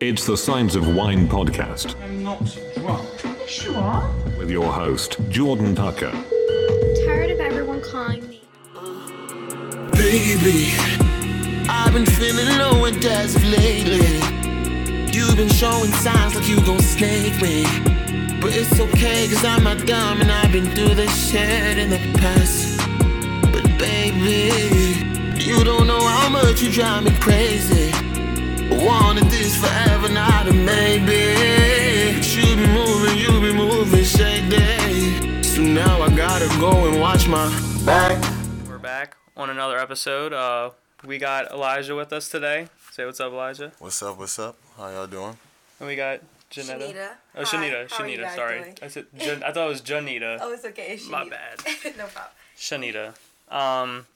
It's the Signs of Wine podcast I'm not drunk. Sure. Are. With your host, Jordan Tucker. tired of everyone calling me. Baby, I've been feeling low and as of lately. You've been showing signs like you gon' snake me. But it's okay, cause I'm not dumb and I've been through this shit in the past. But baby, you don't know how much you drive me crazy. Wanted this forever, not a maybe. But you be moving, you be moving shady. So now I gotta go and watch my back. We're back on another episode. Uh, we got Elijah with us today. Say what's up, Elijah. What's up? What's up? How y'all doing? And we got Janetta. Shanita. Oh, Hi, Shanita. how are you Shanita. guys Sorry. doing? I said Jan- I thought it was Janita. Oh, it's okay. It's My bad. no problem. Shanita. Um,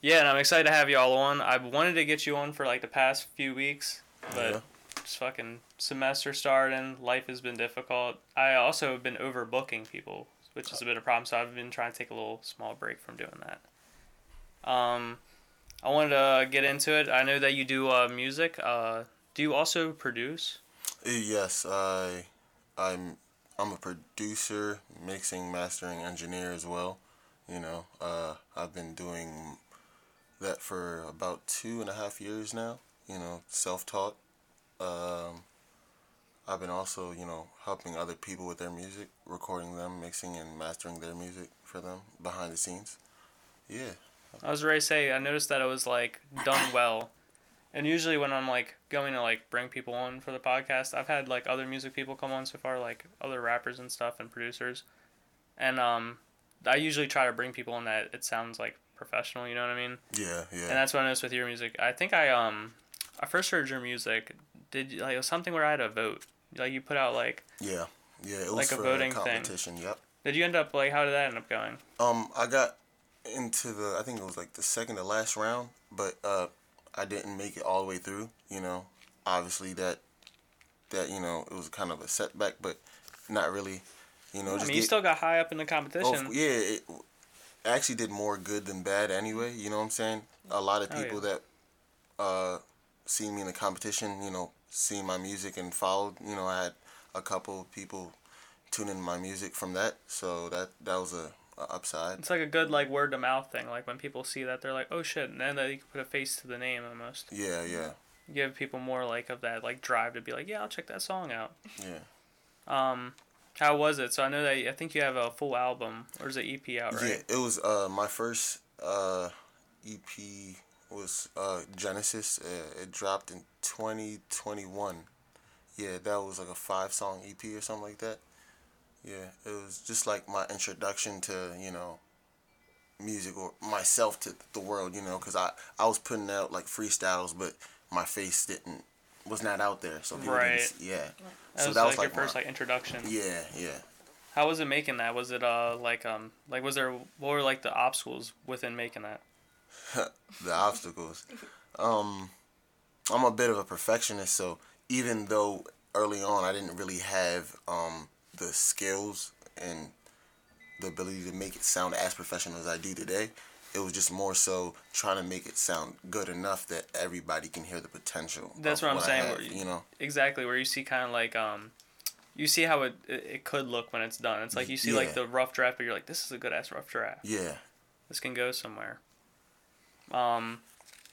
yeah, and I'm excited to have you all on. I've wanted to get you on for like the past few weeks, but Yeah. just fucking semester starting, life has been difficult. I also have been overbooking people, which is a bit of a problem. So I've been trying to take a little small break from doing that. Um, I wanted to get into it. I know that you do uh, music. Uh, do you also produce? Yes, I, I'm, I'm a producer, mixing, mastering engineer as well. You know, uh, I've been doing that for about two and a half years now. You know, self-taught. Um, I've been also, you know, helping other people with their music, recording them, mixing and mastering their music for them behind the scenes. Yeah. I was ready to say I noticed that it was like done well, and usually when I'm like going to like bring people on for the podcast, I've had like other music people come on so far, like other rappers and stuff and producers, and um, I usually try to bring people on that it sounds like professional. You know what I mean? Yeah, yeah. And that's what I noticed with your music. I think I um, I first heard your music. Did like it was something where I had to vote? Like you put out like yeah, yeah. It was like a for voting a thing. competition. Yep. did you end up like how did that end up going? Um, I got into the I think it was like the second to last round, but uh, I didn't make it all the way through. You know, obviously that that you know it was kind of a setback, but not really. You know, I just mean, you get- still got high up in the competition. oh, competition. yeah, it actually did more good than bad anyway. You know what I'm saying? A lot of Oh, yeah. people that uh see me in the competition, you know, see my music and followed. You know, I had a couple people tune in my music from that, so that that was a, a upside. It's like a good like word of mouth thing. Like when people see that, they're like, "Oh shit!" And then they can put a face to the name almost. Yeah, yeah, Give people more like of that like drive to be like, "Yeah, I'll check that song out." yeah. Um, how was it? So I know that I think you have a full album or is it EP out, right? Yeah, it was uh my first uh EP was uh Genesis. Uh, it dropped in 2021. Yeah, that was like a five song EP or something like that. Yeah, it was just like my introduction to, you know, music or myself to the world, you know, cuz I I was putting out like freestyles but my face didn't was not out there. So people Right. didn't yeah. That so was that like, was like your first like introduction. Yeah, yeah. How was it making that? Was it uh like um like was there what were like the obstacles within making that? the obstacles. Um, I'm a bit of a perfectionist, so even though early on I didn't really have um, the skills and the ability to make it sound as professional as I do today, it was just more so trying to make it sound good enough that everybody can hear the potential. That's what I'm I saying, you- you know. Exactly, where you see kind of like um, you see how it, it could look when it's done. It's like you see like the rough draft, but you're like, this is a good ass rough draft. Yeah, This can go somewhere. Um,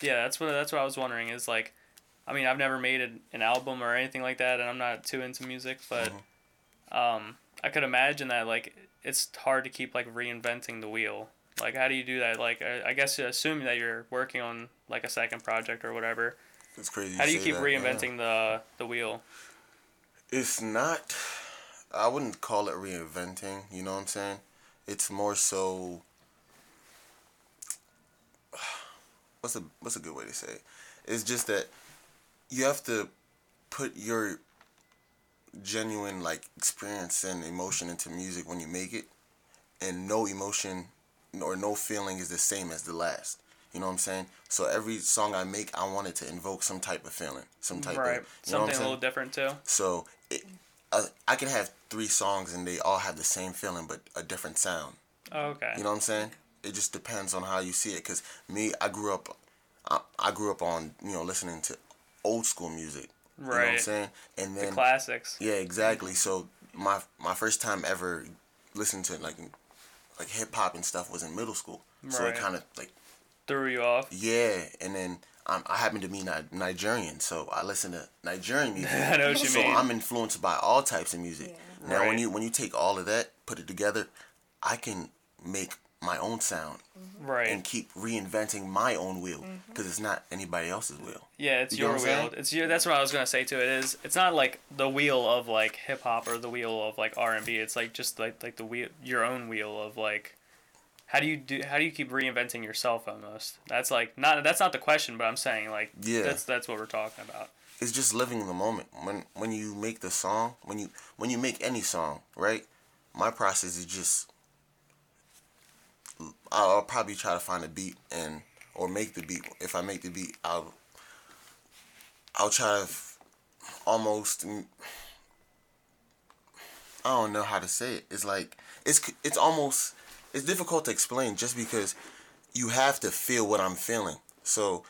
yeah, that's what that's what I was wondering is like, I mean, I've never made an, an album or anything like that, and I'm not too into music, but um, I could imagine that like it's hard to keep like reinventing the wheel. Like, how do you do that? Like, I, I guess assuming that you're working on like a second project or whatever. it's crazy. How do you keep that, yeah. reinventing the the wheel? It's not. I wouldn't call it reinventing. You know what I'm saying? It's more so. What's a what's a good way to say? It? It's just that you have to put your genuine like experience and emotion into music when you make it, and no emotion or no feeling is the same as the last. You know what I'm saying? So every song I make, I want it to invoke some type of feeling, some type Right, of you know what something a little different too. So it, uh, I can have three songs and they all have the same feeling but a different sound. Oh, okay. You know what I'm saying? It just depends on how you see it. Cause me, I grew up, I, I grew up on you know listening to old school music, Right. You know what I'm saying? And The then classics. yeah, exactly. So my my first time ever listening to like like hip hop and stuff was in middle school. So it kind of like Threw you off. yeah, and then um, I happen to be Ni- Nigerian, so I listen to Nigerian music. I know what you so mean. I'm influenced by all types of music. Now when you when you take all of that, put it together, I can make my own sound mm-hmm. right. and keep reinventing my own wheel mm-hmm. because it's not anybody else's wheel. Yeah, it's You your I'm saying? wheel. It's your. That's what I was gonna say too. It is. It's not like the wheel of like hip hop or the wheel of like R and B. It's like just like like the wheel, your own wheel of like. How do you do? How do you keep reinventing yourself? Almost. That's like not. That's not the question, but I'm saying like. Yeah. That's that's what we're talking about. it's just living in the moment. When when you make the song, when you when you make any song, right? My process is just I'll, probably try to find a beat and or make the beat. If I make the beat, I'll I'll try to f- almost mm, I don't know how to say it. It's like it's it's almost it's difficult to explain just because you have to feel what I'm feeling. So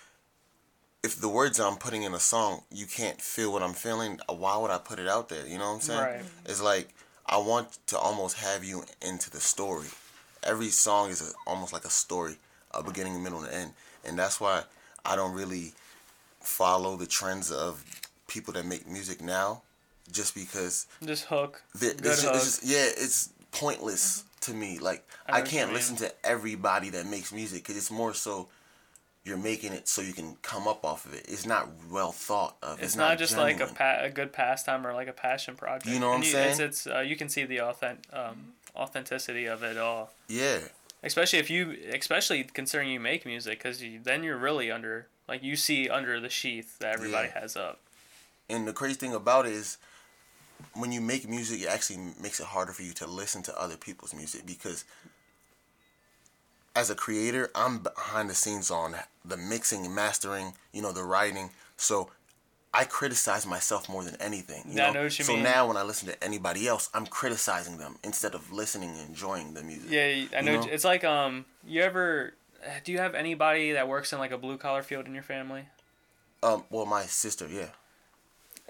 if the words I'm putting in a song, you can't feel what I'm feeling, uh, why would I put it out there? You know what I'm saying? Right. It's like I want to almost have you into the story. Every song is a, almost like a story, a beginning, a middle, and an end, and that's why I don't really follow the trends of people that make music now, just because Just hook. the- Good it's, just, it's just- yeah, it's pointless mm-hmm. to me. Like I I, can't listen to everybody that makes music because it's more so you're making it so you can come up off of it. It's not well thought of. it's, not, just like a pa- a good pastime or like a passion project. You know what And I'm you, It's, saying? it's uh, you can see the authentic um, authenticity of it all. yeah, especially if you especially considering you make music because you, then you're really under like you see under the sheath that everybody Yeah. has up and the crazy thing about it is when you make music, it actually makes it harder for you to listen to other people's music because as a creator, I'm behind the scenes on the mixing and mastering, you know, the writing. So I criticize myself more than anything. You know? know what you so mean. now when I listen to anybody else, I'm criticizing them instead of listening and enjoying the music. yeah i know, You know? it's like um you ever do you have anybody that works in like a blue collar field in your family Um. Well, my sister, yeah.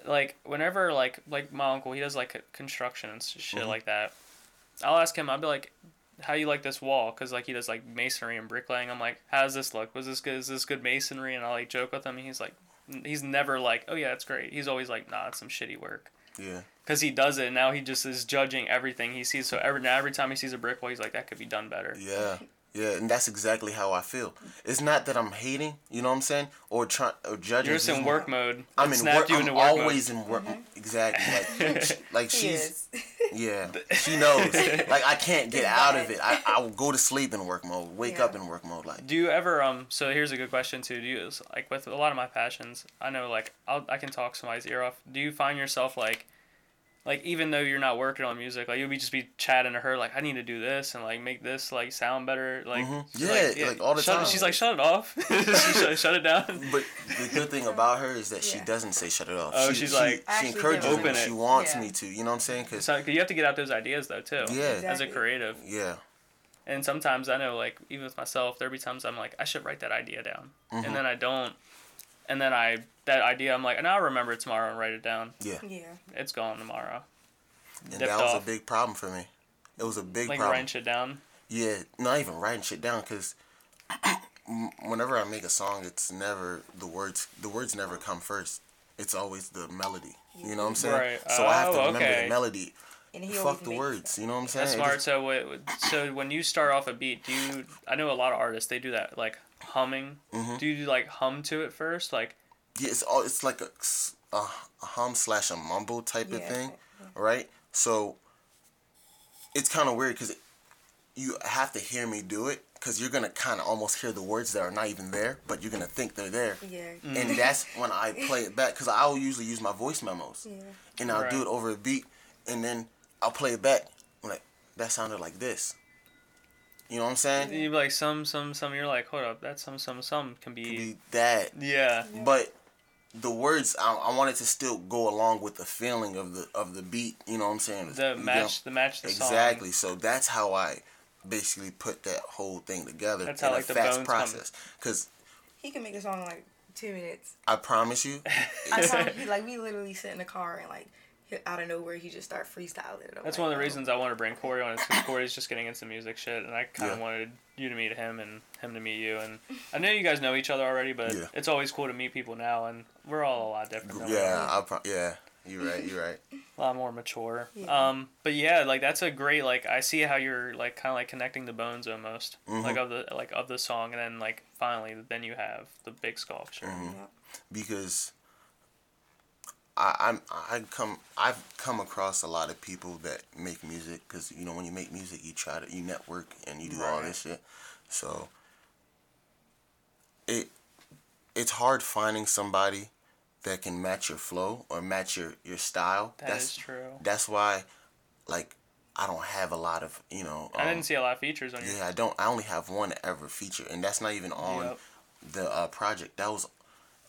like whenever like like my uncle he does like construction and shit Mm-hmm. like that i'll ask him i'll be like how you like this wall because like he does like masonry and bricklaying. I'm like how does this look? Was this good? Is this good masonry? And i like joke with him and he's like he's never like oh yeah it's great. He's always like nah it's some shitty work. Yeah. because he does it and now he just is judging everything he sees. So every now every time he sees a brick wall he's like that could be done better. Yeah, yeah, and that's exactly how I feel. It's not that I'm hating, you know what I'm saying, or trying or judging. you're just in work mode I'm in work. you I'm into work mode. always in work. Exactly. Like, like she's yeah. She knows. Like I can't get out of it. I I will go to sleep in work mode, wake Yeah. up in work mode. Like Do you ever um? So here's a good question too. Do you like with a lot of my passions? I know like I'll, I can talk somebody's ear off. Do you find yourself like, like even though you're not working on music, like you'll be just be chatting to her like I need to do this and like make this like sound better. Like she's Yeah, like, all the shut, time. She's like shut it off. She shut, shut it down. But the good thing about her is that she doesn't say shut it off. Oh, she, she's she, like- she Actually encourages give me. Open it. She wants Yeah. me to. You know what I'm saying? Cause So 'cause you have to get out those ideas though too. yeah, As a creative, yeah, and sometimes I know like even with myself, there'll be times I'm like I should write that idea down, Mm-hmm. and then I don't, and then I that idea I'm like and I'll remember it tomorrow and write it down. yeah. Yeah. It's gone tomorrow. And Dipped that was off. a big problem for me. It was a big Like problem. writing shit down. Yeah, not even writing shit down because whenever I make a song, it's never the words. The words never come first. It's always the melody. You know what I'm saying? Right. So I have to Oh, remember okay. the melody. And he Fuck the makes words. You know what I'm saying? That's It smart. just- So, what, so when you start off a beat, do you? I know a lot of artists they do that, like humming. Mm-hmm. Do you like hum to it first, like? yeah, it's all. It's like a, a hum slash a mumble type of thing, right? So it's kind of weird because you have to hear me do it because you're gonna kind of almost hear the words that are not even there, but you're gonna think they're there. Yeah. and that's when I play it back because I'll usually use my voice memos, Yeah. and I'll do it over a beat, and then I'll play it back. I'm like, that sounded like this. You know what I'm saying? You like some, some, some. You're like, hold up, that some, some, some can be. Be that, Yeah. but the words I, I wanted to still go along with the feeling of the of the beat. You know what I'm saying? The You match, know? the match, the song. Exactly. So that's how I basically put that whole thing together That's in how, a like, the fast bones process. Because He can make a song like two minutes. I promise you. I saw him, he, like we literally sit in the car and like he- out of nowhere he just start freestyling. I'm That's like, one of the oh. reasons I want to bring Corie on. Is because Corie's just getting into music shit, and I kind of Yeah. wanted you to meet him and him to meet you. And I know you guys know each other already, but Yeah. it's always cool to meet people now, and we're all a lot different. Yeah. I pro- yeah. You're right. You're right. a lot more mature. Yeah. Um, but yeah, like that's a great like I see how you're like kind of like connecting the bones almost Mm-hmm. like of the like of the song, and then like finally then you have the big sculpture. Mm-hmm. Yep. because I I'm I come I've come across a lot of people that make music because you know when you make music you try to you network and you do all this shit so it it's hard finding somebody that can match your flow or match your your style That that's is true. that's why like I don't have a lot of you know I um, didn't see a lot of features on your. yeah I don't I only have one ever feature and that's not even on Yep. the uh, project that was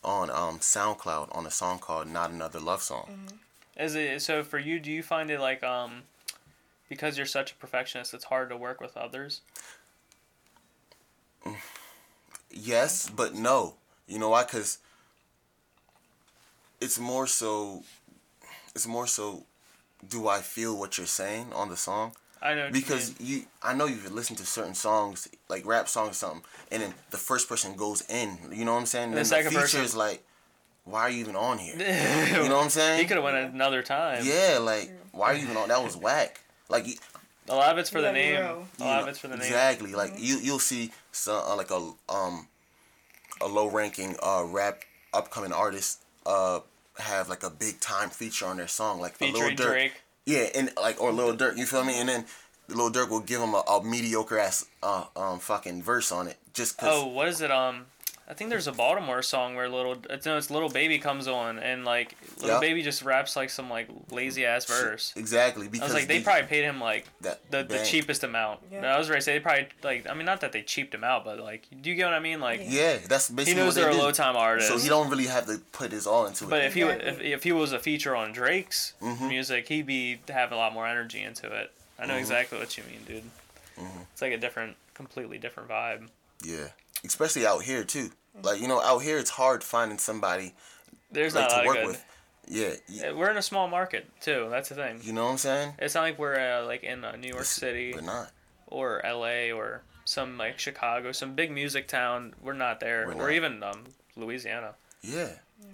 on um, SoundCloud on a song called "Not Another Love Song." Is it so for you? Do you find it like um, because you're such a perfectionist, it's hard to work with others? Yes, but no. You know why? Cause it's more so. It's more so. Do I feel what you're saying on the song? I know what you Because mean. you, I know you've listened to certain songs, like rap songs, or something, and then the first person goes in. You know what I'm saying? And the then second feature person- is like, why are you even on here? you know what I'm saying? he could have went another time. Yeah, like why are you even on? That was whack. Like A lot of it's for You the name. real. A lot know, of it's for the name. Exactly. Like you you'll see some uh, like a um a low ranking uh rap upcoming artist uh have like a big time feature on their song like a Featuring Lil Durk. Drake. Yeah, and like or Lil Durk, you feel me? And then Lil Durk will give him a, a mediocre ass uh um fucking verse on it just cuz Oh, what is it? Um, I think there's a Baltimore song where little it's no, it's Lil Baby comes on and like little Yeah. baby just raps like some like lazy ass verse. Exactly I was like, they the- probably paid him like that the, the cheapest amount. Yeah. No, I was ready to say they probably like I mean not that they cheaped him out, but like do you get what I mean? Like Yeah, that's basically he knows what they they're a low time artist. So he don't really have to put his all into it. but if he if, if he was a feature on Drake's Mm-hmm. music, he'd be have a lot more energy into it. I know exactly what you mean, dude. Mm-hmm. It's like a different, completely different vibe. yeah, especially out here too. Like you know, out here it's hard finding somebody There's like not a to lot work good. with. Yeah, y- Uh, We're in a small market too. That's the thing. you know what I'm saying? It's not like we're uh, like in uh, New York It's- City We're not. or L.A. or some like Chicago, some big music town. We're not there, We're not. or even um, Louisiana Yeah.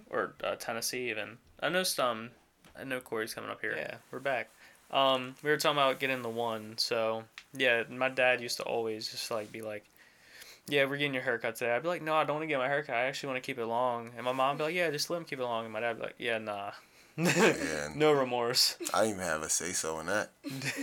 or uh, Tennessee. Even I know some. I know Corie's coming up here. Yeah, we're back. Um, we were talking about getting the one. So yeah, my dad used to always just like be like, "Yeah, we're getting your haircut today." I'd be like, "No, I don't want to get my haircut. I actually want to keep it long." And my mom would be like, "Yeah, just let him keep it long." And my dad would be like, "Yeah, nah." No remorse. I didn't even have a say so in that.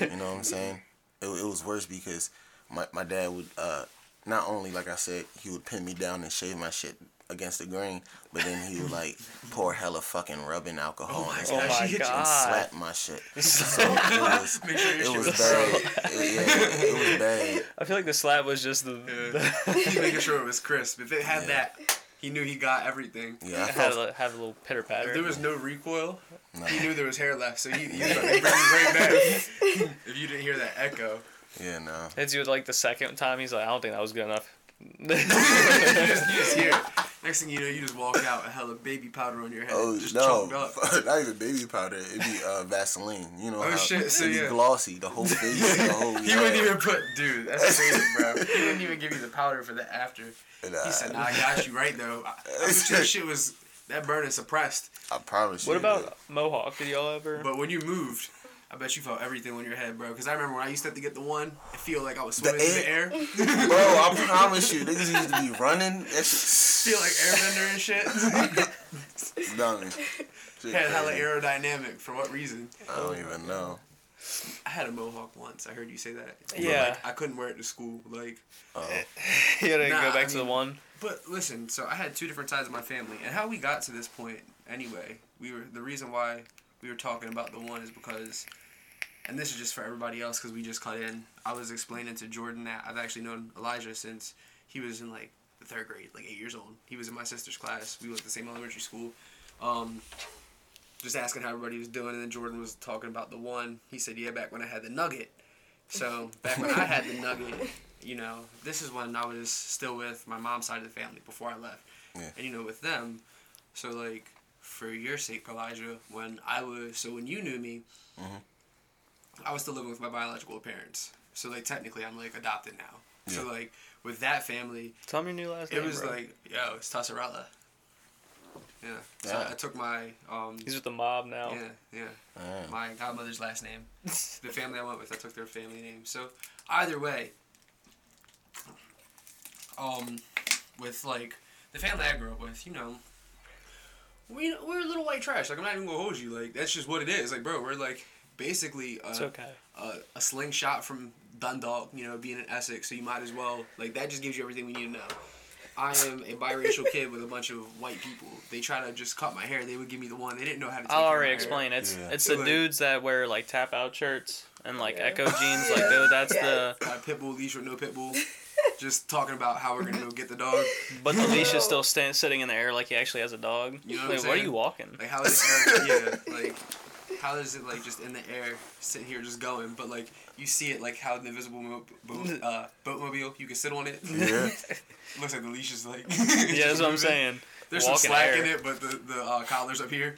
You know what I'm saying? It, it was worse because my, my dad would uh not only like I said he would pin me down and shave my shit against the grain, but then he would like pour hella fucking rubbing alcohol oh on his Oh my and God. slap my shit. So it was Make sure your it was was bad. It, yeah, it was bad. I feel like the slap was just the, He's making sure it was crisp. If it had Yeah. that, he knew he got everything. Yeah, I had felt a, have a little pitter patter. there was no recoil, Nah. he knew there was hair left, so he, he was about to right back. if you didn't hear that echo, yeah no. Hits you with like the second time. He's like, I don't think that was good enough. You just, you just hear it. Next thing you know, you just walk out with hella baby powder on your head, Oh just no, up. not even baby powder. It'd be uh, Vaseline. You know Oh, how shit, so it'd be yeah. glossy. The whole face, the whole. He wouldn't even put, dude, that's crazy, bro. He wouldn't even give you the powder for the after. Nah, He said, nah, I got you right, though. I, I bet you that shit was, that burn is suppressed. I promise you. What dude. about Mohawk? Did y'all ever? But when you moved, I bet you felt everything on your head, bro. Because I remember when I used to have to get the one, I feel like I was The swimming through the air. Bro, I promise you, niggas used to be running. That shit feel like airbender and shit. dummy. Shit had hella crazy. aerodynamic. For what reason? I don't even know. I had a mohawk once. I heard you say that. Yeah. like, I couldn't wear it to school. Like, oh. you gotta Nah, go back I to the one. but listen. So I had two different sides of my family, and how we got to this point, anyway. We were the reason why we were talking about the one is because, and this is just for everybody else because we just cut in. I was explaining to Jordan that I've actually known Elijah since he was in like the third grade, like eight years old. He was in my sister's class. We went to the same elementary school. Um, just asking how everybody was doing, and then Jordan was talking about the one. He said, "Yeah, back when I had the Nugget." So back when I had the Nugget, you know, this is when I was still with my mom's side of the family before I left, Yeah. And you know, with them, so like for your sake, Elijah, when I was so when you knew me, Mm-hmm. I was still living with my biological parents. So like technically, I'm like adopted now. So like with that family, Tell me your new last it name. It was bro. like yo, it's Tassarella. Yeah. So Yeah. I took my um. he's with the mob now. Yeah, yeah. Ah. My godmother's last name. the family I went with, I took their family name. So either way, um, with like the family I grew up with, you know, we we're a little white trash. Like I'm not even gonna hold you. Like that's just what it is. Like bro, we're like basically a, It's okay. a, a slingshot from Dundalk. You know, being in Essex, so you might as well like that. Just gives you everything we need to know. I am a biracial kid with a bunch of white people. They try to just cut my hair. They would give me the one. They didn't know how to. Take I'll care of already my explain. It's Yeah. it's the Like- dudes that wear like tap out shirts and like Ecko jeans. Like tho- oh, that's the Hair. Got a pit bull leash with no pit bull. just talking about how we're gonna go get the dog. but the leash is still stand, sitting in the air like he actually has a dog. You know what I'm Wait, what are you walking? Like how is it? yeah, like how is it like just in the air, sitting here just going? But like you see it like how the invisible mo- boat, uh, boatmobile, you can sit on it. Yeah. Looks like the leash is like. Yeah, that's what I'm saying. There's some Walking slack air. in it, but the the uh, collar's up here.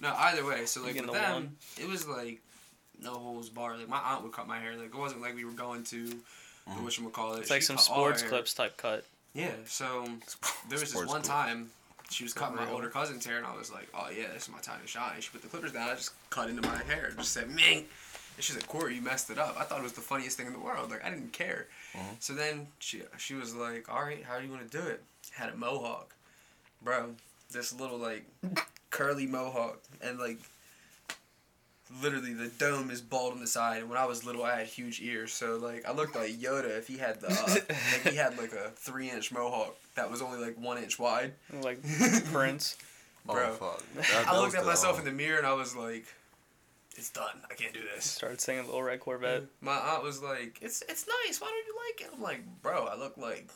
no, either way. So like Getting with the them, one. it was like no holds bar. Like my aunt would cut my hair. Like it wasn't like we were going to the whatchamacallit. It's like She some cut all our sports clips type cut. Yeah, so there was this Sports one clip. time she was cutting my older cousin's hair, and I was like, "Oh yeah, this is my time to shine." She put the clippers down. I just cut into my hair, and just said, "Ming." And she's like, "Corie, you messed it up." I thought it was the funniest thing in the world. Like I didn't care. So then she she was like, "All right, how do you want to do it?" Had a mohawk, bro. This little like curly mohawk, and like literally the dome is bald on the side. And when I was little, I had huge ears, so like I looked like Yoda if he had the uh, like he had like a three inch mohawk that was only like one inch wide. Like Prince. Bro. Oh fuck. That- I that looked at myself um, in the mirror and I was like, "It's done. I can't do this." Started singing a Little Red Corvette. My aunt was like, "It's it's nice. Why don't you like it?" I'm like, "Bro, I look like."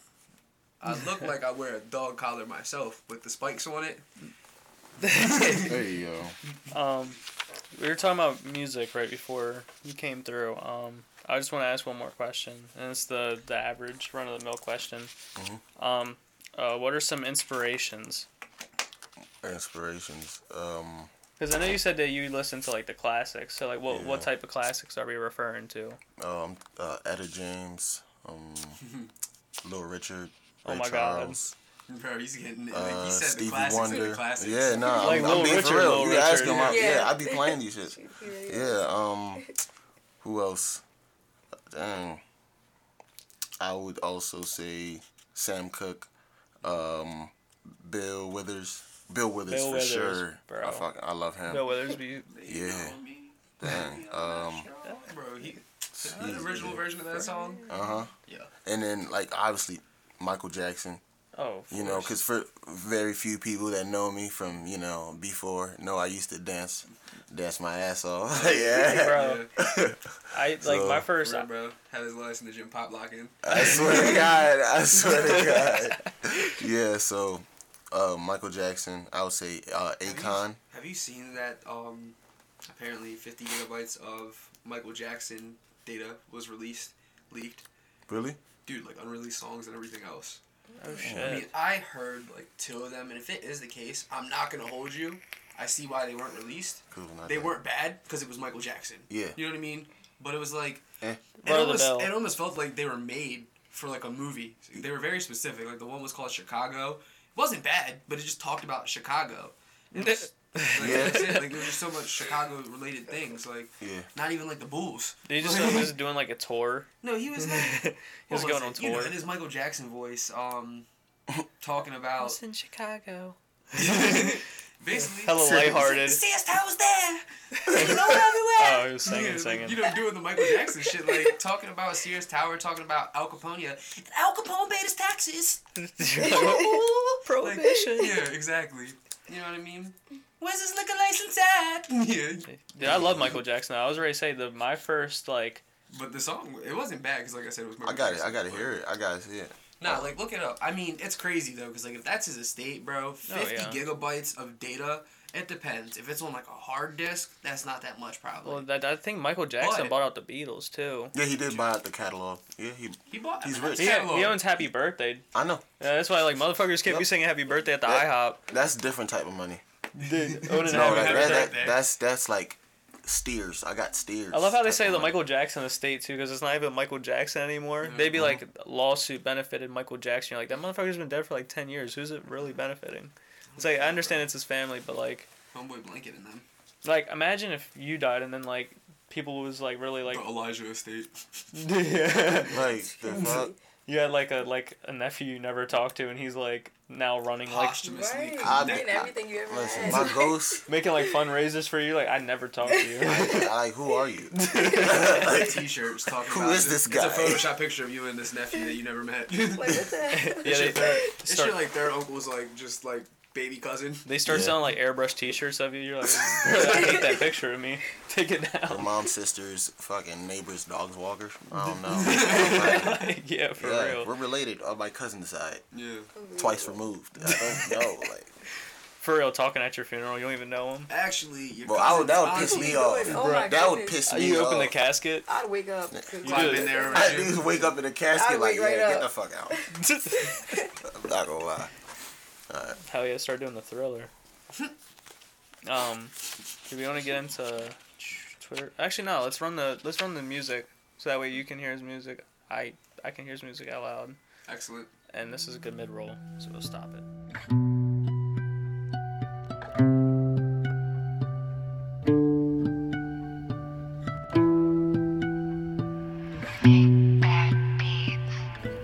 I look like I wear a dog collar myself with the spikes on it. There you go. Um, we were talking about music right before you came through. Um, I just want to ask one more question, and it's the the average run of the mill question. Um, uh, what are some inspirations? Inspirations. Um, Because I know you said that you listen to like the classics. So like, what what type of classics are we referring to? um, uh, Etta James, um, Little Richard, Oh Ray my God. Charles, Bro, he's getting like uh, he said the Stevie classics are Wonder. the classics. Yeah, no, Like I'm, Little I'm being Richard, for real. Little you ask Richard. him, I, Yeah. yeah, I be playing these shit. Yeah. Um, who else? Dang. I would also say Sam Cooke, um, Bill Withers. Bill Withers Bill for Withers, sure. bro. I fuck, I love him. Bill Witherspoon. Yeah. Dang. Um. Bro, he the original version of that song. Uh huh. Yeah. And then like obviously Michael Jackson. Oh, You know, because for very few people that know me from you know before know I used to dance, dance my ass off. yeah. bro, I like So- my first. Bro, bro, had his legs in the gym pop locking. I swear to God. I swear to God. Yeah. So, uh, Michael Jackson. I would say uh, Akon. Have you seen that? Um, apparently, 50 gigabytes of Michael Jackson data was released, leaked. Really? Dude, like unreleased songs and everything else. Oh shit. I mean, I heard like two of them, and if it is the case, I'm not gonna hold you. I see why they weren't released. They that. weren't bad because it was Michael Jackson. Yeah. You know what I mean? But it was like Eh. it Brother almost it almost felt like they were made for like a movie. They were very specific. Like the one was called Chicago. It wasn't bad, but it just talked about Chicago. It was, like, Yeah. that's it. Like there was just so much Chicago related things. Like Yeah. not even like the Bulls. Did he just he was doing like a tour? No, he was like he was what going on it? You know, tour. in his Michael Jackson voice, um, talking about in Chicago. basically. Hella lighthearted. Sears Tower's there. You know everywhere. Oh, he was singing, Yeah, like, singing. you know, doing the Michael Jackson shit, like talking about Sears Tower, talking about Al Capone. And Al Capone paid his taxes. Prohibition. Like, yeah, exactly. You know what I mean? Where's his liquor license at? Yeah. Dude, I love Michael Jackson. I was ready to say the my first like But the song, it wasn't bad because, like I said, it was. I got it. I gotta hear it. I gotta see it. Nah, like look it up. I mean, it's crazy though, because like if that's his estate, bro, fifty Oh, yeah. gigabytes of data, It depends. If it's on like a hard disk, that's not that much probably. Well, that, I think Michael Jackson But- bought out the Beatles too. Yeah, he did buy out the catalog. Yeah, he. he bought. he's rich. that's He, he owns Happy Birthday. I know. Yeah, that's why like motherfuckers can't be singing Happy Birthday at the That- IHOP. That's different type of money. Dude, No, that, that, that, that's that's like steers. I got steers. I love how they type say the. Michael Jackson estate too, because it's not even Michael Jackson anymore. Mm-hmm. They'd be like lawsuit benefited Michael Jackson. You're like that motherfucker's been dead for like ten years. Who's it really benefiting? It's like I understand it's his family, but like, Homeboy Blanket and them. like imagine if you died and then like people was like really like the Elijah Estate. yeah. Like the fuck. You had like a like a nephew you never talked to and he's like now running like Posthumously. Right. I- Getting everything you ever Listen, had. my ghost. making like fundraisers for you. Like I never talked to you. like, who are you? like t-shirts talking Who about is this It's guy? a Photoshop picture of you and this nephew that you never met. like, what the hell? yeah, It's they, your it's start- your like third uncle's like just like baby cousin. they start Yeah. selling like airbrush T-shirts of you. You're like, I hate that picture of me. Take it Your down. mom's sister's fucking neighbor's dog's walker. I don't know. Like, yeah, for yeah, real. we're related on my cousin's side. Yeah. Twice removed. I don't know. Like, For real, talking at your funeral, you don't even know him. Actually, your bro, I would, that would piss me off. Oh my that would goodness. piss Uh, me you open the casket. I'd wake up. Climb did. in there. I Right just wake up in the casket I'd like, wake right yeah, get up. the fuck out. I'm not gonna lie. Hell yeah, start doing the thriller. um, do we want to get into Twitter? Actually, no. Let's run the let's run the music so that way you can hear his music. I I can hear his music out loud, Excellent. and this is a good mid roll, so we'll stop it.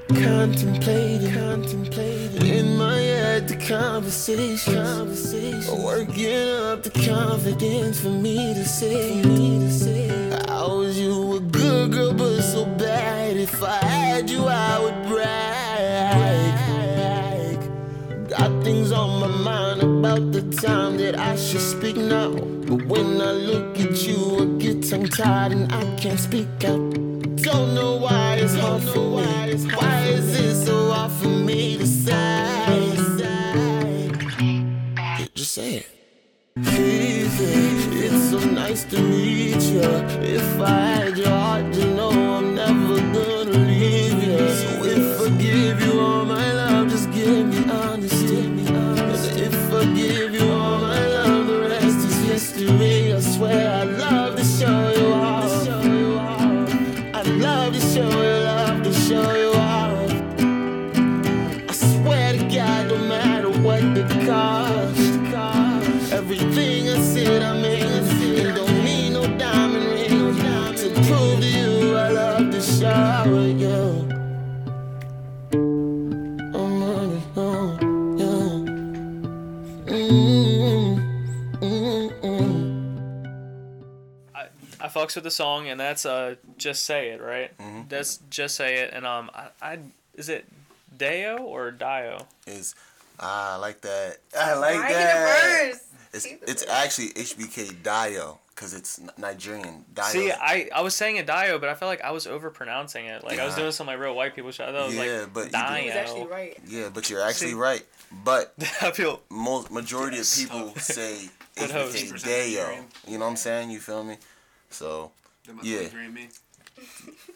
Contemplating, contemplating in my the conversation, conversation. Working up the confidence for me to say, me to say. I was you a good girl, but so bad. If I had you, I would brag. Got things on my mind about the time that I should speak now. But when I look at you, I get tongue tied and I can't speak out. Don't know why it's hard for me. Why is it so say it. Easy, it's so nice to meet you. If I had your heart, you know I, I fucks with the song, and that's uh just say it right. Mm-hmm. That's just say it, and um I, I is it Deo or Dio? Is I like that. I like Why he that. the? It's it's actually HBK Dio because it's Nigerian. Dio. See, I, I was saying it Dio, but I felt like I was overpronouncing it. Like I was doing some like real white people shit. I thought it was Yeah, like but you did- Dio. He actually right. yeah, but you're actually See- right. But I feel most majority of people say it's host. HBK 80% Dio. You know what I'm saying? You feel me? So Yeah. be agreeing me.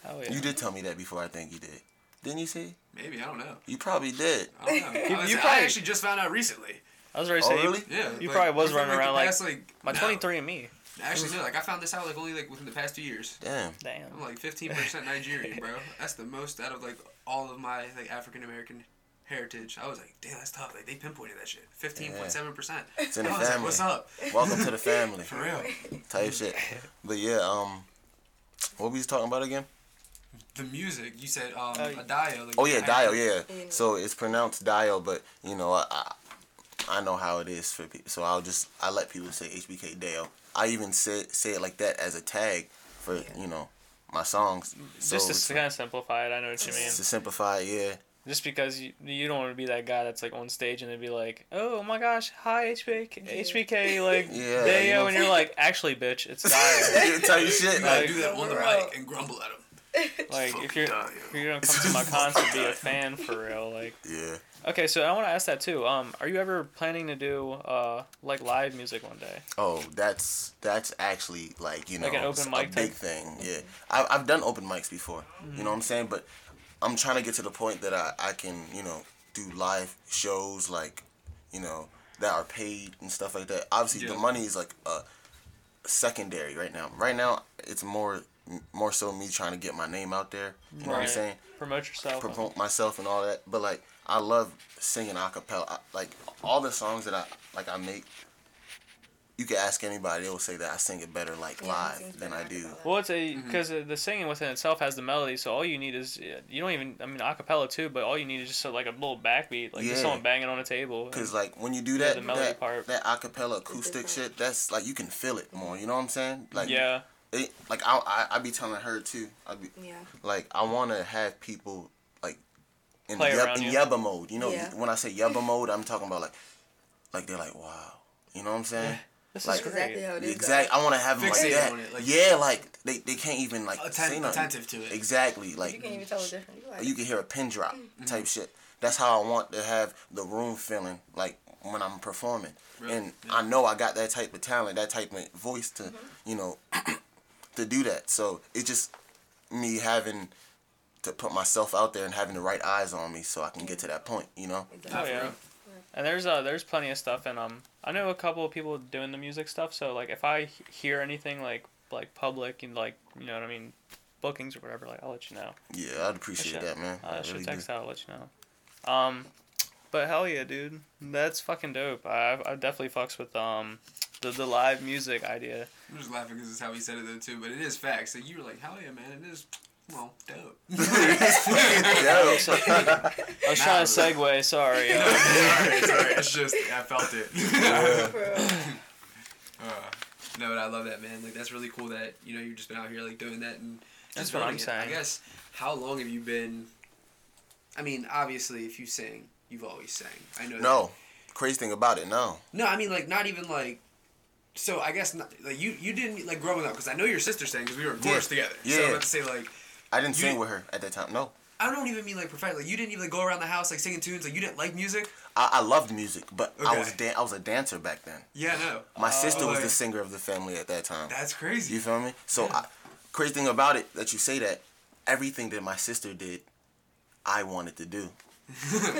hell yeah. you did tell me that before. I think you did. Didn't you see? Maybe I don't know. You probably did. I don't know. I, you I probably- actually just found out recently. I was ready to Oh, say you- really? Yeah. You like, probably was running around, like, past, like my no. 23 and me. Actually, no. Like I found this out like only like within the past two years. Damn. Damn. I'm like 15% Nigerian, bro. That's the most out of like all of my like African American heritage. I was like, damn, that's tough. Like they pinpointed that shit. 15.7%. It's in I the was like, family. what's up? Welcome to the family. For real. Type shit. But yeah, um, what were we talking about again? The music, you said um Uh, a Dio. Like, Oh yeah, had Dio. to- Yeah. So it's pronounced Dio, but you know, I, I I know how it is for people. So I'll just I let people say HBK Dio. I even say say it like that as a tag for you know my songs. So Just it's- to kind of simplify it, I know what you mean. to simplify, yeah. Just because you, you don't want to be that guy that's like on stage and they'd be like, oh my gosh, hi HBK, HBK, like Yeah, Deo, you know- and you're like, actually, bitch, it's Dio. Type shit. You gotta Like, do that on the mic and grumble at him. Like if you're die, if you're gonna come to my concert, be a fan for real. Like Yeah. okay, so I want to ask that too. Um, are you ever planning to do uh like live music one day? Oh, that's that's actually like you know Like an open mic a big type? thing. Yeah, I, I've done open mics before. You know what I'm saying? But I'm trying to get to the point that I I can you know do live shows like you know that are paid and stuff like that. Obviously, the money is like a secondary right now. Right now, it's more more so me trying to get my name out there. You know what I'm saying? Promote yourself. promote myself and all that. But like, I love singing a cappella. Like all the songs that I like, I make. You can ask anybody; they will say that I sing it better like Yeah, live than I do. Well, it's a Mm-hmm. because the singing within itself has the melody, so all you need is you don't even I mean acapella too, but all you need is just like a little backbeat, like Yeah. just someone banging on a table. Cause like when you do Yeah, that, the melody that, part. that acapella acoustic shit, that's like you can feel it more. You know what I'm saying? Like yeah, it, like I, I I be telling her too. I be Yeah. like I want to have people like in Play yeb, around in you. yebba mode. You know, Yeah. when I say yebba mode, I'm talking about like like they're like wow. You know what I'm saying? this Like- is great. Exactly how it is. Exactly. I want to have them like that. it, like- yeah, like they, they can't even like Atten- say nothing. attentive to it. Exactly. Like You can't even tell the difference. You like, you can hear a pin drop Mm-hmm. type shit. That's how I want to have the room feeling like when I'm performing. Really? And I know I got that type of talent, that type of voice to, Mm-hmm. you know, to do that. So it's just me having to put myself out there and having the right eyes on me so I can get to that point, you know? Oh yeah. And there's uh there's plenty of stuff and um I know a couple of people doing the music stuff so like if I hear anything like like public and like you know what I mean bookings or whatever like I'll let you know. Yeah, I'd appreciate that, man. Uh, I should really text do. out I'll let you know. Um, but hell yeah, dude, that's fucking dope. I I definitely fucks with um the the live music idea. I'm just laughing because it's how he said it though too, but it is facts. So you were like, hell yeah, man, it is. Well, dope. Yeah, So, I was trying to segue. Sorry. Uh, sorry, sorry. It's just I felt it. uh, no, but I love that man. Like that's really cool that you know you've just been out here like doing that and That's just what I'm building it. I guess how long have you been? I mean, obviously, if you sing, you've always sang. I know. that. no. Crazy thing about it, no. No, I mean like not even like. So I guess not, like you you didn't like growing up because I know your sister sang because we were in chorus Yeah. together. So I'm about to say like I didn't sing didn't- with her at that time, no. I don't even mean like professionally. Like, you didn't even like go around the house like singing tunes. Like you didn't like music. I, I loved music, but I was dan- I was a dancer back then. Yeah, no. My sister oh, was like- the singer of the family at that time. That's crazy. You feel me? So, Yeah. I, crazy thing about it that you say that everything that my sister did, I wanted to do.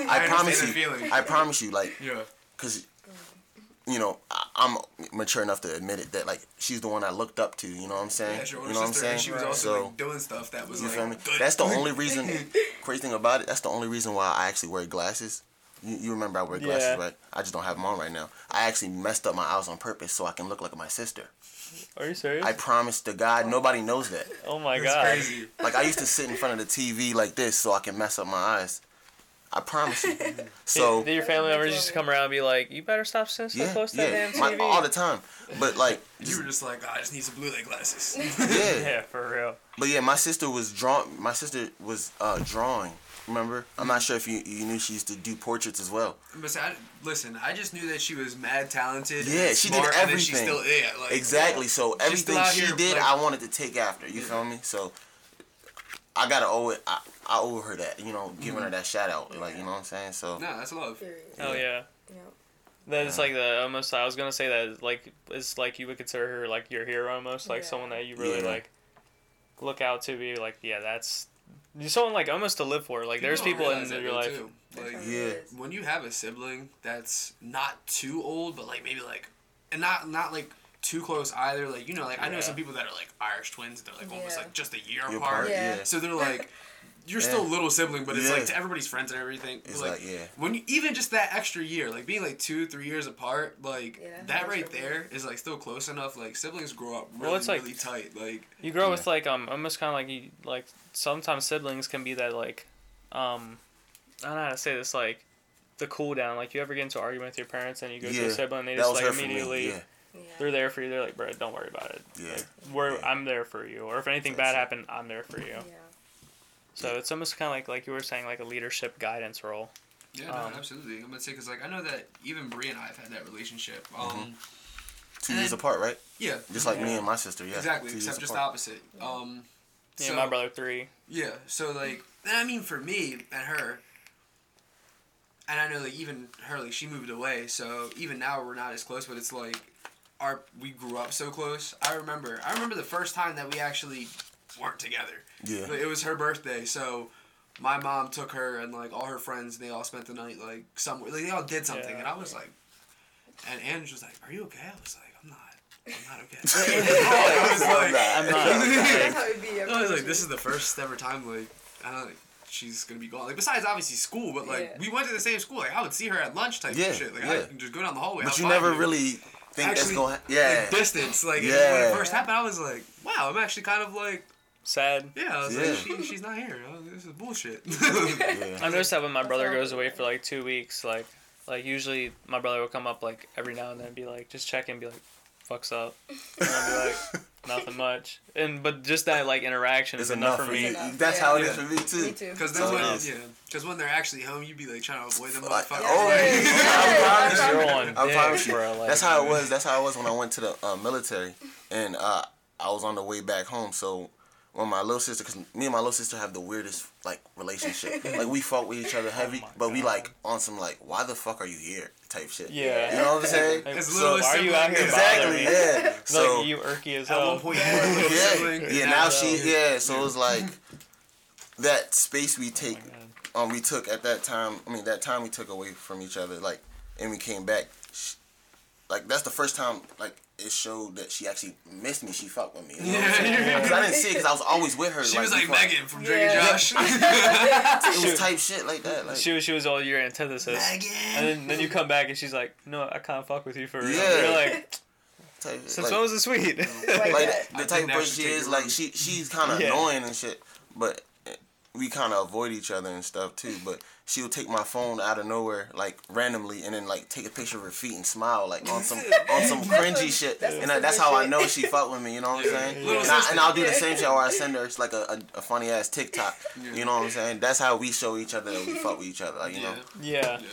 I, understand promise you. I promise you, like, yeah. cause, you know, I, I'm mature enough to admit it that like she's the one I looked up to. You know what I'm saying? Yeah, your older you know what I'm sister, saying? she was also so like doing stuff that was you like feel me? good. That's the only reason. crazy thing about it, that's the only reason why I actually wear glasses. You, you remember I wear glasses, Yeah. right? I just don't have them on right now. I actually messed up my eyes on purpose so I can look like my sister. Are you serious? I promise to God, nobody knows that. oh my That's god. crazy. Like I used to sit in front of the TV like this so I can mess up my eyes. I promise you. So Did your family members used to come around and be like, "You better stop sitting so yeah, close to that yeah, damn my, all the time. But like, You were just like, "Oh, I just need some blue light glasses. yeah. yeah, for real. But yeah, my sister was drawn. My sister was uh, drawing. Remember? I'm not sure if you you knew she used to do portraits as well. but I, listen, I just knew that she was mad talented. Yeah, and she did smart, And she everything. still, yeah, like, Exactly. So everything she here, did, like- I wanted to take after. You feel me? So I gotta owe it. I, I owe her that. You know, giving her mm-hmm. that shout out. Like you know what I'm saying. So No, that's love. Period. Oh yeah. Yeah. That is like the almost. I was gonna say that like it's like you would consider her like your hero almost, like Yeah. someone that you really Yeah. like look out to be like, yeah, that's you're someone like almost to live for. Like there's people in realize that, your life. too. Like, Yeah. how it is. when you have a sibling that's not too old, but like maybe like, and not not like too close either. Like you know, like I know some people that are like Irish twins. They're like almost like just a year apart. Yeah. yeah. So they're like, you're still a little sibling, but it's Yeah. like to everybody's friends and everything. It's like, like, yeah. when you even just that extra year, like being like two, three years apart, like Yeah, that right really- there is like still close enough. Like siblings grow up really, Well, it's like- really tight. Like You grow Yeah. with like um almost kind of like you like sometimes siblings can be that like um I don't know how to say this like the cool down like you ever get into an argument with your parents and you go to Yeah, a sibling and they just like her for me. immediately Yeah. Yeah. they're there for you they're like bro don't worry about it Yeah. like, we're Yeah. I'm there for you or if anything That's bad it. happened I'm there for you Yeah. So it's almost kind of like like you were saying like a leadership guidance role yeah, Um, absolutely. I'm gonna say because like I know that even Brie and I have had that relationship. Um, Mm-hmm. Two years then- apart, right? yeah, Just like me and my sister. Yeah. exactly. two years Except just the apart. opposite. Um, Yeah, So- my brother three. Yeah, so like, and I mean for me and her, and I know like even her like she moved away, so even now we're not as close, but it's like our we grew up so close. I remember I remember the first time that we actually weren't together. Yeah. Like, it was her birthday, so my mom took her and like all her friends, and they all spent the night like somewhere. Like they all did something, Yeah. and I was like, and Ange was like, "Are you okay?" I was like, "I'm not." I'm not okay. I was like, I'm not. That's how it be. I was like, this is the first ever time like I don't know, like she's gonna be gone. Like besides obviously school, but like Yeah. we went to the same school. Like I would see her at lunch type Yeah, shit. Like yeah. I can just go down the hallway. But I'll you find never really think that's Actually, going. to Yeah. like, distance. Like when it first happened, I was like, wow, I'm actually kind of like Sad. yeah. I was Yeah. like, she, she's not here. This is bullshit. yeah. I noticed that when my brother goes away for like two weeks, like, like usually my brother will come up like every now and then, and be like, just check and be like, "Fucks up," and I'll be like, "Nothing much," and but just that like interaction It's is enough, enough for for me. Enough. That's Yeah. how it is Yeah. for me too. Me too. Because So when yeah, because when they're actually home, you'd be like trying to avoid them Like, motherfuckers. oh, Yeah. I promise you. On I dick, promise you. bro. Like, That's how it was. That's how it was when I went to the uh, military, and uh, I was on the way back home. So when my little sister, because me and my little sister have the weirdest like relationship. like we fought with each other heavy, but we like on some like, why the fuck are you here type shit. Yeah. You know what I'm saying? Like, As so little as why are you out here Exactly. me? Yeah. So like you irky as At one point, you were a little yeah, yeah. Now she, yeah. So it was like that space we Oh take, um, we took at that time. I mean, that time we took away from each other, like, and we came back. Sh like that's the first time, like, it showed that she actually missed me. She fucked with me. You know what I'm? Yeah. Because I didn't see it because I was always with her. She was like fucked. Megan from Drake Yeah. and Josh. It was type shit like that. Like, She was she was all your antithesis. Megan. And then, then you come back and she's like, no, I can't fuck with you for real. Yeah. You're like, type, since like, when was it sweet? Like like the type of person she is, like she she's kind of Yeah. annoying and shit, but we kind of avoid each other and stuff too. But she will take my phone out of nowhere, like randomly, and then like take a picture of her feet and smile, like on some on some cringy shit. That's and I, that's good how I know she fucked with me. You know what I'm saying? Little And, I, and I'll do the same shit where I send her it's like a, a, a funny ass TikTok. You know what I'm saying? That's how we show each other that we fuck with each other. Like you know. Yeah. yeah. Yeah.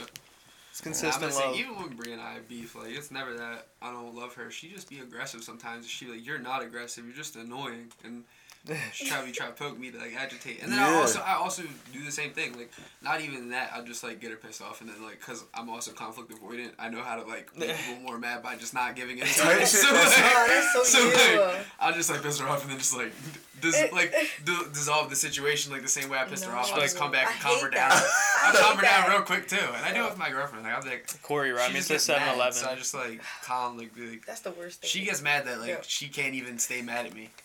It's I'm consistent gonna say, even when Brie and I beef, like it's never that I don't love her. She just be aggressive sometimes. She like you're not aggressive. You're just annoying, and she try to try to poke me to like agitate. And then I also I also do the same thing. Like not even that. I just like get her pissed off, and then like because I'm also conflict avoidant. I know how to like make people more mad by just not giving in. to it. So, like, so, so like, I'll just like piss her off and then just like dis- like d- dissolve the situation like the same way I pissed her off. I'll just No. come back and calm her down. I calm her down real quick too, and I do it with my girlfriend. Like I'm like, Corie, she ride me just to gets 7 mad, Eleven. so I just like calm like, be like That's the worst thing. she gets mad that like Yeah. she can't even stay mad at me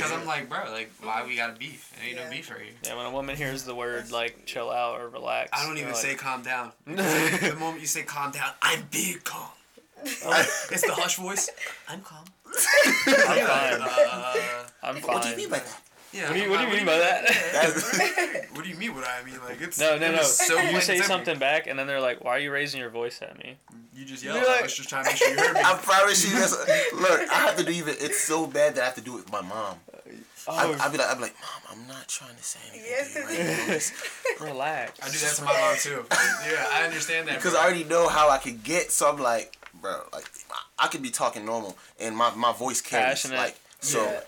Tell you. because I'm like, bro, like why we got a beef? There ain't Yeah. no beef right here. Yeah, when a woman hears the word like chill out or relax, I don't even like, say calm down. the moment you say calm down, I'm big calm. it's the hush voice. I'm calm. I'm fine. Uh, I'm fine. What do you mean by that? Yeah. What do you, what do you mean by that? What do you mean? What I mean? Like it's No, no, it no. So you say and something back, and then they're like, "Why are you raising your voice at me?" You just yell. You're I like- was just trying to make sure you heard me. I promise you. That's, look, I have to do even. It's so bad that I have to do it with my mom. I, Oh, I'd be like, I'd be like, Mom, I'm not trying to say anything Yes, right relax. I do that to my mom too. Yeah, I understand that. Because bro. I already know how I could get. So I'm like, bro, like I could be talking normal and my, my voice carries. Passionate. Like so, Yeah.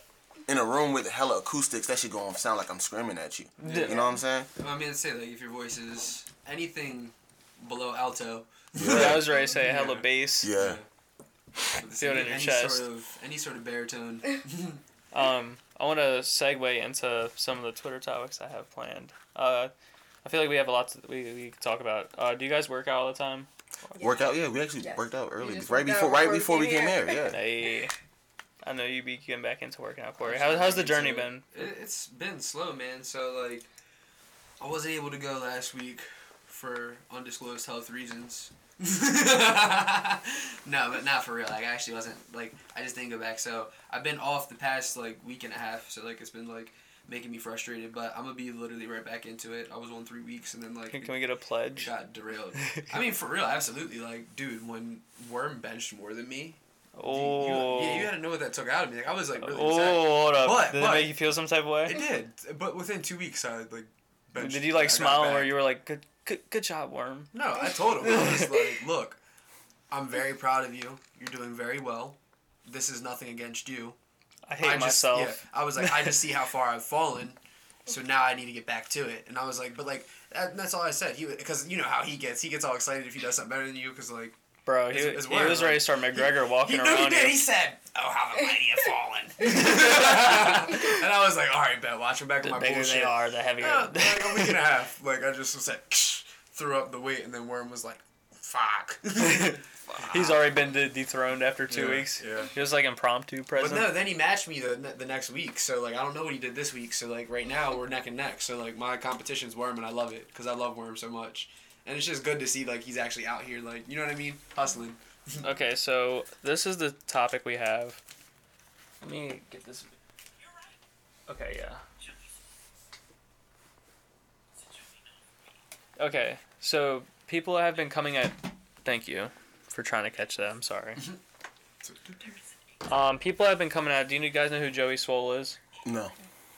In a room with hella acoustics, that shit gonna sound like I'm screaming at you. You know what I'm saying? I mean, say like if your voice is anything below alto, Yeah, I was ready to say hella Yeah. bass. Yeah. feel it in your any chest. Sort of, any sort of baritone. Um, I want to segue into some of the Twitter topics I have planned. Uh, I feel like we have a lot to, we we could talk about. Uh, do you guys work out all the time? Work out, Yeah, we actually Yes. worked out early, right worked out before, right before before we we came came here. here. Yeah. Hey, I know you be getting back into working out, Corie. How, how's the journey been? It, it's been slow, man. So like, I wasn't able to go last week for undisclosed health reasons. no, but not for real. Like, I actually wasn't like I just didn't go back. So I've been off the past like week and a half. So like it's been like making me frustrated. But I'm gonna be literally right back into it. I was on three weeks and then like Can, can we get a pledge? got derailed. I mean, for real, absolutely. Like, dude, when Worm benched more than me, Oh, you, yeah, you had to know what that took out of me. Like, I was like really oh, upset. hold up. But- did but- it make you feel some type of way? It did, but within two weeks, I like. benched- Did you like I smile or you were like, "Good, good, good job, worm"? No, I told him. I was like, "Look, I'm very proud of you. You're doing very well. This is nothing against you. I hate just, myself. Yeah, I was like, I just see how far I've fallen, so now I need to get back to it. And I was like, but like that, that's all I said. He because you know how he gets. He gets all excited if he does something better than you because like Bro, he, It's- it's he was ready to start McGregor walking he, no, he around did. He said, "Oh, how the mighty have fallen." and I was like, "All right, bet. Watch him back The with my bigger bullshit." they are, the heavier. Yeah, like a week and a half. Like I just was like, threw up the weight, and then Worm was like, "Fuck." He's already been de- dethroned after two Yeah, weeks. yeah. He was like impromptu present. But president. no, then he matched me the the next week. So like I don't know what he did this week. So like right now we're neck and neck. So like my competition's Worm, and I love it because I love Worm so much. And it's just good to see like he's actually out here, like you know what I mean, hustling. Okay, so this is the topic we have. Let me get this. Okay, yeah. Okay, so people have been coming at. Thank you for trying to catch that. I'm sorry. Um, people have been coming at. Do you guys know who Joey Swoll is? No.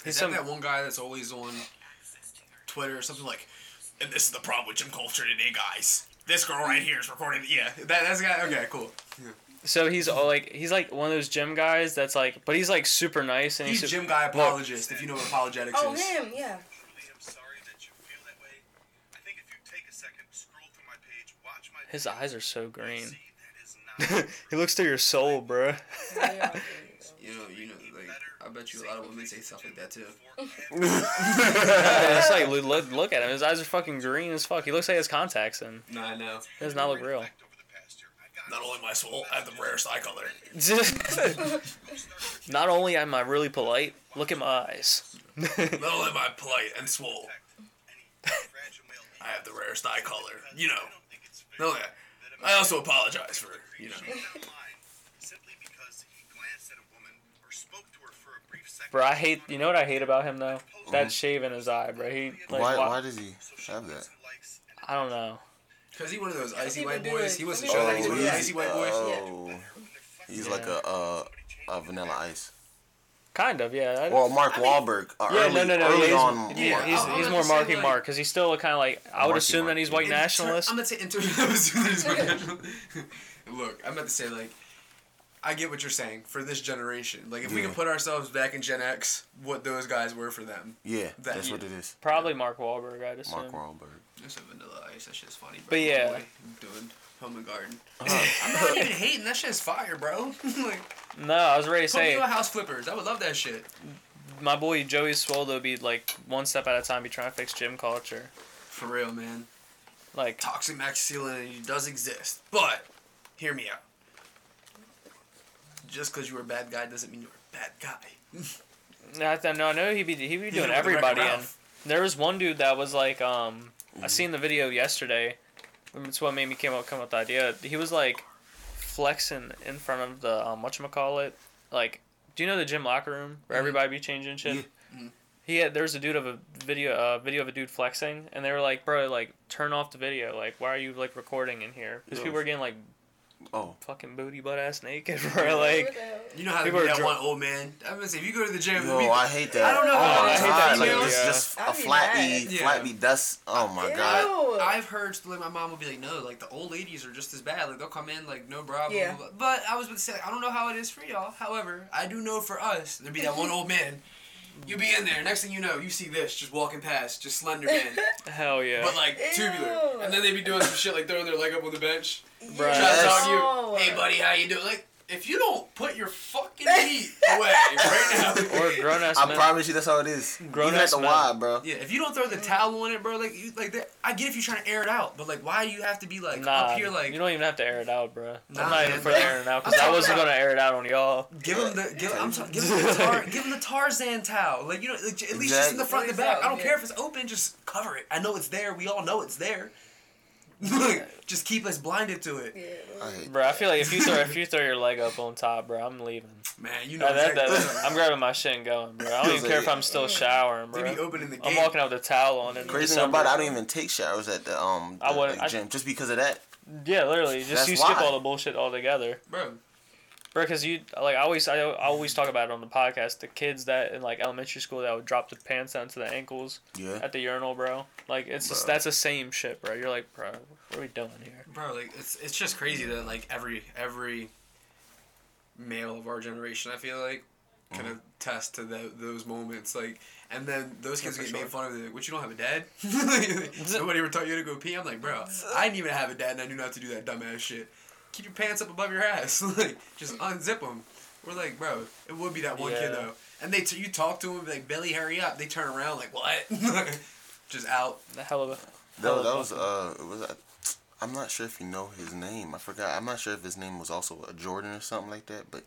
He's Is some. that that one guy that's always on Twitter or something like, and this is the problem with gym culture today, guys. This girl right here is recording. Yeah, that, that's the guy. Okay, cool. Yeah. So he's all like he's like one of those gym guys that's like, but he's like super nice and He's he's, gym guy apologist. If you know what apologetics Oh, is. him, yeah. I'm sorry that you feel that way. I think if you take a second, scroll through my page, watch my his eyes are so green. He looks through your soul, bro. You know, you know, like I bet you a lot of women say stuff like that too. it's like look, look, look at him. His eyes are fucking green as fuck. He looks like he has contacts in. No, I know. He does not look real. over the past year. I got Not only my soul, I have the rarest eye color. not only am I really polite, look at my eyes. Not only am I polite and swole, any fragile male I have the rarest eye color. You know. I don't think it's fair No, yeah. I also apologize for you know. that a line simply because he glanced at a woman or spoke to her for a brief second. Bro, I hate. You know what I hate about him though? That shave in his eye, bro. He like why, why- why does he have that? I don't know. Cause he one of those icy white boys. He wasn't Some show that he's one of those icy white boys. Oh, he's like a, uh, a vanilla ice. Kind of, yeah. I- Well, Mark Wahlberg. Uh, yeah, early, no, no, no. Early he's, on, yeah, Mark he's, he's more Marky like- Mark because he's still kind of like I would Marky assume Mark. that he's white In ter- nationalist. I'm gonna say in terms Look, I'm about to say like, I get what you're saying for this generation. Like, if we can put ourselves back in Gen X, what those guys were for them. Yeah, That- that's what it is. Probably Mark Wahlberg, I'd assume. Mark Wahlberg. There's a vanilla ice. That shit's funny. Bro. But yeah. Boy, doing home and garden. Uh-huh. I'm not even hating. That shit's fire, bro. like, No, I was ready to put me say on house flippers. I would love that shit. my boy Joey Swoldo be like one step at a time, be trying to fix gym culture. For real, man. Like Toxic masculinity does exist, but hear me out. Just because you're a bad guy doesn't mean you're a bad guy. No, I know no, no, he be he'd be doing everybody. Ralph. There was one dude that was like, um, I seen the video yesterday. It's what made me came up come up with the idea. He was like flexing in front of the um, what call it, like, do you know the gym locker room where everybody be changing shit? Yeah. He had there was a dude of a video uh, video of a dude flexing, and they were like, bro, like turn off the video. Like, why are you like recording in here? Because Yeah. people were getting like Oh, fucking booty butt ass naked, bro. Like. You know how to People be are that drunk. one old man. I'm gonna say if you go to the gym, yo, we- I hate that. I don't know. Oh, I hate that like, it's Yeah. just I'd a be flat mad. B, Yeah. flat B dust. Oh my god. I've heard like my mom would be like, no, like the old ladies are just as bad. Like they'll come in like no bra. blah, Yeah. blah, blah. But I was about to say, I don't know how it is for y'all. However, I do know for us, there'd be that one old man. You'll be in there. Next thing you know, you see this just walking past, just slender man, Hell yeah. but like tubular. Ew. And then they'd be doing some shit like throwing their leg up on the bench, Bruh. trying to talk to you. Hey buddy, how you doing? Like if you don't put your fucking feet away right now. or grown ass I men. promise you, that's all it is. Grown Even ass at the men. Y, bro. Yeah, if you don't throw the towel on it, bro, like you like that, I get if you're trying to air it out, but like why do you have to be like Nah, up here like you don't even have to air it out, bro. Nah, I'm not even man. for airing it out because I'm I talking wasn't gonna air it out on y'all. Give him the give, I'm t- give him the tar, give him the Tarzan towel. Like you know, like, at least just in the front and the back. I don't care if it's open, just cover it. I know it's there. We all know it's there. Like, just keep us blinded to it, Yeah. I Bro, I feel like if you throw if you throw your leg up on top, bro, I'm leaving. man. You know That, that, exactly. that- I'm grabbing my shit and going, bro. I don't even care if I'm still showering, they bro. be opening the I'm walking out with a towel on. In Crazy thing December. about it, I don't even take showers at the um the, wouldn't- like, I- gym just because of that. Yeah, literally. Just That's you skip why. all the bullshit altogether, bro. Bro. Because you like I always I, I always talk about it on the podcast. The kids that in like elementary school that would drop the pants down to the ankles Yeah. at the urinal, bro. Like it's just, that's the same shit, bro. You're like, bro, what are we doing here? Bro, like it's it's just crazy that like every every male of our generation, I feel like, kind of test to tho- those moments. Like, and then those kids for get made fun of. They're like, what you don't have a dad? Nobody ever taught you to go pee. I'm like, bro, uh, I didn't even have a dad, and I knew not to do that dumbass shit. Keep your pants up above your ass. like, just unzip them. We're like, bro, it would be that one kid though. And they, t- you talk to him like, Billy, hurry up. They turn around like, what? just out. The hell of a. That, that was uh, it was I'm not sure if you know his name. I forgot. I'm not sure if his name was also a Jordan or something like that. But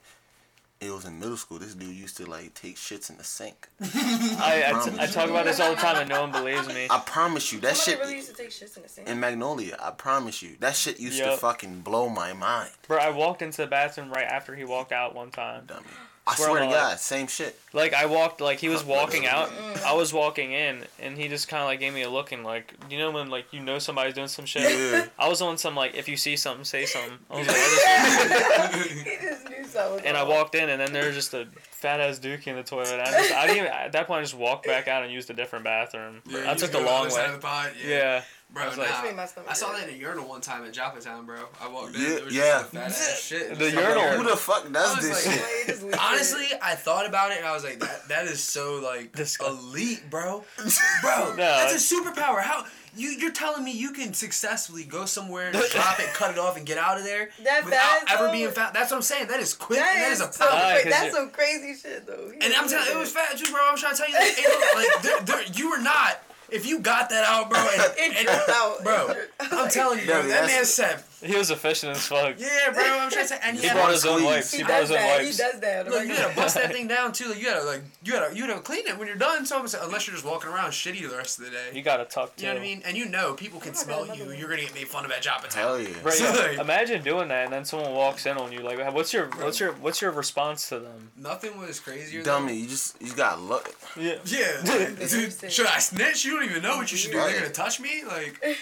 it was in middle school. This dude used to like take shits in the sink. I, I, t- I talk about this all the time and no one believes me. I promise you that Somebody shit really used to take shits in the sink. in Magnolia. I promise you that shit used to fucking blow my mind. Bro, I walked into the bathroom right after he walked out one time. Dummy. I Swear swear to on God, same shit. Like I walked, like he was walking out. I was walking in, and he just kind of like gave me a look and like, you know when like you know somebody's doing some shit. Yeah. I was on some like if you see something, say something. I was like, what is this? he just knew something. and I walked in, and then there was just a fat ass dookie in the toilet. I just, I didn't even at that point. I just walked back out and used a different bathroom. Yeah, I took the long other side way. of the pod, Yeah. Bro, I was like- nah. Made my stomach I saw that in a urinal one time at Joppatowne, bro. I walked in. Yeah, there was yeah. Just fat shit. The urinal. Who the fuck does I this like- shit? Like, just leave it. Honestly, I thought about it and I was like, that that is so like Disgusting. elite, bro. Bro, No, that's a superpower. How you you're telling me you can successfully go somewhere, drop it, cut it off, and get out of there That without fast, ever though? being found? That's what I'm saying. That is quick. that that is, is a so power. Cra- that's you- some crazy shit though. And I'm telling, it was fat too, bro. I'm trying to tell you, like, ain't no- like there, there, you were not. If you got that out, bro, and, It and- out. bro, I'm telling you, bro, that man said, He was efficient as fuck. yeah, bro. I'm trying to say, and he, He had brought a- his own squeeze. wipes. He He brought does his own that. He does that. Look, you gotta bust that thing down too. Like you gotta like you gotta you gotta clean it when you're done. So I'm saying, unless you're just walking around shitty the rest of the day. You got to tuck too. You know what I mean? And you know people can I got smell you. one. You're gonna get made fun of at Joppa Hell Town. yeah. Right, So, yeah. like- Imagine doing that and then someone walks in on you. Like, what's your what's your what's your response to them? Nothing was crazier. Dummy, you just you just got luck. Yeah. Yeah. dude, should I snitch? You don't even know what you should do. Right. They're gonna touch me? Like,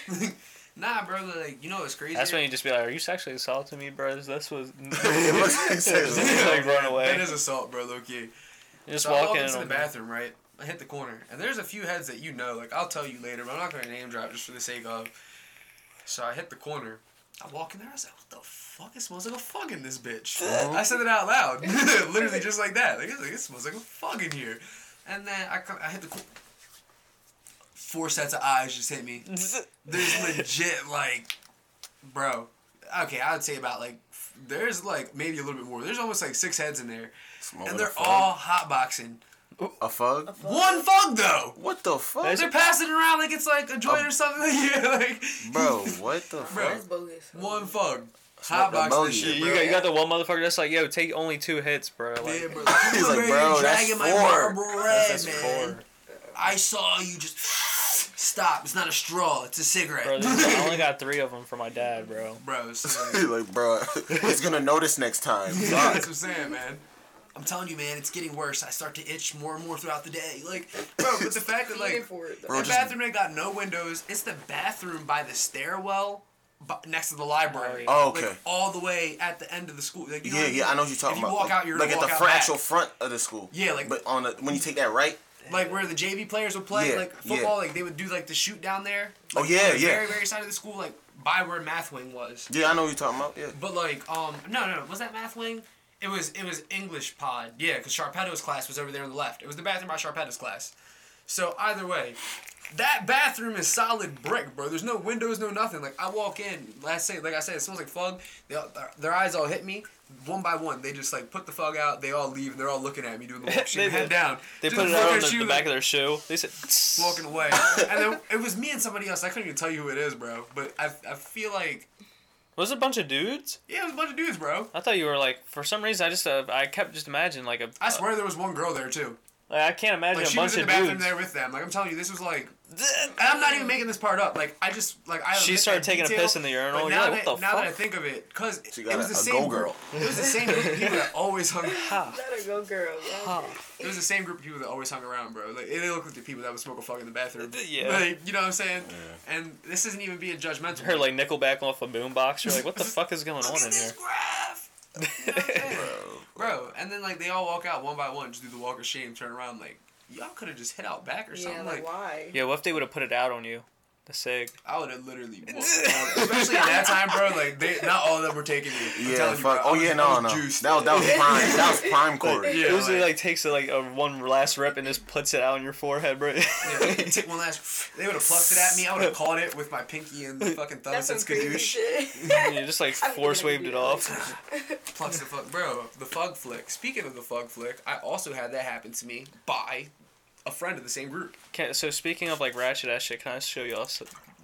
nah, bro. Like, you know what's crazy? That's when you just be like, "Are you sexually assaulting me, bro?" This was." It looks like seriously. like run away. That is assault, bro. Low key. You just So I walk walk in into the bathroom, right? I hit the corner, and there's a few heads that you know. Like I'll tell you later, but I'm not gonna name drop just for the sake of. So I hit the corner. I walk in there. I was like, "What the fuck? It smells like a fuck in this bitch." I said it out loud, literally just like that. Like, like it smells like a fuck in here. And then I come, I hit the corner. Four sets of eyes just hit me. There's legit like, bro. Okay, I would say about like. There's like maybe a little bit more. There's almost like six heads in there, Smoking and they're fug? all hotboxing. a fug. One fug though. What the fuck, They're passing around like it's like a joint or something. yeah, like bro? What the Bro. fuck? That's bogus. one fug. Smoke the this You, shit, you got you got the one motherfucker that's like, "Yo, take only two hits, bro." Like, Yeah, bro. He's like, bro, that's dragging my four. Marlboro Red, that's man. four. I saw you just stop. It's not a straw. It's a cigarette. Bro, this- I only got three of them for my dad, bro. bro, so like, like, bro, he's gonna notice next time. that's what I'm saying, man. I'm telling you, man, it's getting worse. I start to itch more and more throughout the day. Like, bro, but the fact that like for it. Bro, the just- bathroom ain't got no windows. It's the bathroom by the stairwell, bu- next to the library. Oh, oh, Like, okay. all the way at the end of the school. Like, you know Yeah, what I yeah, I know what you're talking if you about. walk out, you're like gonna at the walk front, out actual front of the school. Yeah, like- but on the when you take that right. Like where the JV players would play, Yeah, like yeah. football, like they would do like the shoot down there. Oh, yeah, the yeah. Very very side of the school, like by where math wing was. Yeah, I know what you're talking about. Yeah. But like, um, no, no, no. was that math wing? It was it was English pod. Yeah, because Sharpetto's class was over there on the left. It was the bathroom by Sharpetto's class. So either way, that bathroom is solid brick, bro. There's no windows, no nothing. Like I walk in, last say, like I said, it smells like fug. They all, their, their eyes all hit me. One by one, they just like put the fug out. They all leave, and they're all looking at me doing the walk, They head down. They Just put it on the, the back of their shoe. They said, walking away. and then it was me and somebody else. I couldn't even tell you who it is, bro. But I, I feel like "Was it a bunch of dudes?" yeah, it was a bunch of dudes, bro. I thought you were like, for some reason, I just uh, I kept just imagining like a. I swear there was one girl there too. Like, I can't imagine Like a she was bunch in of the bathroom dudes. there with them. Like I'm telling you, this was like. And I'm not even making this part up. Like I just like I. She started that taking a piss in the urinal, But now you're that what the now that I think of it, because She it was the same girl. It was the same group of people that always hung. Ha. Let her go, girl. Yeah. It was the same group of people that always hung around, bro. Like they look like the people that would smoke a fuck in the bathroom. Yeah. Like, you know what I'm saying? Yeah. And this isn't even being judgmental. Her like Nickelback off a boombox. You're like, what the fuck is going Look on at in this here? graph. You know what I'm saying? Bro, and then like they all walk out one by one, just do the walk of shame, turn around, like y'all could have just hit out back or Yeah, something. like Like, why? Yeah, what if they would have put it out on you? A cig. I would have literally, whooped all- especially in that time, bro. Like they, not all of them were taking me. I'm Yeah, telling you, fuck. bro, oh was- yeah, no, no. juiced. That was that was prime. That was prime Corie. Yeah, it usually like- like takes like a one last rip and just puts it out on your forehead, bro. Yeah, take one last. They would have plucked it at me. I would have caught it with my pinky and the fucking thumb and That's said some crazy shit. you just like force waved it off. Plucks the fuck, bro. The fug flick. Speaking of the fug flick, I also had that happen to me by a friend of the same group. Can, so speaking of like ratchet ass shit, can I show y'all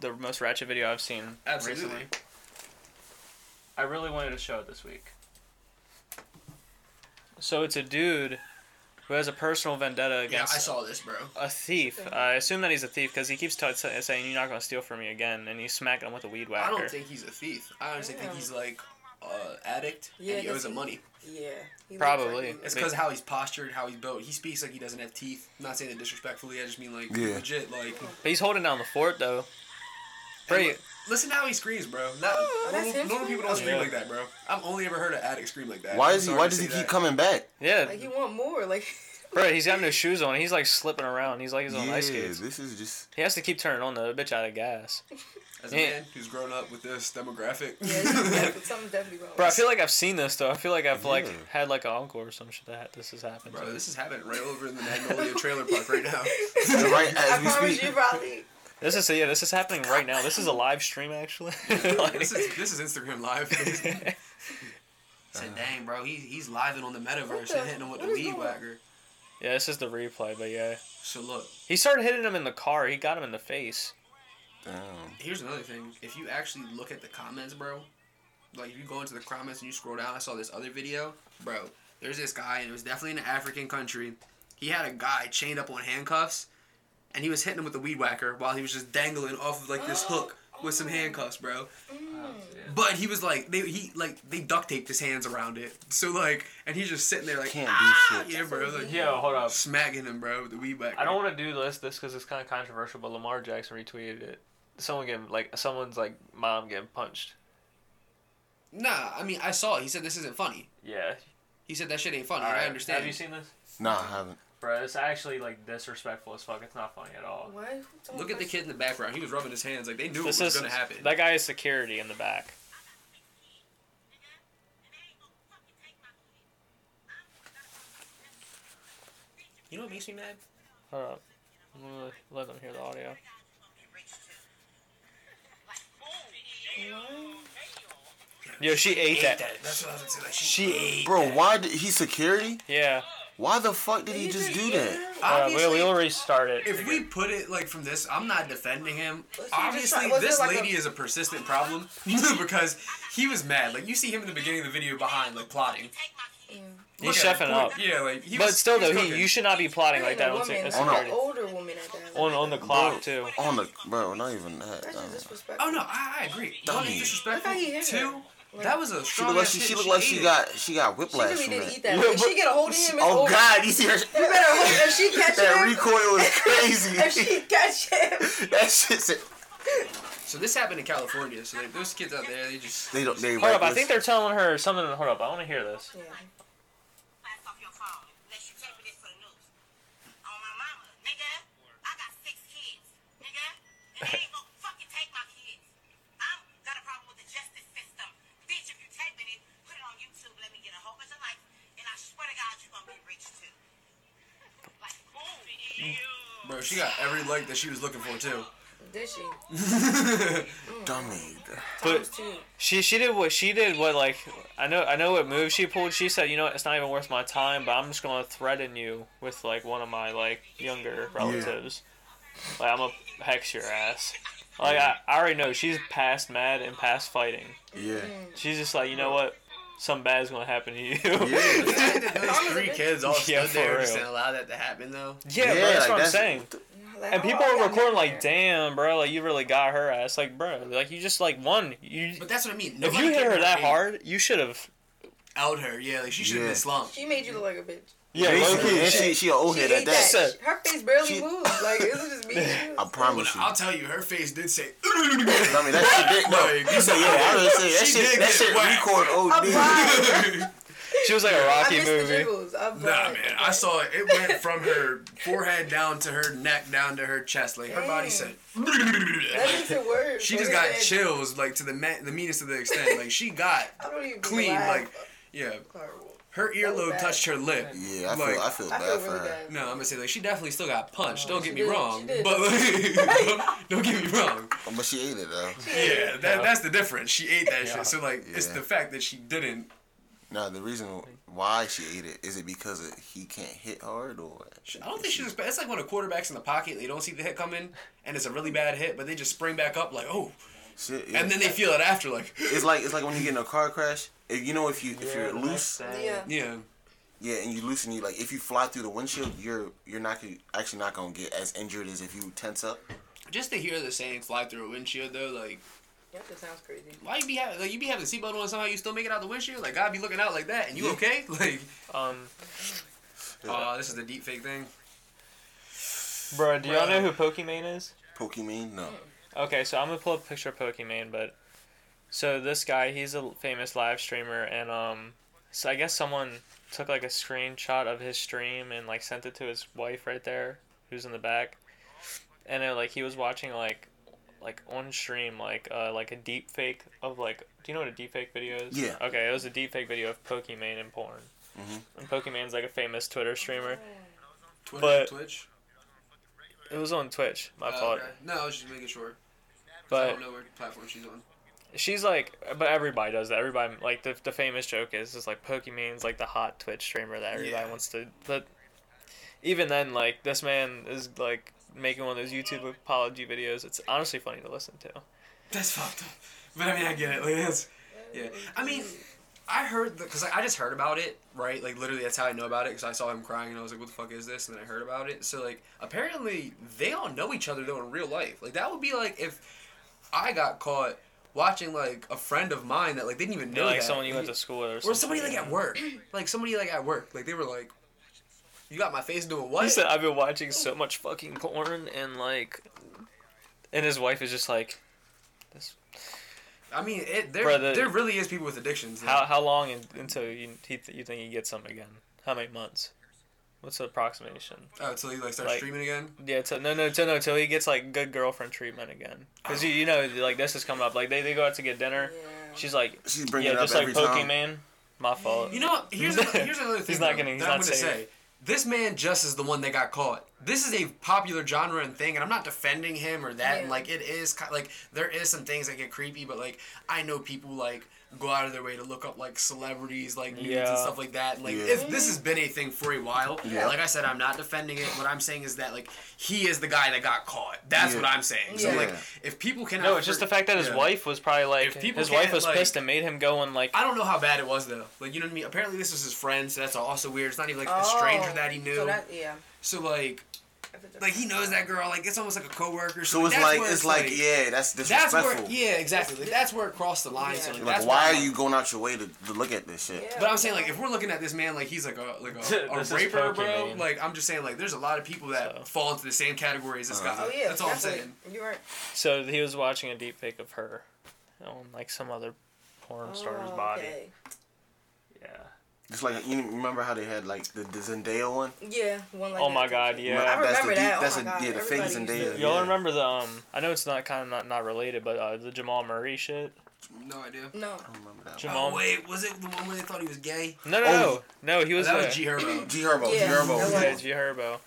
the most ratchet video I've seen Absolutely. recently? I really wanted to show it this week. So it's a dude who has a personal vendetta against. Yeah, against I saw this, bro. a thief. I assume that he's a thief because he keeps t- t- saying you're not gonna steal from me again, and he's smacking him with a weed wacker. I don't think he's a thief. I honestly think he's like uh, addict Yeah, and he owes that's- him money. Yeah. he Probably. like It's because how he's postured, how he's built. He speaks like he doesn't have teeth. I'm not saying that disrespectfully. I just mean like Yeah. legit. Like, But he's holding down the fort though. Bro, and listen to how he screams, bro. Not, Oh, that's normal, normal people don't scream Yeah. like that, bro. I've only ever heard an addict scream like that. Why is he? Why does he keep that. coming back? yeah, Like he want more. Like bro, he's got no shoes on. He's like slipping around. He's like he's on yeah, ice skates. this is just. He has to keep turning on the bitch out of gas. As a Yeah. man who's grown up with this demographic, yeah, it's just definitely- something's definitely wrong. Bro, I feel like I've seen this though. I feel like I've like had like an uncle or some shit that this has happened. bro, to. this is happening right over in the Magnolia trailer park right now. right I we promise speak. you, probably. This is yeah, this is happening right now. This is a live stream actually. Like- this is this is Instagram live. Said, dang, bro, he's he's living on the metaverse the- and hitting him with the weed whacker. Yeah, this is the replay, but yeah, So look, he started hitting him in the car. He got him in the face. Damn. here's another thing. If you actually look at the comments, bro, like if you go into the comments and you scroll down, I saw this other video, bro. There's this guy, and it was definitely in an African country. He had a guy chained up on handcuffs, and he was hitting him with a weed whacker while he was just dangling off of like this hook with some handcuffs, bro. But he was like, they he like they duct taped his hands around it, so like, and he's just sitting there like, Can't do ah, shit. yeah, bro, like, Yo, hold up. smacking him, bro, with the weed whacker. I don't want to do this this because it's kind of controversial, but Lamar Jackson retweeted it. Someone getting like someone's like mom getting punched. Nah, I mean, I saw it. He said this isn't funny. Yeah. He said that shit ain't funny. I understand. Have you seen this? Nah, I haven't. Bro, it's actually like disrespectful as fuck. It's not funny at all. What? Look at the kid in the background. He was rubbing his hands like they knew This it was is gonna happen. that guy is security in the back. You know what makes me mad? Hold up. I'm gonna let them hear the audio. Yo, she ate that. That's what I was gonna say. Like, She ate. Bro, why did he security? Yeah. Why the fuck did he just do that? Hold up, uh, we'll, we'll restart if we put it like from this, I'm not defending him. Was he Obviously, try- was this there like lady a- is a persistent problem because he was mad. Like you see him in the beginning of the video behind, like plotting. He's Look at chefing him. up. Yeah, like he But was, still, he was though, he, cooking. you should not be plotting like that on, woman, se- like Oh, no. security. older woman at that. On, on the clock, too. On the bro, not even that. That's just disrespectful. Oh no, I, I agree. One, Dummy. it's disrespectful. Look how he hit her. Two, that was a she looked like ass she, hit. she looked like she got she got She whiplash really from didn't that. eat that. If she get a hold of him, it's Oh over. God, you see her? You better hope if she catch That him. recoil was crazy. If she catch him. that shit said So this happened in California. So like, those kids out there, they just they don't. They Hold up, I think they're telling her something. Hold up, I want to hear this. Yeah. Pass off your phone. Unless you take me this for the news. On my mama, nigga. I got six kids, nigga. And they ain't gonna fucking take my kids. I'm got a problem with the justice system. Bitch, if you taping it, put it on YouTube. Let me get a whole bunch of likes. And I swear to God, you're gonna be rich too. Like, boom. Bro. She got every like that she was looking for too. Did she? dummy. But she she did what she did. What like I know I know what move she pulled. She said, you know, it's not even worth my time, but I'm just gonna threaten you with like one of my like younger relatives. Like I'm gonna hex your ass. Like I, I already know she's past mad and past fighting. Yeah. She's just like, you know what? Something bad's gonna happen to you. Yeah. Those three kids all Yeah, stood there for just real. didn't allow that to happen though. Yeah, bro, that's like, what I'm that's- saying. Like, And oh, people I are recording like, damn, bro, like you really got her ass. Like, bro, like you just like won. You But that's what I mean. if you hit her that hard, you should have. out her, yeah, like she should have Yeah. been slumped. She made you look like a bitch. Yeah, Basically, and she she an old She head at that. that. Her face barely She- moved. Like it was just me. I promise you. I'll tell you, her face did say. I mean, that shit did. No, Like, you said yeah. I was say that shit. That shit record I'm OD. She was like a I Rocky missed movie. the. I'm Nah, sorry. man, I saw it. It went from her forehead down to her neck, down to her chest. Like her body said. That makes it worse. She just got said- chills, like to the ma- the meanest of the extent. Like she got I don't even clean, laugh. like yeah. Horrible. Her earlobe touched her lip. Yeah, I Like, feel I feel I bad feel for her. bad. No, I'm gonna say like she definitely still got punched. don't get me did, wrong, but like, don't get me wrong. Oh, but she ate it though. Yeah, that, that's the difference. She ate that shit. So like, it's the fact that she didn't. Now the reason why she ate it is it because it, he can't hit hard or what? I don't think she was. It's like when a quarterback's in the pocket, they don't see the hit coming, and it's a really bad hit, but they just spring back up like, oh, Shit, yeah. and then they feel it after, like, it's like it's like when you get in a car crash. If you know if you if you're loose, Yeah. yeah. yeah, and you loosen you like if you fly through the windshield, you're you're not gonna- actually not gonna get as injured as if you tense up. Just to hear the saying "fly through a windshield" though, like, Yeah, that sounds crazy. why you be having like you be having the seatbelt on somehow you still make it out the windshield? Like, God be looking out like that, and you okay? Like, Um, oh, this is the deep fake thing. bro, do y'all know who Pokimane is? Pokemon, no. Okay, so I'm gonna pull up a picture of Pokimane, but so this guy, he's a famous live streamer, and um, so I guess someone took like a screenshot of his stream and like sent it to his wife right there, who's in the back, and it, like he was watching like like on stream like uh like a deep fake of like do you know what a deep fake video is? Yeah. Okay, it was a deep fake video of Pokimane in porn. Mhm. And Pokimane's like a famous Twitter streamer. Twitter, But- Twitch. It was on Twitch. My Oh, fault. okay. No, I was just making sure. 'Cause I don't know what platform she's on. She's like, but everybody does that. Everybody like the the famous joke is is like Pokimane's like the hot Twitch streamer that everybody Yeah. wants to. But even then, like this man is like making one of those YouTube apology videos. It's honestly funny to listen to. That's fucked up. But I mean, I get it. Like, that's, yeah. I mean, I heard because I just heard about it, right? Like literally, that's how I know about it because I saw him crying and I was like, "What the fuck is this?" And then I heard about it. So like, apparently they all know each other though in real life. Like that would be like if I got caught watching like a friend of mine that like didn't even Yeah, know like that. someone you went to school with or something. or somebody like at work, like somebody like at work, like they were like, "You got my face doing what?" He said, "I've been watching so much fucking porn and like," and his wife is just like, "This I mean, it, there Brother- there really is people with addictions. how how long until you he, you think he gets some again? How many months? What's the approximation? Oh, until he like starts Like- streaming again. Yeah, to, no, no, to, no, till he gets like good girlfriend treatment again. Cause you, you know, like this is coming up. Like they, they go out to get dinner. Yeah. She's like, She's bringing yeah, it up just like every time. Pokemon. My fault. You know, here's a, here's another thing. He's not though, getting- he's that I'm not gonna safe. say. This man just is the one that got caught. This is a popular genre and thing, and I'm not defending him or that. And like, it is like there is some things that get creepy, but like I know people like go out of their way to look up like celebrities, like nudes Yeah. and stuff like that. Like, Yeah. if this has been a thing for a while. Yeah. Like I said, I'm not defending it. What I'm saying is that like he is the guy that got caught. That's Yeah. what I'm saying. So Yeah. like, if people cannot, No, it's just the fact that his Yeah. wife was probably like, If people his wife was like- pissed and made him go and like, I don't know how bad it was though. Like you know what I mean? Apparently this was his friend, so that's also weird. It's not even like a oh, stranger Oh, that he knew. So that, yeah. So like, like he knows that girl. Like it's almost like a coworker. So it's that's like where it's like, yeah, that's That's disrespectful. where yeah exactly. Like, that's where it crossed the line. Yeah. So like, Like, that's why why are I'm you going out your way to, to look at this shit? Yeah. But I'm saying like if we're looking at this man like he's like a like a, a This raper, bro. Like I'm just saying like there's a lot of people that So. fall into the same category as this uh-huh. guy. Oh yeah. that's all I'm saying. You're right. so he was watching a deep fake of her on like some other porn star's Oh, body. okay. Yeah. Just like you remember how they had like the, the Zendaya one. Yeah. One like Oh that my. God, yeah. I That's remember the that. deep- Oh that's my a- God. yeah, the fake Everybody Zendaya. Y'all Yeah. remember the um? I know it's not kind of not, not related, but uh, the Jamal Murray shit. No idea. No. I don't remember that. Jamal. Oh wait, was it the one where they thought he was gay? No, no, Oh. no, no. He was. that uh, was G Herbo. G Herbo. Yeah, G Herbo. Yeah, G Herbo.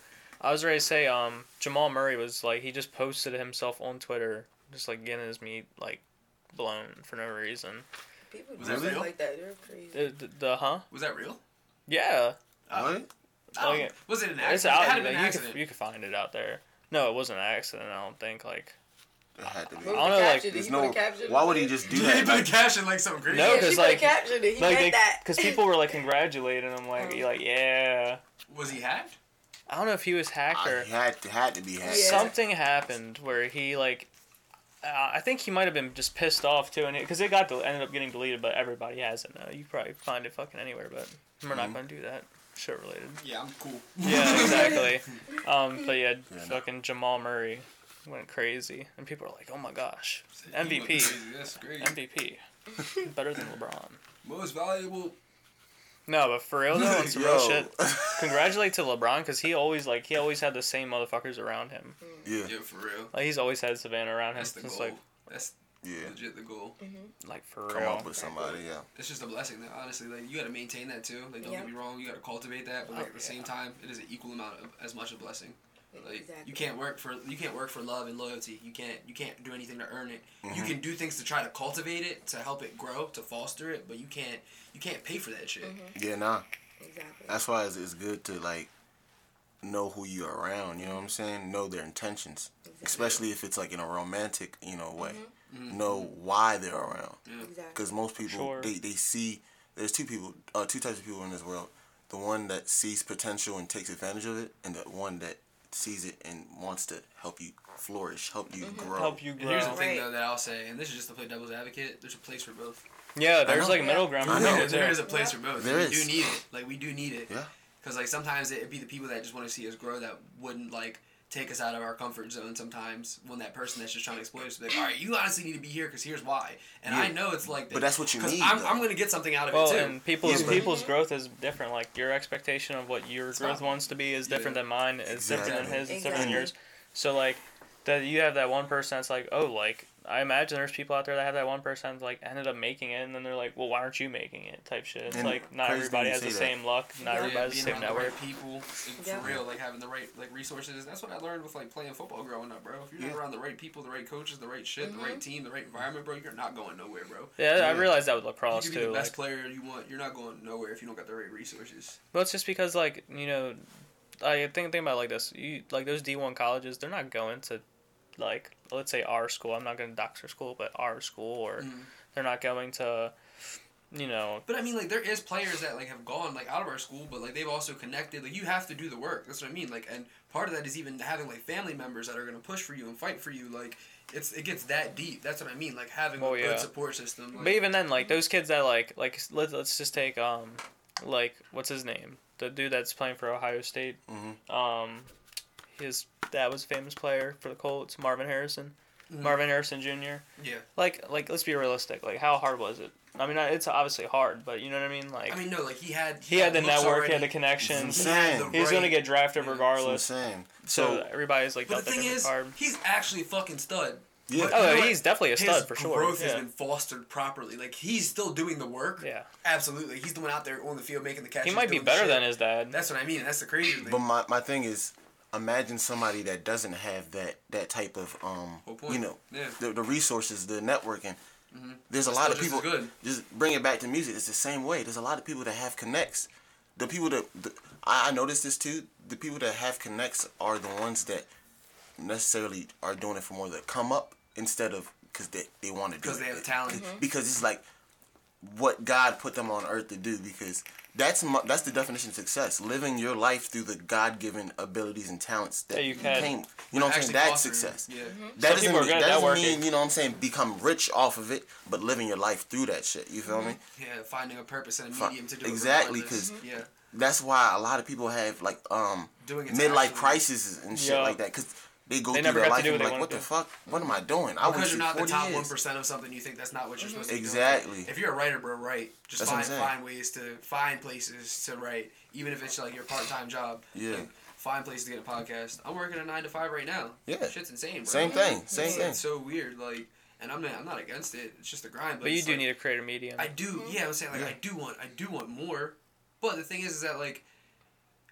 I was ready to say, um, Jamal Murray was like he just posted himself on Twitter, just like getting his meat like blown for no reason. People Was do that real? like that. They're crazy. The, the, the huh? Was that real? Yeah, uh, What? Oh, Like, was it an accident? it's accident? out. It had to be like, an you accident. could you could find it out there. No, it wasn't an accident. I don't think. Like It had to be. I don't know, like, There's no. a Why would he just do Yeah, that? he put a Like, cash in like something crazy. No, Yeah, she 'cause, put a like- caption. it. He like meant they, that. because people were like congratulating him, like Oh. like yeah. Was he hacked? I don't know if he was ah, hacked I or had to had to be hacked. Yeah. something happened where he like uh, I think he might have been just pissed off too, and because it, got del- ended up getting deleted, but everybody has it now. You probably find it fucking anywhere, but we're not gonna do that. Shit related. Yeah, I'm cool. Yeah, exactly. Um, but yeah, Yeah, fucking Jamal Murray went crazy, and people are like, "Oh my gosh, MVP. That's great. MVP, better than LeBron." Most valuable. No, but for real though, on some real Yo. shit. Congratulate to LeBron because he always like he always had the same motherfuckers around him. Yeah, Yeah, for real. Like he's always had Savannah around him. That's the It's goal. like That's yeah. legit the goal. Mm-hmm. like for real. Come real. up with somebody. Yeah. It's just a blessing, though. Honestly, like you got to maintain that too. Like, don't Yeah. get me wrong, you got to cultivate that, but like Oh, at the yeah. same time, it is an equal amount of as much a blessing. Like Exactly. you can't work for you can't work for love and loyalty. You can't you can't do anything to earn it. Mm-hmm. You can do things to try to cultivate it, to help it grow, to foster it, but you can't you can't pay for that shit. Yeah, nah. Exactly. That's why it's, it's good to like know who you're around. You know what I'm saying? Know their intentions, especially if it's like in a romantic, you know, way. Know why they're around. exactly. Because most people Sure. they, they see there's two people, uh, two types of people in this world. The one that sees potential and takes advantage of it, and the one that sees it and wants to help you flourish, help you mm-hmm. grow. Help you And here's the thing Right. though that I'll say, and this is just to play devil's advocate. There's a place for both. Yeah, there's know. like middle ground. I know. there too. is a place for both. There we is. do need it. Like we do need it. Yeah. Because like sometimes it'd be the people that just want to see us grow that wouldn't like take us out of our comfort zone. Sometimes when that person that's just trying to exploit us, be like, all right, you honestly need to be here because here's why. And I know it's like, But that's what you need. I'm, though. I'm gonna get something out of Well, it too. and people's Yeah, but- people's growth is different. Like your expectation of what your It's growth not- wants to be is Yeah. different than mine. It's different than Exactly. his. It's different than yours. So like that you have that one person that's like, oh, like I imagine there's people out there that have that one person that's like ended up making it, and then they're like, well, why aren't you making it? Type shit. It's And like not everybody has the that. same luck. Not Yeah. everybody has the same around the network. right people, and for real, like having the right like resources. That's what I learned with like playing football growing up, bro. If you're not Yeah. around the right people, the right coaches, the right shit, the Mm-hmm. right team, the right environment, bro, you're not going nowhere, bro. Yeah, I realized that with lacrosse You lacrosse can be the best Like, player you want. You're not going nowhere if you don't got the right resources. Well, it's just because like you know, I think think about it like this. You like those D one colleges, they're not going to, like let's say our school. I'm not going to doctor school, but our school, or Mm-hmm. they're not going to, you know. But I mean, like there is players that like have gone like out of our school, but like they've also connected. Like you have to do the work. That's what I mean. Like, and part of that is even having like family members that are gonna push for you and fight for you. Like, it's it gets that deep. That's what I mean. Like having Oh, a yeah. good support system. Like, But even then, like those kids that like like let's let's just take um, like what's his name, the dude that's playing for Ohio State. Mhm. Um, his dad was a famous player for the Colts, Marvin Harrison. Mhm. Marvin Harrison Jr. yeah. Like like let's be realistic. Like how hard was it? I mean, it's obviously hard, but you know what I mean. Like I mean, no, like he had he had the looks network, he had the connections. It's insane. the He's gonna get drafted Yeah. regardless. That's what I'm. So So, everybody's like But the thing is, card. he's actually a fucking stud. Yeah. But Oh, you know yeah, what? he's definitely a His stud for sure. His growth Yeah. has been fostered properly. Like he's still doing the work. Yeah. Absolutely, he's the one out there on the field making the catches. He might be better shit. than his dad. That's what I mean. That's the crazy thing. but my, my thing is, imagine somebody that doesn't have that that type of um, you know, Yeah. the, the resources, the networking. There's a It's lot of people. good. Just bring it back to music. It's the same way. There's a lot of people that have connects. The people that the, I, I noticed this too. The people that have connects are the ones that necessarily are doing it for more the come up instead of because they, they want to do it. Because they have the talent. Mm-hmm. 'Cause- Because it's like what God put them on earth to do. Because that's mu- that's the definition of success. Living your life through the God given abilities and talents that That you can. came. You know what I'm saying? That's success. Yeah. Mm-hmm. That doesn't, mean, that that doesn't working. mean, you know what I'm saying, become rich off of it, but living your life through that shit. You feel me? Mm-hmm. Yeah, finding a purpose and a medium to do it. exactly, regardless. 'cause- mm-hmm. yeah, That's why a lot of people have like um Doing midlife actually- crises and shit Yeah. like that because they go They through their life and be like, what wanna the fuck? What am I doing? I because was you're not the top one percent of something, you think that's not what you're supposed to be doing. Exactly. If you're a writer, bro, write. Just That's what I'm find saying. find ways to find places to write, even if it's like your part time job. Yeah. Like, find places to get a podcast. I'm working a nine to five right now. Yeah. shit's insane. Bro. Same thing. Same It's, thing. it's so weird. Like, and I'm not, I'm not against it. It's just a grind. But, But you do like- need a creative medium. I do. Yeah, I'm saying like Yeah. I do want I do want more, but the thing is, is that like,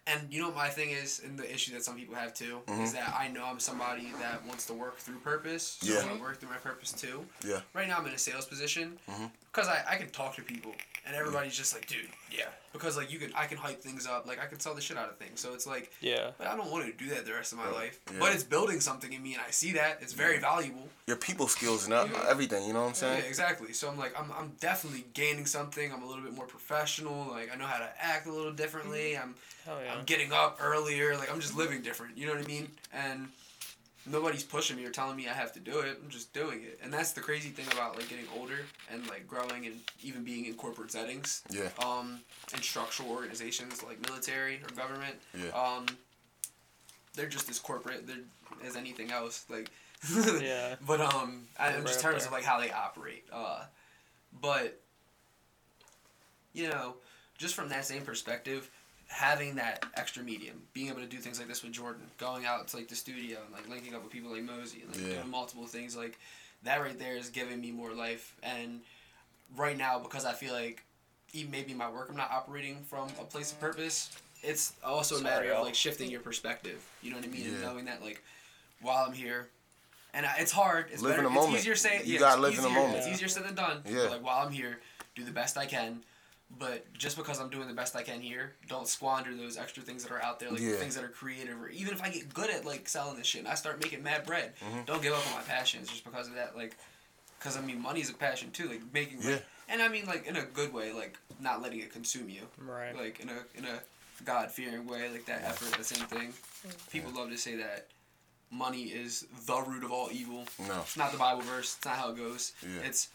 and you know what my thing is, and the issue that some people have too is mm-hmm. that I know I'm somebody that wants to work through purpose. So Yeah. I want to work through my purpose too. Yeah. Right now I'm in a sales position mm-hmm. Because I, I can talk to people and everybody's just like, dude, yeah, because like you can I can hype things up, like I can sell the shit out of things. So it's like, yeah. but I don't want to do that the rest of my life. Yeah. But it's building something in me, and I see that it's very valuable. Your people skills and uh, everything. You know what I'm saying? Yeah, exactly. So I'm like, I'm, I'm definitely gaining something. I'm a little bit more professional. Like I know how to act a little differently. I'm Hell yeah. I'm getting up earlier. Like I'm just living different. You know what I mean? And nobody's pushing me or telling me I have to do it. I'm just doing it. And that's the crazy thing about like getting older and like growing and even being in corporate settings. Yeah. Um, and structural organizations like military or government. Yeah. Um, they're just as corporate they're, as anything else. Like. Yeah. But um, I, in Right just up terms there. of like how they operate. Uh, but you know, just from that same perspective, having that extra medium, being able to do things like this with Jordan, going out to like the studio and like linking up with people like Mosey and like Yeah. doing multiple things like that right there is giving me more life. And right now, because I feel like even maybe my work, I'm not operating from a place of purpose. It's also a matter of y'all. like shifting your perspective. You know what I mean? And knowing that like while I'm here. And I, it's hard. It's Live in better. the it's moment. easier saying. You yeah, gotta it's live in the easier- moment. It's easier said than done. Yeah. But, like while I'm here, do the best I can. But just because I'm doing the best I can here, don't squander those extra things that are out there, like Yeah. things that are creative. Or even if I get good at like selling this shit and I start making mad bread, Mm-hmm. don't give up on my passions just because of that. Like, because I mean, money's a passion too. Like making, like, Yeah. and I mean like in a good way, like not letting it consume you. Right. Like in a in a God fearing way, like that effort, the same thing. People love to say that money is the root of all evil. No. It's not the Bible verse. It's not how it goes. Yeah. It's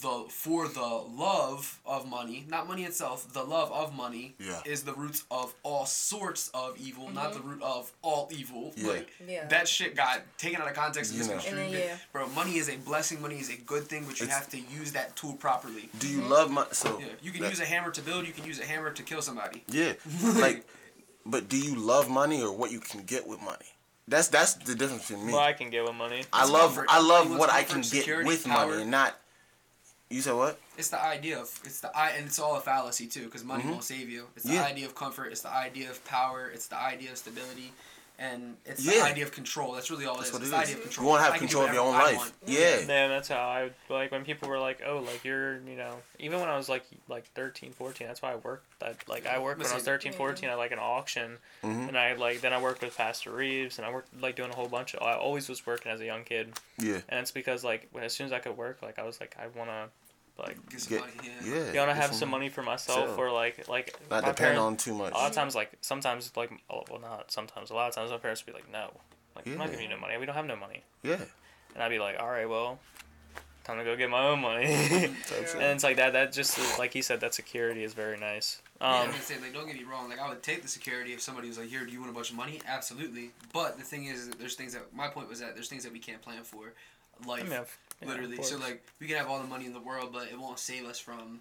the for the love of money, not money itself. The love of money Yeah. is the roots of all sorts of evil, not the mm-hmm. root of all evil. Yeah. Like Yeah. that shit got taken out of context and You misconstrued. Yeah. Bro, money is a blessing. Money is a good thing, but you It's- have to use that tool properly. Do you mm-hmm. love money? so? Yeah, you can that- use a hammer to build. You can use a hammer to kill somebody. Yeah, like, but do you love money or what you can get with money? That's that's the difference in me. Well, I can get with money. I It's love comfort. I love Everybody what I can get security, with power. money not. You said what? It's the idea of it's the i and it's all a fallacy too because money won't save you. It's the Mm-hmm. Yeah. idea of comfort. It's the idea of power. It's the idea of stability, and it's Yeah. the idea of control. That's really all That's it is. what it's it the is. idea of control. You want to have can do control of your own I life. want. Yeah. Man, that's how I like when people were like, "Oh, like you're, you know." Even when I was like like 13, 14, that's why I worked. I, like I worked when I was Listen. 13, 14 at like an auction, Mm-hmm. and I like then I worked with Pastor Reeves, and I worked like doing a whole bunch of. I always was working as a young kid, Yeah. and it's because like when, as soon as I could work, like I was like I wanna, like Get some Get money. Yeah. yeah. you wanna have some money for myself Sure. or like like Not my depend parents- on too much. A lot of times, like sometimes, like oh, well, not sometimes. A lot of times, my parents would be like, "No, like I'm not giving you no money. We don't have no money." Yeah. And I'd be like, "All right, well, time to go get my own money." That's and it's like that. That just like he said, that security is very nice. Yeah, I'm Um, gonna say like don't get me wrong. Like I would take the security if somebody was like, "Here, do you want a bunch of money?" Absolutely. But the thing is, that there's things that my point was that there's things that we can't plan for, life. I mean, of- yeah, literally. So like we can have all the money in the world, but it won't save us from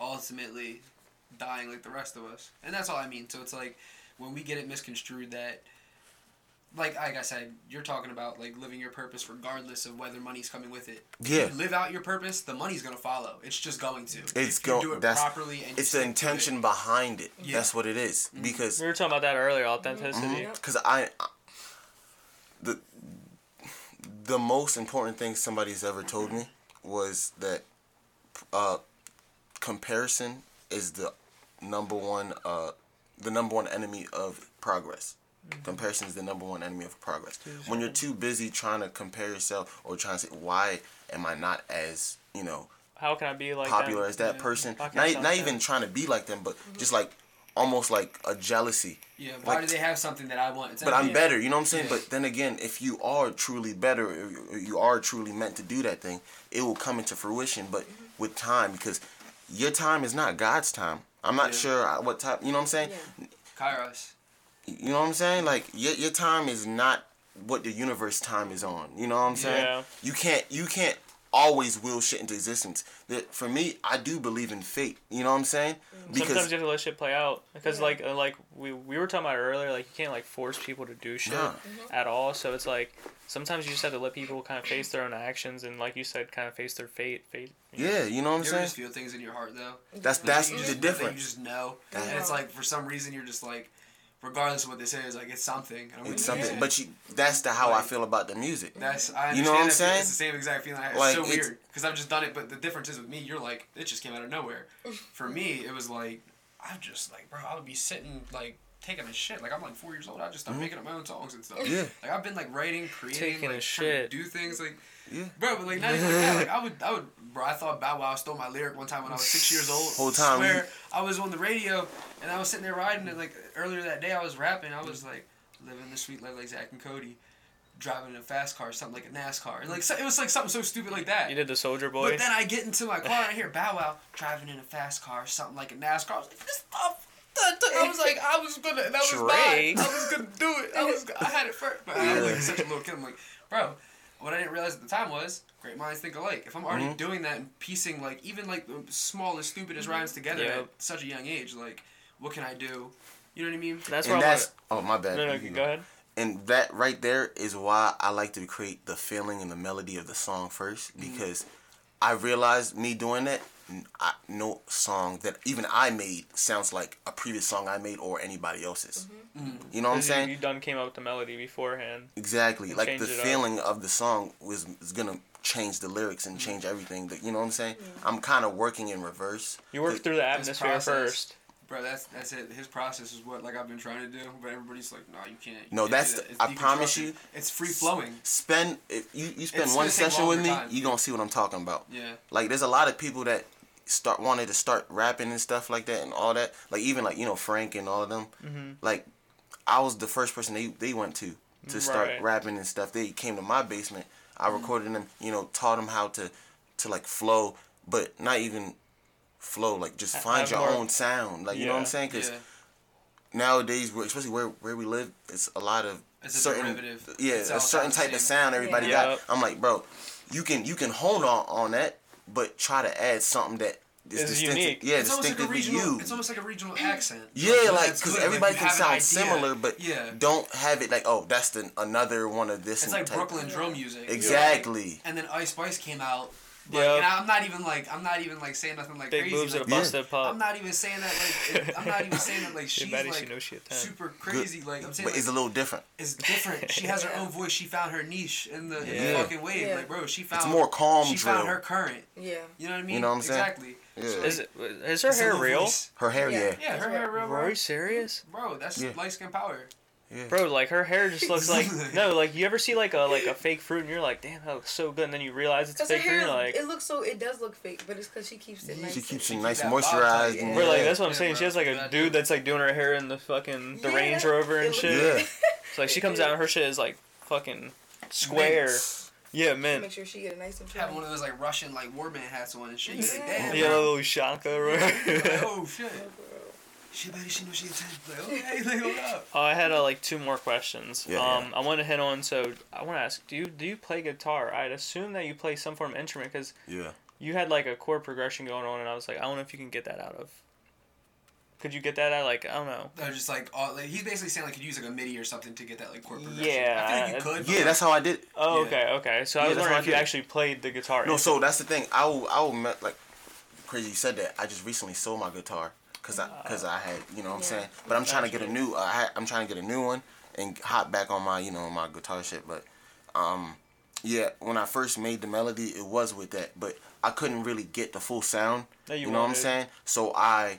ultimately dying like the rest of us. And that's all I mean. So it's like when we get it misconstrued that like like I said, you're talking about like living your purpose regardless of whether money's coming with it. If Yeah. you live out your purpose, the money's gonna follow. It's just going to. It's if you do going. it That's properly and you it's the stick to it. intention behind it. Yeah. That's what it is. Mm-hmm. Because we were talking about that earlier, authenticity. Mm-hmm. because I the the most important thing somebody's ever told me was that uh, comparison is the number one uh, the number one enemy of progress. Comparison is the number one enemy of progress. When you're too busy trying to compare yourself or trying to say, why am I not as you know How can I be like popular them? as that person? Can I Not, not even trying to be like them, but just like almost like a jealousy. Yeah, why Like- do they have something that I want? It's But I'm better, you know what I'm saying? Yeah. But then again, if you are truly better, or you- are truly meant to do that thing, it will come into fruition. But with time, because your time is not God's time. I'm not Yeah. sure uh, what time. You know what I'm saying? Yeah. Kairos. You know what I'm saying? Like your your time is not what the universe time is on. You know what I'm saying? Yeah. You can't you can't always will shit into existence. That for me, I do believe in fate. You know what I'm saying? Sometimes you have to let shit play out because like uh, like we, we were talking about earlier like you can't like force people to do shit Nah. at all so it's like sometimes you just have to let people kind of face their own actions and like you said kind of face their fate fate you know? yeah, you know what I'm You ever saying? just feel things in your heart though? That's that's You the just, difference. You just know, Yeah. and it's like for some reason you're just like, regardless of what this is, like it's something. And I'm It's something, yeah. but you, that's the how I feel about the music. That's I You know what I'm understand that feeling. saying? It's the same exact feeling. I. It's Like, so it's- weird because I've just done it. But the difference is with me, you're like it just came out of nowhere. For me, it was like I'm just like bro, I would be sitting like taking a shit. Like I'm like four years old. I just start making up my own songs and stuff. Mm-hmm. Yeah. Like I've been like writing, creating, Taking like trying to shit. do things like. Yeah. Bro, but like not even like that. Like I would, I would, bro. I thought Bow Wow stole my lyric one time when I was six years old. Whole time Swear, you- I was on the radio and I was sitting there riding and like earlier that day I was rapping. I was like living the sweet life like Zack and Cody, driving a fast car, something like a NASCAR. And like so, it was like something so stupid like that. you did the soldier boy But then I get into my car and I hear Bow Wow driving in a fast car, something like a NASCAR. I was like, this stuff. I was like, I was gonna, that was Drake. mine. I was gonna do it. I was, I had it first, but I was like such a little kid. I'm like, bro, what I didn't realize at the time was great minds think alike. If I'm already Mhm. doing that and piecing like even like the smallest, stupidest rhymes together Yep. at such a young age, like what can I do? You know what I mean? That's and why that's oh my bad. No, no, You can go ahead. And that right there is why I like to create the feeling and the melody of the song first Mm-hmm. because I realized me doing that, n- I, no song that even I made sounds like a previous song I made or anybody else's. Mm-hmm. Mm-hmm. You know what I'm saying? You, done came up with the melody beforehand. Exactly. Like the it up. feeling of the song was is gonna change the lyrics and mm-hmm. change everything. That you know what I'm saying? I'm kind of working in reverse. You work through the This atmosphere process- first. Bro, that's that's it. His process is what like I've been trying to do, but everybody's like, no, you can't. you No, can't that's do the- that. I promise deconstruction. you, it's free flowing. Spend if you you spend It's one session with me, time. you gonna see what I'm talking about. Yeah. Like there's a lot of people that start wanted to start rapping and stuff like that and all that. Like even like you know Frank and all of them. Mhm. Like I was the first person they they went to to start Right. rapping and stuff. They came to my basement. I Mm-hmm. recorded them. You know, taught them how to to like flow, but not even flow. Like just find have your own sound. Like you know what I'm saying? Because Yeah. nowadays, where- especially where where we live, it's a lot of It's a certain derivative. yeah, It's a certain type of sound everybody Yeah. got. I'm like, bro, you can you can hold on on that, but try to add something that is Is distinctive. unique. Yeah, it's almost like a distinctively regional. you. It's almost like a regional mm. accent. Yeah, You know, like because good. Like, everybody can sound similar, but yeah, don't have it like oh that's the another one of this. it's like type. Brooklyn drum music. Exactly. And then Ice Spice came out. Like, Yep. and I'm not even like I'm not even like saying nothing like Big crazy. boobs like, and a busted pop. I'm not even saying that like it, I'm not even saying that like she's like she knows she super crazy. Like I'm saying But like, it's a little different. it's different. She has her own voice. She found her niche in the, in the fucking wave. Yeah. Like bro, she found it's more calm She drill. found her current. Yeah. You know what I mean? You know what I'm saying? Exactly. Yeah. Is it is her It's hair real? voice. Her hair, Yeah. yeah, Yeah, her hair real, bro. Are you serious? Bro, that's Yeah. light skin power. Yeah. Bro, like her hair just looks like no, like you ever see like a like a fake fruit and you're like, damn, that looks so good, and then you realize it's fake fruit. and hair, you're like, it looks so, it does look fake, but it's cause she keeps it nice. She keeps She it nice moisturized. tight. and bro, yeah. like that's what I'm Yeah, saying. bro. She has like a dude dude. that's like doing her hair in the fucking the Yeah, Range Rover and shit. Yeah. It's like she comes out and her shit is like fucking square. Yeah, man. Make sure she get a nice and Have one of those like Russian like warband hats on and shit. You like, Yeah. damn. Yeah, bro. little Shanka, right? Like, oh shit. Oh, I had uh, like two more questions. Yeah, um, I want to hit on. So I want to ask, do you do you play guitar? I'd assume that you play some form of instrument because Yeah. you had like a chord progression going on, and I was like, I don't know if you can get that out of. Could you get that out? Like I don't know. They're just like, all, like he's basically saying like could you use like a MIDI or something to get that like chord progression. Yeah, I feel like you could. Yeah, like, that's how I did. Oh, Yeah. okay, okay. So I was wondering if you actually played the guitar. No, so that's the thing. I will, I will like crazy. You said that. I just recently sold my guitar because I because I had you know what I'm Yeah. saying. But I'm trying to get a new. Uh, I'm trying to get a new one and hop back on my you know my guitar shit. But um, yeah, when I first made the melody, it was with that. But I couldn't really get the full sound. You you know what I'm saying? So I.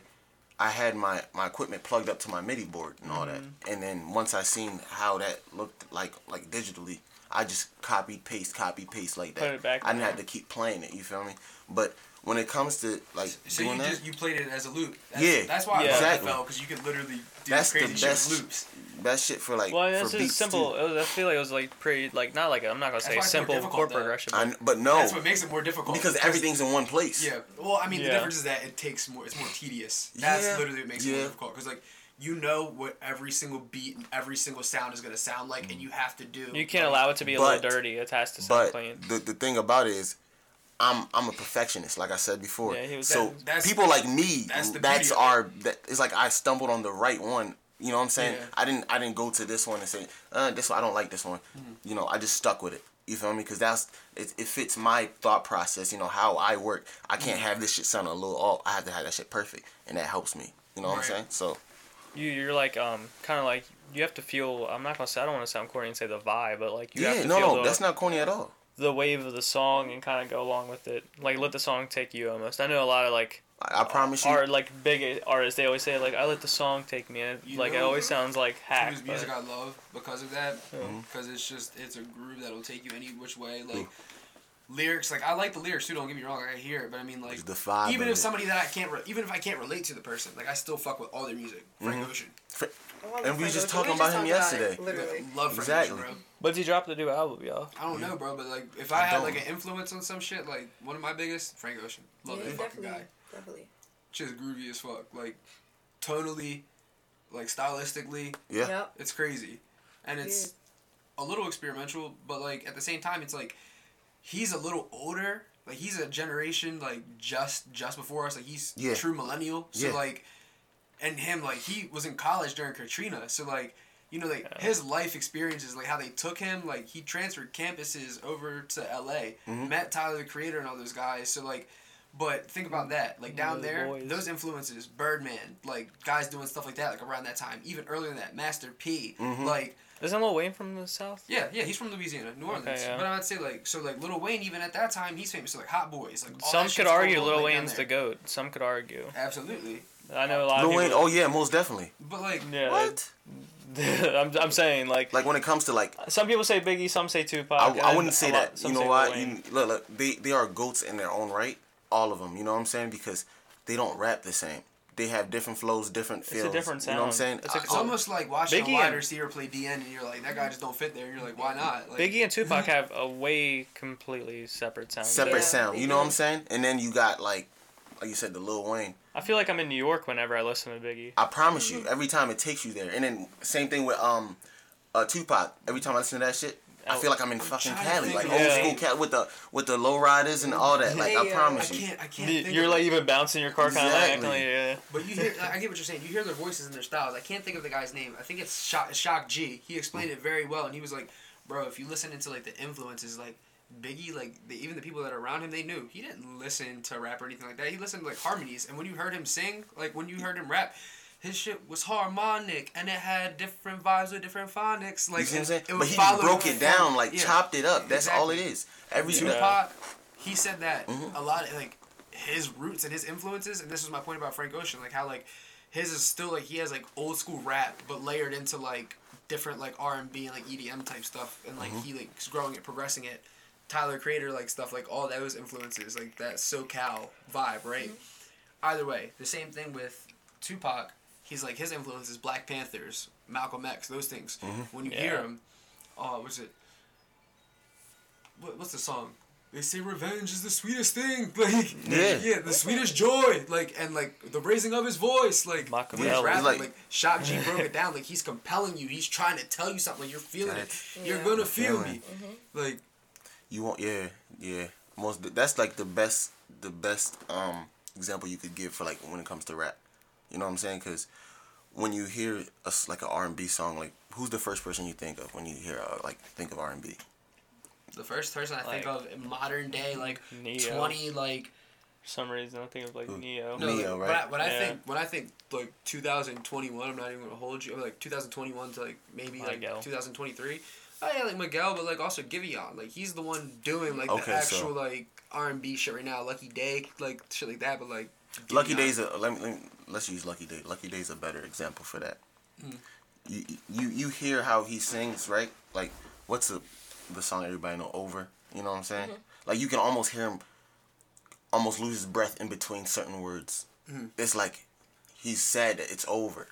I had my, my equipment plugged up to my MIDI board and all Mm-hmm. that, and then once I seen how that looked like like digitally, I just copy paste copy paste like that. Put it back I didn't have to keep playing it. You feel me? But when it comes to like So doing you that, just you played it as a loop. That's, Yeah, that's why Yeah. I love exactly. FL because you could literally do That's the crazy shit best- with loops. that shit for like Well, for it's just simple. too. It was, I feel like it was like pretty like not like I'm not gonna That's say why it's more simple chord though. progression. I, But but no, That's what makes it more difficult. because everything's in one place. Yeah. Well, I mean, the difference is that it takes more. It's more tedious. That's Yeah. literally what makes it more difficult. Because like you know what every single beat and every single sound is gonna sound like, and mm. you have to do. you can't allow it to be a But- little dirty. It has to sound But clean. the the thing about it is, I'm I'm a perfectionist, like I said before. Yeah, he was- so That- that's- people like me, that's that's, the beauty of our that it's like I stumbled on the right one. You know what I'm saying? Yeah. I didn't I didn't go to this one and say, uh, this one I don't like this one. Mm-hmm. You know, I just stuck with it. You feel me? Because that's it, it fits my thought process. You know how I work. I can't Mm-hmm. have this shit sound a little off. I have to have that shit perfect, and that helps me. You know what Right. I'm saying? So You you're like um kind of like you have to feel. I'm not gonna say I don't want to sound corny and say the vibe, but like you yeah, have to no, feel no, the, that's not corny at all. The wave of the song and kind of go along with it. Like let the song take you almost. I know a lot of like I, I promise you. are like big artists. They always say like I let the song take me. And You like it always sounds like hack. whose music but- I love because of that. Mm-hmm. Because it's just it's a groove that'll take you any which way. Like lyrics, like I like the lyrics too. Don't get me wrong, I hear it, but I mean like the vibe even if it. somebody that I can't, re- even if I can't relate to the person, like I still fuck with all their music. Frank Mhm. Ocean, I love And we Frank just talking We about him talked it, yesterday. Literally. love Frank Exactly. Ocean, bro. But did he dropped a new album, y'all. I don't know, bro, but like if I, I had don't. like an influence on some shit, like one of my biggest, Frank Ocean. Love yeah, that fucking definitely, guy. definitely. Just groovy as fuck. Like tonally, like stylistically, Yeah. Yep. it's crazy, and it's a little experimental, but like at the same time, it's like he's a little older. Like he's a generation like just just before us. Like he's Yeah. true millennial. So Yeah. like, and him like he was in college during Katrina. So like. You know, like his life experiences, like how they took him, like he transferred campuses over to LA, Mm-hmm. met Tyler the Creator and all those guys. So like, but think about that, like down The there, boys. those influences, Birdman, like guys doing stuff like that, like around that time, even earlier than that, Master P, Mm-hmm. like Isn't Lil Wayne from the South? yeah, yeah, he's from Louisiana, New Orleans. Okay, yeah. But I'd say like so like Lil Wayne even at that time he's famous. So like Hot Boys, like all Some could argue on, Lil Wayne's the goat. Some could argue. Absolutely, I know a lot of. Lil of Wayne. people. Oh yeah, most definitely. but like yeah. What? I'm, I'm saying like, Like when it comes to like, some people say Biggie, some say Tupac. I, I wouldn't say a lot- that. some You know say why? Lil You, look, look, they they are goats in their own right. All of them. You know what I'm saying? Because they don't rap the same. They have different flows, different feels. It's a feels. different You know what I'm saying? It's a- I- it's almost like watching Biggie a wide and- receiver play DN and you're like that guy just don't fit there. And you're like why not? Like, Biggie and Tupac have a way completely separate sound. separate Yeah, sound. You know what. I'm saying? And then you got like, like you said, the Lil Wayne. I feel like I'm in New York whenever I listen to Biggie. I promise you, every time it takes you there. And then same thing with um, uh, Tupac. Every time I listen to that shit, I feel like I'm in fucking trying to Cali, like of old school. Cali with the with the low riders and all that. Like I Yeah. I promise you. I can't I can't. You- think You're of like it. even bouncing your car kind of like Exactly. like, yeah. But you hear, I get what you're saying. You hear their voices and their styles. I can't think of the guy's name. I think it's Shock, Shock G. He explained it very well, and he was like, "Bro, if you listen into like the influences, like Biggie, like the, even the people that are around him, they knew he didn't listen to rap or anything like that. He listened to like harmonies, and when you heard him sing, like when you heard him rap." His shit was harmonic and it had different vibes with different phonics. Like You see what I'm saying? it would But he just broke it down, form. like Yeah. chopped it up. That's all it is. Every Tupac, he said that Mm-hmm. a lot of like his roots and his influences, and this was my point about Frank Ocean, like how like his is still like he has like old school rap, but layered into like different like R and B and like EDM type stuff, and like Mm-hmm. he like growing it, progressing it. Tyler Creator like stuff like all those influences, like that SoCal vibe, right? Either way, the same thing with Tupac. He's like his influences, is Black Panthers, Malcolm X, those things. Mm-hmm. When you hear him, oh, what's it? What, what's the song? They say revenge is the sweetest thing. Like Yeah. yeah, the sweetest joy. Like and like the raising of his voice. Like Malcolm when he's rapping, Like- like, Shock G broke it down. Like he's compelling you. He's trying to tell you something. Like you're feeling it. That's- You're Yeah. gonna feel Feeling. me. Like You want yeah, yeah. Most that's like the best the best um example you could give for like when it comes to rap. You know what I'm saying? Cuz when you hear a, s- like an R&B song, like who's the first person you think of when you hear uh, like think of R&B? the first person I think of in modern day, like Ne-Yo. twenty, like For some reason, I think of like Ne-Yo. no, Ne-Yo, like, right? When I, when I think when I think like 2021, I'm not even gonna hold you. Like 2021 to like maybe like 2023. Oh yeah, like Miguel, but like also Giveon. Like he's the one doing like Okay, the so- actual like R and B shit right now. Lucky Daye, like shit like that. But like Lucky Daye's. A, let me, let me let's use Lucky Daye. Lucky Daye's a better example for that. Hmm. You, you you hear how he sings, right? Like what's the the song everybody know over? You know what I'm saying? Mm-hmm. Like you can almost hear him almost lose his breath in between certain words. Mm-hmm. It's like he's sad that it's over.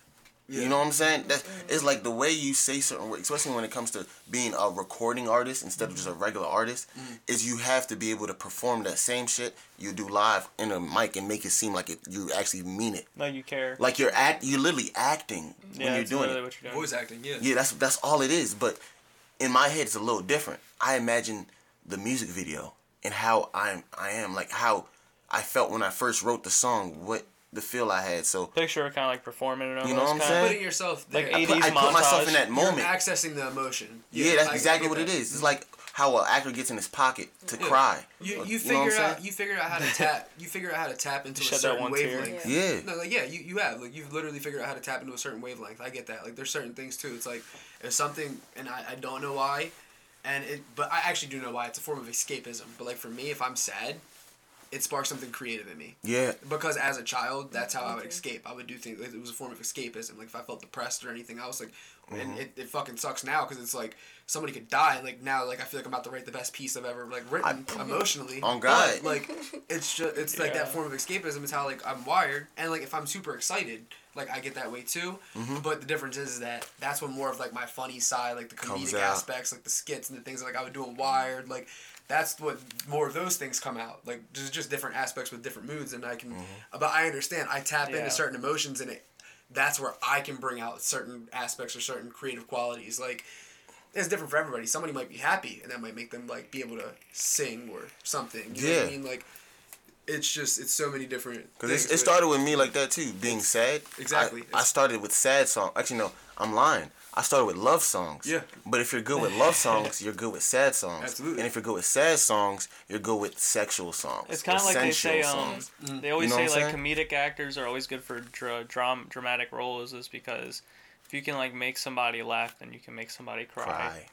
Yeah. You know what I'm saying? That's it's like the way you say certain words, especially when it comes to being a recording artist instead of just a regular artist, Mm-hmm. is you have to be able to perform that same shit you do live in a mic and make it seem like it, you actually mean it. Like you care. Like you're act, you're literally acting yeah, when you're that's doing literally it. what you're doing. voice acting. Yeah. Yeah, that's that's all it is. But in my head, it's a little different. I imagine the music video and how I'm I am like how I felt when I first wrote the song. What the feel I had. So Picture kind of like performing it. You know what I'm almost, saying? kinda. Putting yourself there. Like I put, I put myself in montage. that You're moment. accessing the emotion. Yeah, that's I- I exactly what it that. is. It's like how an actor gets in his pocket to Yeah. cry. You you know what I'm figure out you figure out how to tap you figure out how to tap into a Shed that certain one tear. wavelength. Yeah. No, like yeah, you, you have like you've literally figured out how to tap into a certain wavelength. I get that. Like there's certain things too. It's like if something and I, I don't know why, and it but I actually do know why. It's a form of escapism. But like for me, if I'm sad, it sparks something creative in me. Yeah. Because as a child, that's how I would escape. I would do things. It was a form of escapism. Like if I felt depressed or anything else, like, Mm-hmm. and it, it fucking sucks now because it's like somebody could die. Like now, like I feel like I'm about to write the best piece I've ever like written emotionally. On But, God. like it's just it's like that form of escapism is how like I'm wired. And like if I'm super excited, like I get that way too. Mm-hmm. But the difference is, is that that's when more of like my funny side, like the comedic aspects, like the skits and the things like I would do in Wired, like that's what more of those things come out. Like there's just different aspects with different moods, and I can. Mm-hmm. But I understand. I tap Yeah. into certain emotions, and it. That's where I can bring out certain aspects or certain creative qualities. Like it's different for everybody. Somebody might be happy, and that might make them like be able to sing or something. You know what I Yeah. mean? Like, it's just it's so many different. Because it, it started with me like that too, being sad. Exactly. I, I started with sad song. Actually, no, I'm lying. I started with love songs. Yeah. But if you're good with love songs, you're good with sad songs. Absolutely. And if you're good with sad songs, you're good with sexual songs. It's kind of like they sensual say. Um, songs. they always You know say what I'm like comedic actors are always good for dra- dram- dramatic roles, is because if you can like make somebody laugh, then you can make somebody cry. Cry.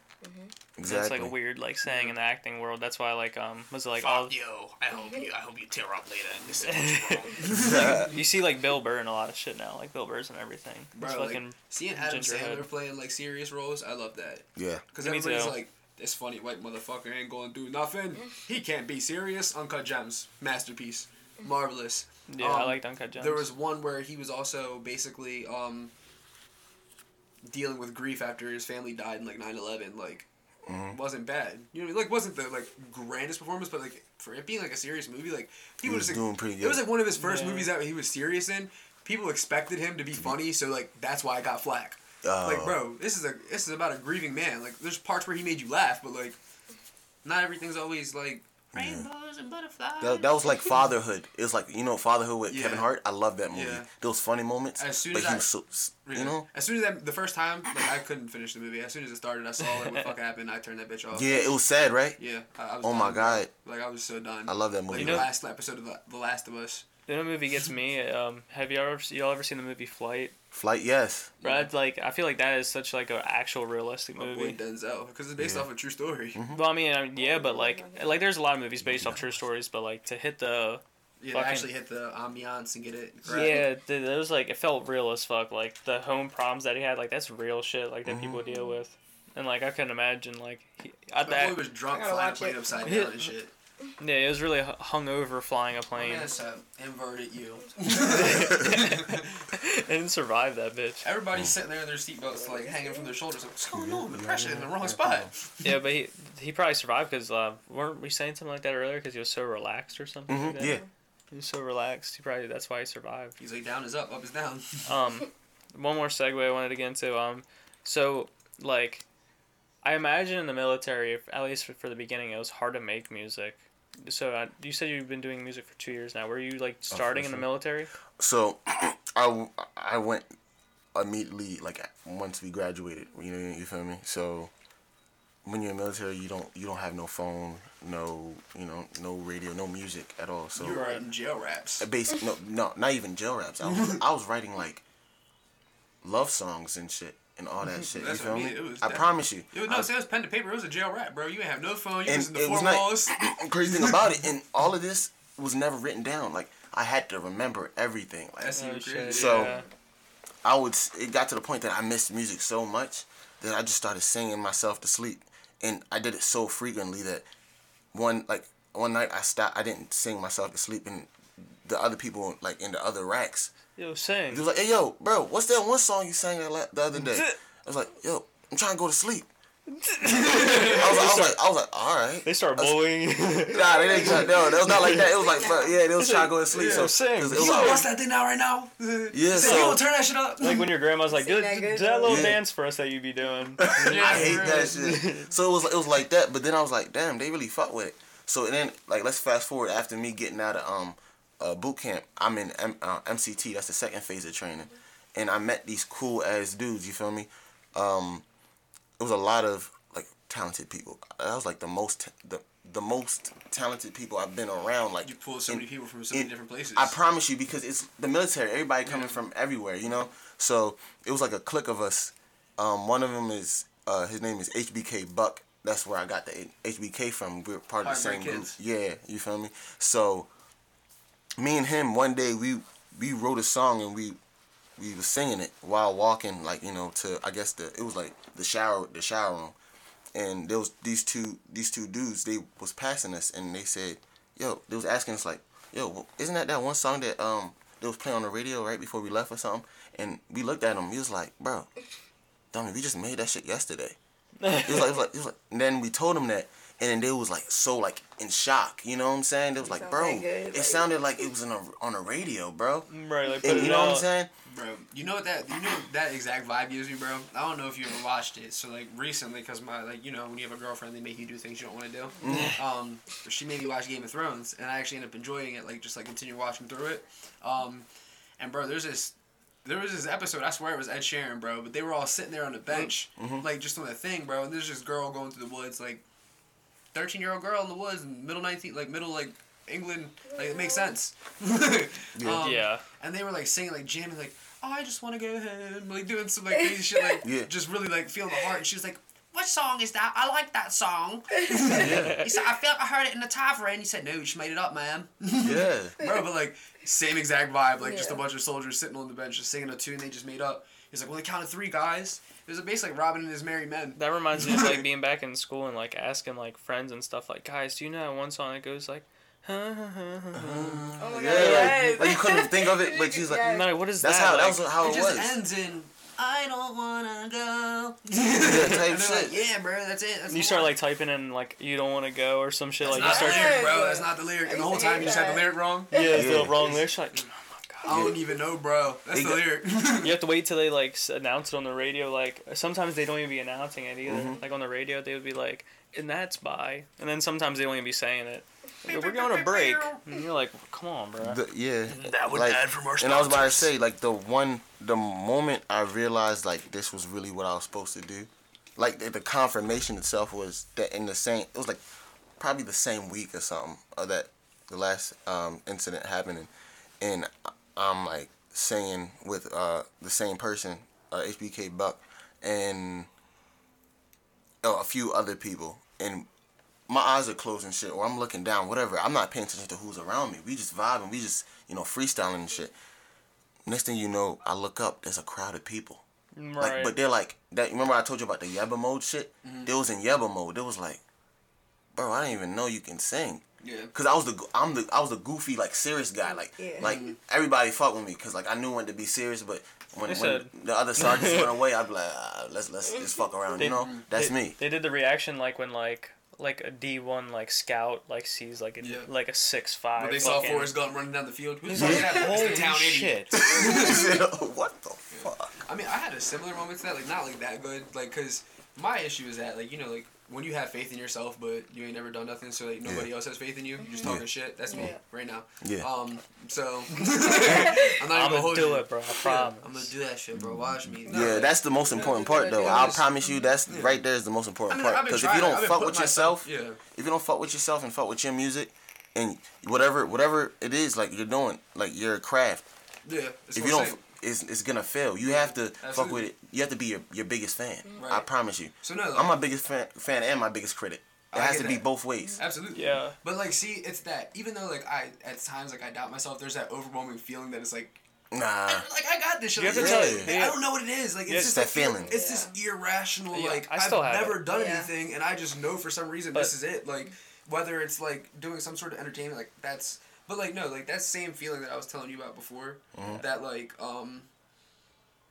That's Exactly. like a weird like saying in the acting world. That's why like um was it like Fuck all you. I hope you. I hope you tear up later and this is wrong. you see like Bill Burr in a lot of shit now, like Bill Burr's and everything. Bro, He's like, seeing Adam gingerhead. Sandler playing like serious roles, I love that. Yeah. Because Me everybody's too. like, this funny white motherfucker ain't gonna do nothing. He can't be serious. Uncut Gems, masterpiece, marvelous. Yeah, I Um, liked Uncut Gems. There was one where he was also basically um, dealing with grief after his family died in like 9-11. Like, Mm-hmm. wasn't bad. You know, I mean? like wasn't the like grandest performance, but like for it being like a serious movie, like people was just doing pretty good It was like one of his first Yeah. movies that he was serious in. People expected him to be funny, so like that's why I got flack. Oh. Like, bro, this is a this is about a grieving man. Like, there's parts where he made you laugh, but like, not everything's always like rainbows and butterflies. That, that was like fatherhood. It was like you know fatherhood with Yeah. Kevin Hart. I love that movie. Yeah. Those funny moments. As soon but as he I- was so, you know. as soon as the first time, like I couldn't finish the movie. As soon as it started, I saw like what the fuck happened. I turned that bitch off. Yeah, it was sad, right? Yeah. I, I was Oh done, my. God. Like I was so done. I love that movie. Like You the last episode of the, the Last of Us. You know, movie gets me. Um, have you ever y'all ever seen the movie Flight? Flight, yes. Brad, like I feel like that is such like an actual realistic My boy movie. Denzel, because it's based Yeah. off a true story. Well, I mean, I mean, yeah, but like, like there's a lot of movies based off true stories, but like to hit the Yeah, Fucking- to actually hit the ambiance and get it. correct. yeah, th- there was like it felt real as fuck. Like the home problems that he had, like that's real shit. Like that people deal with, and like I couldn't imagine like he, I, My that, boy was drunk flying a plane upside down and shit. Yeah, it was really hung over flying a plane. Yes, uh, inverted you. I didn't survive that bitch. Everybody's sitting there in their seatbelts, like hanging from their shoulders. Like, What's going on? The pressure in the wrong spot. Yeah, but he he probably survived because uh, weren't we saying something like that earlier? Because he was so relaxed or something. like hmm that? Yeah. He was so relaxed. He probably that's why he survived. He's like, down is up, up is down. Um, one more segue I wanted to get into. Um, so like, I imagine in the military, if, at least for, for the beginning, it was hard to make music. So uh, you said you've been doing music for two years now. Were you like starting in the military? So, I I went immediately like once we graduated. You know, you feel me? So, when you're in the military, you don't you don't have no phone, no you know no radio, no music at all. So you're writing jail raps. basic no no not even jail raps. I was I was writing like love songs and shit and all that shit. You feel I me? mean, it I that- promise you. It was, no, I- it was pen to paper. It was a jail rap, bro. You ain't have no phone. You and listen to it four was not walls. crazy thing about it. And all of this was never written down. Like I had to remember everything. Like That's even Oh, shit, crazy. So- yeah. I would. It got to the point that I missed music so much that I just started singing myself to sleep, and I did it so frequently that one like one night I stopped. I didn't sing myself to sleep, and the other people like in the other racks, Yo, sing. he was like, "Hey yo, bro, what's that one song you sang that the other day?" I was like, "Yo, I'm trying to go to sleep." I was, I was like, I was like, all right. They start bullying. Nah, they didn't. try- No, that was not like that. It was like, fuck, yeah, they was trying to go to sleep. Yeah, so sing. 'cause it You was gonna like, bust that thing out right now? Yeah, Say, so- you gonna turn that shit up? like when your grandma's like, do, that do good that little dance for us that you be doing. I hate that shit. So it was it was like that, but then I was like, damn, they really fuck with it. So then like let's fast forward after me getting out of um uh, boot camp. I'm in M- uh, MCT. That's the second phase of training, and I met these cool ass dudes. You feel me? Um, it was a lot of like talented people. That was like the most the the most talented people I've been around. Like You pulled so in- many people from so many different places. I promise you, because it's the military. Everybody coming from everywhere, you know. So it was like a clique of us. Um, one of them is uh, his name is HBK Buck. That's where I got the HBK from. We're part of the same Heartbreak group. Kids. Yeah, you feel me? So me and him one day we we wrote a song and we we was singing it while walking like you know to I guess the it was like the shower the shower room. And there was these two these two dudes they was passing us and they said yo they was asking us like yo isn't that that one song that um they was playing on the radio right before we left or something? And we looked at him he was like bro dummy we just made that shit yesterday. He was like, he was like, he was like and then we told him that and then they was like so like in shock. You know what I'm saying? They was like, bro, that good, it sounded like it was on a on a radio, bro. Right, like put And it you know what I'm saying? Bro, you know what that you know that exact vibe gives me, bro. I don't know if you ever watched it. So like recently, cause my like you know when you have a girlfriend, they make you do things you don't want to do. Mm-hmm. Um, she made me watch Game of Thrones, and I actually ended up enjoying it. Like just like continue watching through it. Um, and bro, there's this. There was this episode, I swear it was Ed Sheeran, bro, but they were all sitting there on the bench, Mm-hmm. like just on the thing, bro. And there's this girl going through the woods, like thirteen year old girl in the woods, middle nineteen, like middle like England, like it makes sense. Um, Yeah. and they were like singing like jamming like oh, I just want to go home like doing some like crazy shit like Yeah. just really like feeling the heart and she was like what song is that I like that song yeah. he said I feel like I heard it in the tavern he said no you just made it up man Yeah. bro but like same exact vibe like just a bunch of soldiers sitting on the bench just singing a tune they just made up he's like well they counted three guys it was basically like Robin and his merry men That reminds me of like being back in school and like asking like friends and stuff like, guys, do you know that one song that goes like, huh, huh, huh, huh, huh." Oh my god, Yeah, yes. like, like you couldn't think of it, but she's like, Yes. I'm what is that's that? how that Like, was how it it just was. ends in I don't wanna go Yeah, type and like yeah bro that's it that's you start one." like typing in like you don't want to go or some shit That's like you start the lyric, bro. That's not the lyric. And the whole time you just had the lyric wrong. yeah, Yeah. the wrong lyrics like I don't even know, bro. That's They the lyric. you have to wait till they like announce it on the radio. Like sometimes they don't even be announcing it either. Mm-hmm. like on the radio they would be like and that's by and then sometimes they don't even be saying it. Like, we're going to break. And you're like come on bro The, yeah. That would like, add from our And I was about to say, like the one, the moment I realized like this was really what I was supposed to do, like the, the confirmation itself was that in the same, it was like probably the same week or something of that the last um, incident happening, and I'm like singing with uh, the same person, uh, HBK Buck, and oh, a few other people, and my eyes are closed and shit, or I'm looking down, whatever. I'm not paying attention to who's around me. We just vibing, we just, you know, freestyling and shit. Next thing you know, I look up, there's a crowd of people. right Like, but they're like, that. Remember I told you about the Yeba mode shit? They was in Yeba mode. They was like, bro, I didn't even know you can sing. Yeah. Cause I was the I'm the I was the goofy like serious guy like Yeah. like everybody fuck with me cause like I knew when to be serious but when, They when said- the other sergeants went away I'd be like ah, let's let's just fuck around They- you know that's they, me They did the reaction like when like like a D one like scout like sees like a Yeah. like a six five. When they saw Forrest Gump running down the field. Who's He's like, like, that? It's holy the town idiot. shit! what the fuck I mean, I had a similar moment to that. Like, not like that good. Like, cause my issue is that, like, you know, like when you have faith in yourself, but you ain't never done nothing, so like nobody else has faith in you. You're just talking Yeah. shit. That's me Yeah. right now. Yeah. Um. So I'm not even I'm gonna hold gonna do you. it, bro. I Yeah, promise. I'm gonna do that shit, bro. Watch me. No, yeah like- that's the most important part though I'll promise you that's Yeah. right there is the most I important mean, part because if you don't fuck putting with yourself myself- Yeah. if you don't fuck with yourself and fuck with your music and whatever whatever it is like you're doing like your craft Yeah. If you don't saying. It's, it's gonna fail you have to fuck with it you have to be your, your biggest fan I promise you So no, like, I'm my biggest fan, fan and my biggest critic it I has get to be both ways Absolutely. Yeah. But like, see, it's that even though like I at times like I doubt myself, there's that overwhelming feeling that it's like nah like I got this shit. You have Like, to tell it's- you. I don't know what it is. Like it's Yeah, just that that feeling. feeling. It's this irrational. Yeah, like I still have have never it. done Yeah. anything, and I just know for some reason But- this is it. Like whether it's like doing some sort of entertainment, like that's. But like no, like that same feeling that I was telling you about before. Mm-hmm. That like um.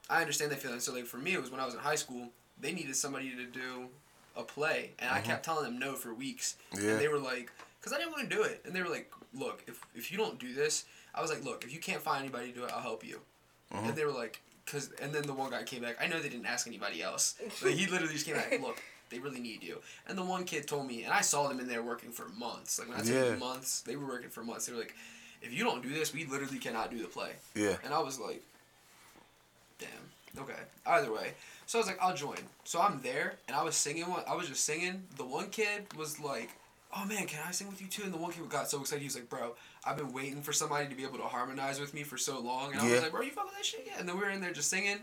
I understand that feeling. So like for me, it was when I was in high school. They needed somebody to do a play, and I kept telling them no for weeks. Yeah. And they were like, because I didn't want to do it, and they were like, look, if if you don't do this, I was like, look, if you can't find anybody to do it, I'll help you. Mm-hmm. And they were like, because, and then the one guy came back. I know they didn't ask anybody else. Like, he literally just came back, look, they really need you. And the one kid told me, and I saw them in there working for months. Like when I say Yeah. months, they were working for months. They were like, if you don't do this, we literally cannot do the play. yeah And I was like, damn, okay. Either way. So I was like, I'll join. So I'm there, and I was singing one. I was just singing. The one kid was like, oh man, can I sing with you too? And the one kid got so excited. He was like, bro, I've been waiting for somebody to be able to harmonize with me for so long. And I Yeah. was like, bro, you fuck with that shit? Yeah. And then we were in there just singing.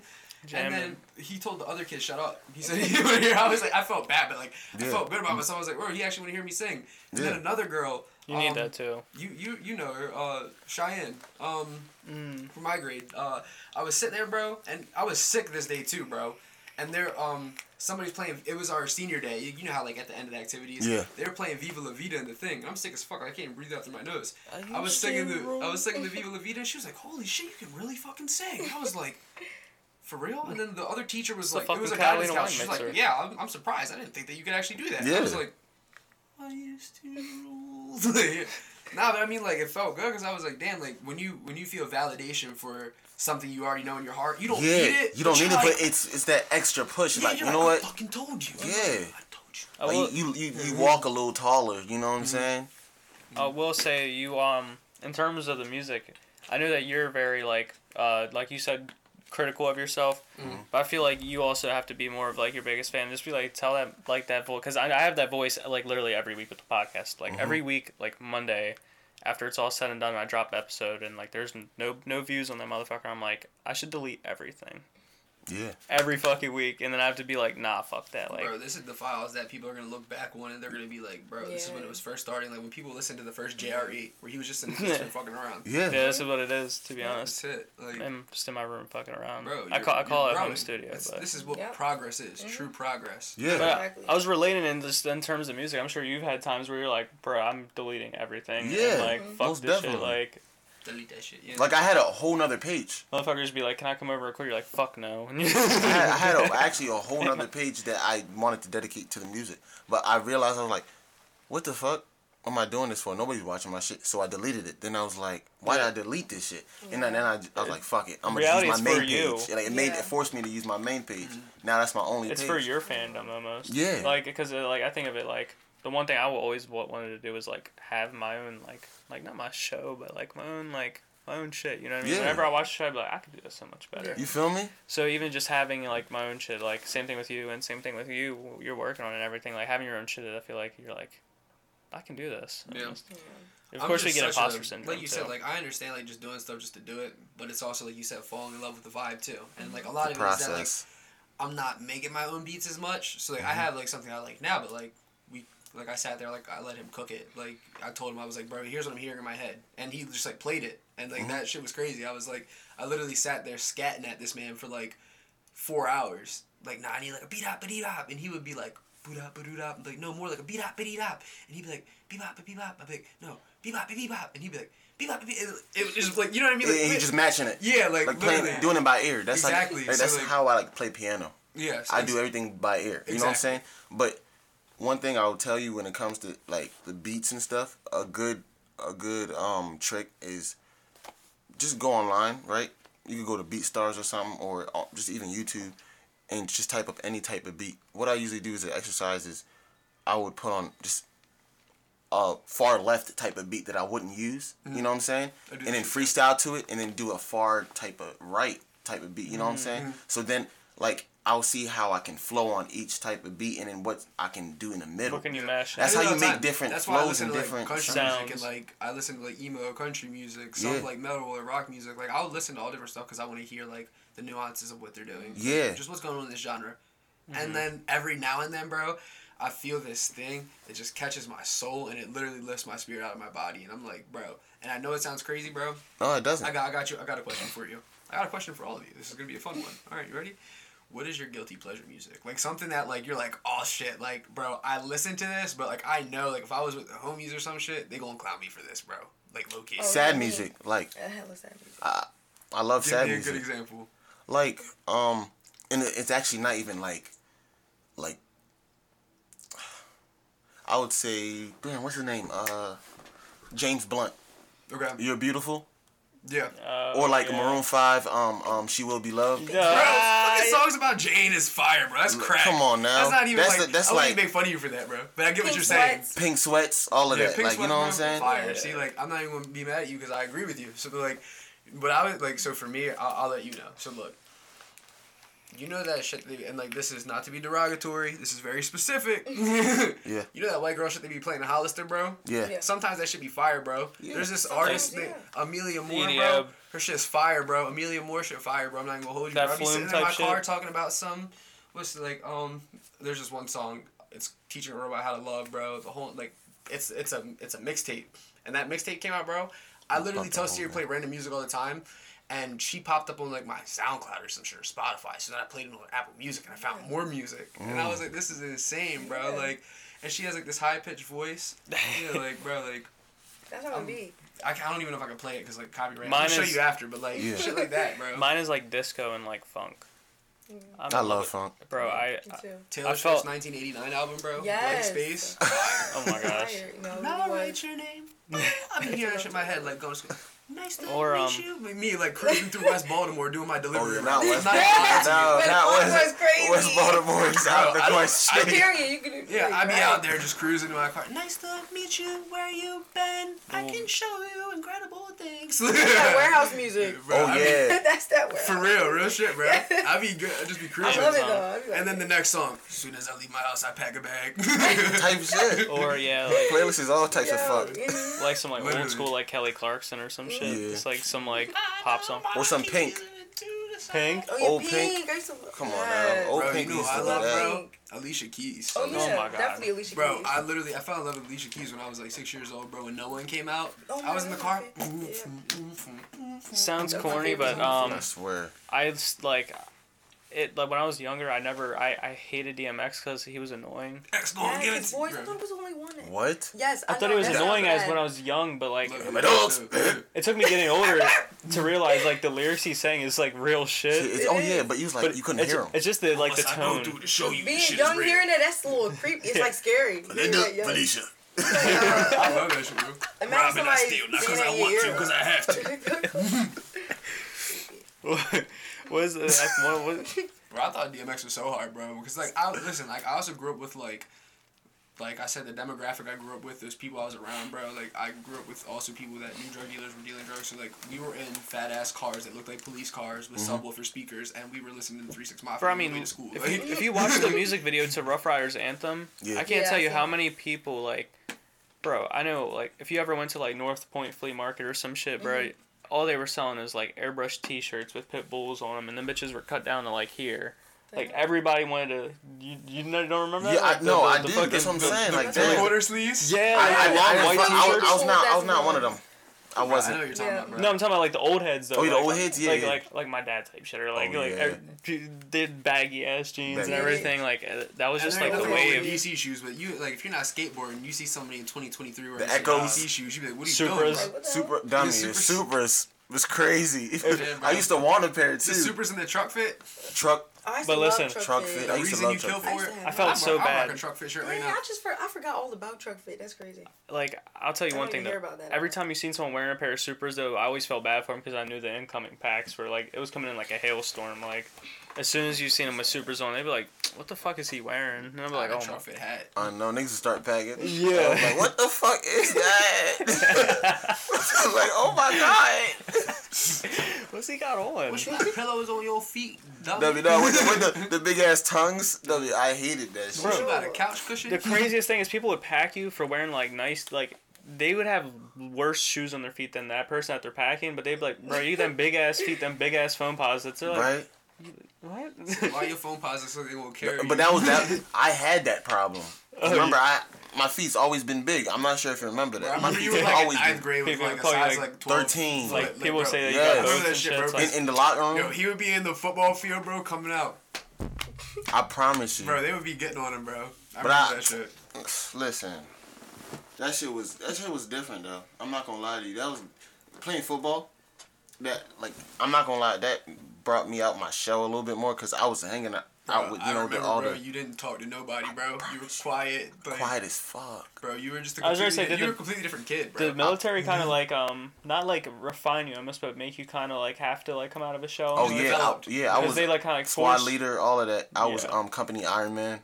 Jamming. And then he told the other kid, shut up. He said, he would hear. I was like, I felt bad, but like, I felt good about myself. I was like, bro, he actually want to hear me sing. And Yeah. then another girl. You need um, that too. you you you know her, uh, Cheyenne. Um, Mm. for my grade, uh, I was sitting there, bro, and I was sick this day too, bro. And there, um, somebody's playing. It was our senior day. You, you know how like at the end of the activities, Yeah. they were playing Viva La Vida in the thing. I'm sick as fuck. I can't even breathe out through my nose. I was singing the I was singing the Viva La Vida, and she was like, "Holy shit, you can really fucking sing!" I was like. For real? And then the other teacher was the like, it was a fucking guidance Catalina counselor. wine She's like, yeah, I'm, I'm surprised. I didn't think that you could actually do that. I Yeah. was like, I used to rule. nah, but I mean, like it felt good because I was like, damn, like when you when you feel validation for something you already know in your heart, you don't yeah, need it. you don't but need it, you're but it's it's that extra push. yeah, like you're you know I what? I fucking told you. Yeah. I told you. I Like, will, you you, you, you walk a little taller. You know what I'm Mm-hmm. saying? I will say you um in terms of the music, I know that you're very like uh like you said critical of yourself, Mm-hmm. but I feel like you also have to be more of like your biggest fan. Just be like tell that like that voice because I, I have that voice like literally every week with the podcast. Like Mm-hmm. every week, like Monday, after it's all said and done, I drop episode and like there's no no views on that motherfucker. I'm like I should delete everything Yeah. every fucking week, and then I have to be like nah fuck that like. bro, this is the files that people are gonna look back on and they're gonna be like, bro, this is when it was first starting. Like when people listen to the first JRE, where he was just in the kitchen fucking around. Yeah. Yeah, this is what it is to be That's honest. it. Like, I'm just in my room fucking around. bro, I you're- call I call you're it home studio, but This is what Yep. progress is. Mm-hmm. True progress. Yeah. But Exactly. I was relating in just in terms of music. I'm sure you've had times where you're like, bro, I'm deleting everything. and, Yeah, like fuck most this definitely. shit. Like Delete that shit. Yeah. Like I had a whole nother page. motherfuckers be like, can I come over real quick? You're like, fuck no. I had, I had a, actually a whole nother page that I wanted to dedicate to the music, but I realized I was like, what the fuck? Am I doing this for? Nobody's watching my shit, so I deleted it. Then I was like, why did I delete this shit? And then, then I, I was like, fuck it, I'm gonna Reality, use it's my for main you. page. Like, it made Yeah. it forced me to use my main page. Mm-hmm. Now that's my only it's page. for your fandom almost. Yeah. Like, because uh, like I think of it like the one thing I will always wa- wanted to do is like have my own like like not my show, but like my own like my own shit. You know what I mean? Yeah. Whenever I watch the show, I'd be like, I could do this so much better. You feel me? So even just having like my own shit, like same thing with you and same thing with you, you're working on it and everything. Like having your own shit, that I feel like you're like, I can do this. Yeah. Almost. Of I'm course, we get imposter a- syndrome. Like you too. said, like I understand like just doing stuff just to do it, but it's also like you said, falling in love with the vibe too. And like a lot The of it is that like. I'm not making my own beats as much. So like I have like something I like now, but like we like I sat there like I let him cook it. Like I told him I was like, bro, here's what I'm hearing in my head, and he just like played it, and like uh-huh. that shit was crazy. I was like, I literally sat there scatting at this man for like four hours. Like, nah, I need like a beat up, beat up, and he would be like, boot up, boot up, like no more like a beat up, beat up, and he'd be like, beep up, beep up. I'd be like, no, beep up, beep up, and he'd be like, beep up, beep. It, it was just like you know what I mean? Like, and he just matching it. yeah, like, Like playing, literally. doing it by ear. That's Exactly, like, like so, that's like- how I like play piano. yeah, so I do everything by ear. You know what I'm saying? But one thing I will tell you when it comes to like the beats and stuff, a good a good um trick is just go online, right? You can go to BeatStars or something, or uh, just even YouTube, and just type up any type of beat. What I usually do as an exercise is I would put on just a far left type of beat that I wouldn't use. You know what I'm saying? Mm-hmm. And then freestyle to it, and then do a far type of right type of beat. You know what I'm saying? Mm-hmm. So then, like, I'll see how I can flow on each type of beat, and then what I can do in the middle. what can you mash? That's how you make time. different That's why I flows listen and to, like, different country sounds. music and like I listen to like emo country music, some Yeah. like metal or rock music. Like I'll listen to all different stuff because I want to hear like the nuances of what they're doing. Yeah. just what's going on in this genre. Mm-hmm. And then every now and then, bro, I feel this thing that just catches my soul and it literally lifts my spirit out of my body. And I'm like, bro. And I know it sounds crazy, bro. No, it doesn't. I got, I got you. I got a question for you. I got a question for all of you. This is gonna be a fun one. All right, you ready? What is your guilty pleasure music? Like something that like you're like, oh shit, like bro, I listen to this, but like I know like if I was with the homies or some shit, they gonna clown me for this, bro. Like low key. Oh, sad yeah, me. music, like Uh, hell is that music? I love Give sad me a music. good example. like um and it's actually not even like like i would say damn what's his name uh james blunt Okay. you're beautiful Yeah. Uh, or like yeah. maroon 5 um um she will be loved Bro, fucking songs about Jane is fire, bro. That's crap. come on now. That's not even That's like. the- that's I wouldn't like- make fun of you for that, bro. But I get what you're saying. Pink sweats all of Yeah, that Pink like you know what i'm saying bro, Fire. Yeah. See, like I'm not even gonna be mad at you because I agree with you. So like, but I would like so for me, I'll, I'll let you know. So look, you know that shit, they, and like this is not to be derogatory. This is very specific. yeah You know that white girl shit they be playing in Hollister, bro. yeah, Yeah. Sometimes that should be fire, bro. There's this artist, yeah. that, Amelia Moore, EDM. bro. Her shit's fire, bro. Amelia Moore shit fire, bro. I'm not even gonna hold you. That bro. I be sitting in my type car talking about some. What's like um? There's this one song. It's teaching a robot how to love, bro. The whole like, it's it's a it's a mixtape, and that mixtape came out, bro. I literally tell whole Siri play random music all the time. And she popped up on like my SoundCloud or some shit or Spotify. So then I played it on Apple Music and I found more music. And I was like, this is insane, bro. Yeah. Like, and she has like this high pitched voice. Yeah, like, bro, like, That's how it be. I, I don't even know if I can play it because like copyright. Mine I'll show you after, but like Yeah. shit like that, bro. Mine is like disco and like funk. I'm I love funk. bro. I, Me too. Taylor I Swift's felt- 1989 album, bro. Yes. Blank Space. oh my gosh. Fire, you know, Now it was- write your name. I've been hearing that shit in my head, like going. To school. Nice to Or, meet um, you. Like, Me like cruising through West Baltimore doing my delivery. Oh, yeah, route. not West Baltimore. lying to you. No, West not Baltimore West, is crazy. West Baltimore is out Bro, the I don't- question. I- Period. You can. Yeah, I'd be right. out there just cruising in my car. Nice to meet you. Where you been? I can show you incredible things. That warehouse music. Bro, Oh I be- yeah. That's that warehouse. For real, real shit, bro. I'd be good. I'd just be cruising. I love it though. Like, And then the next song. As soon as I leave my house, I pack a bag. type shit. Or yeah, like Playlist is all types yo, of fuck. like some like old school like Kelly Clarkson or some shit. Yeah. It's like some like pop song. Or some Pink. Pink. Oh, yeah, Old pink. Pink. I to- Come on yes. now. Old Bro, Pink you know I love, do that. bro? Alicia Keys. Oh yeah, Oh my God. definitely Alicia Bro, Keys. I literally I fell in love with Alicia Keys when I was like six years old, bro. When No One came out, Oh I was in the car. my Sounds corny, but um, I swear. I just, like it. Like when I was younger, I never I I hated DMX because he was annoying. X gon' Yes, give it his to voice. I thought it was only one. What? Yes, I, I, thought know, it was annoying as when I was young, but like My dogs. it took me getting older to realize like the lyrics he's saying is like real shit. It's, oh yeah, but you was like But you couldn't it's, hear him. it's just the like the What's I go tone. through to show you Being young is hearing it, that's a little creepy. It's like scary. Hearing that young. Felicia. Like, uh, I love that shit, bro. Imagine Robbing, I somebody steal, not because I in want to, because I have to. What is it? Like, what, what, Bro, I thought DMX was so hard, bro. Because like, I listen, like I also grew up with like, like I said, the demographic I grew up with, those people I was around, bro. Like I grew up with also people that knew drug dealers were dealing drugs. So like, we were in fat ass cars that looked like police cars with subwoofer speakers, and we were listening to Three Six Mafia Bro, I mean, way to school. if Like, you, if you watch the music video to Ruff Ryders Anthem, Yeah. I can't Yeah, tell you how many people like, bro. I know like if you ever went to like North Point Flea Market or some shit, bro. Mm-hmm. All they were selling is like airbrush T-shirts with pit bulls on them, and the bitches were cut down to like here. Like everybody wanted to. You you don't remember that? Yeah, Like, I the- no, the- I the do. fucking- That's what I'm saying. Like, three damn. quarter sleeves. Yeah, I, like I, the long I, white I, I, T-shirts. was not. I was not one of them. I I know wasn't. what you're talking Yeah. about, bro. No, I'm talking about like the old heads though. Oh, yeah, the like, old heads? Yeah, Like yeah. like like my dad type shit, or like Oh, like yeah. er, did baggy ass jeans Baggy. and everything. Like uh, that was And just there like ain't the nothing wrong with wave. DC shoes, but you like if you're not skateboarding, you see somebody in 2023 wearing The some Eckos. DC shoes, You'd be like, what are you Supras. doing? Like, Bro? what the Super hell? dummy. Supers- Supers was crazy. bro. I used to want a pair too. The Supers in the Trukfit. Truck. I But listen, truck, Trukfit. fit, The I used to reason love you truck kill fit. I for it. I felt I'm so rock- I'm bad. Trukfit shirt right Man, now. I just for, I forgot all about Trukfit. That's crazy. Like I'll tell you I one thing though. about that Every time you seen someone wearing a pair of supers though, I always felt bad for them because I knew the incoming packs were like it was coming in like a hailstorm. Like as soon as you seen them with supers on, they'd be like, "What the fuck is he wearing?" And I'm be I like, "Oh a truck my." fit hat. I know niggas start packing. Yeah. I was like, what the fuck is that? I was like, oh my god. What's he got on? What you got pillows on your feet? dummy? W, no, with the, with the, the big ass tongues. W, I hated that shit. What you got a couch cushion? The craziest thing is people would pack you for wearing like nice like they would have worse shoes on their feet than that person that they're packing, but they'd be like, bro, you them big ass feet, them big ass Foamposites. They're like, Right? what? Why your phone pauses so they won't carry you? But that was that. I had that problem. Oh, remember, I my feet's always been big. I'm not sure if you remember Bro, I. My remember you feet were like always ninth grade with People like a size like, like 12. 13. like, like, people bro, say that you yes. got Remember that shit, shit. bro? like- in, in the locker room. Yo, he would be in the football field, bro, coming out. I promise you. Bro, they would be getting on him, bro. I But I- that shit. Listen, that shit was that shit was different though. I'm not gonna lie to you. That was playing football. That like I'm not gonna lie. That brought me out my shell a little bit more because I was hanging out, Bro, out with you I know remember, the all bro, the you didn't talk to nobody, bro. You were quiet. Like, quiet as fuck. Bro, you were just a I was gonna say, did you were a completely different kid, bro. the military kind of like um not like refine you almost, but make you kind of like have to like come out of a shell. Oh yeah, I, yeah. I was they like kind of like squad force- leader, all of that. I was um company Iron Man,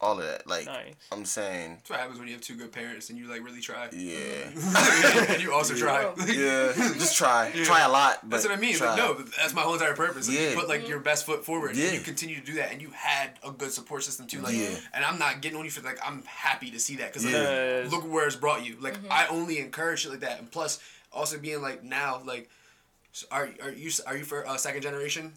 all of that. Like Nice. I'm saying, That's what happens when you have two good parents and you like really try. yeah, and you also try. yeah. Just try, try a lot. But That's what I mean. Try. Like, no, that's my whole entire purpose. Like, Yeah. You put like your best foot forward, Yeah. and you continue to do that, and you had a good support system too. Like, Yeah. and I'm not getting on you for like I'm happy to see that because like, Yeah. Yes. look where it's brought you. Like I only encourage shit like that, and plus also being like now like. s- Are, are you are you for uh, second generation?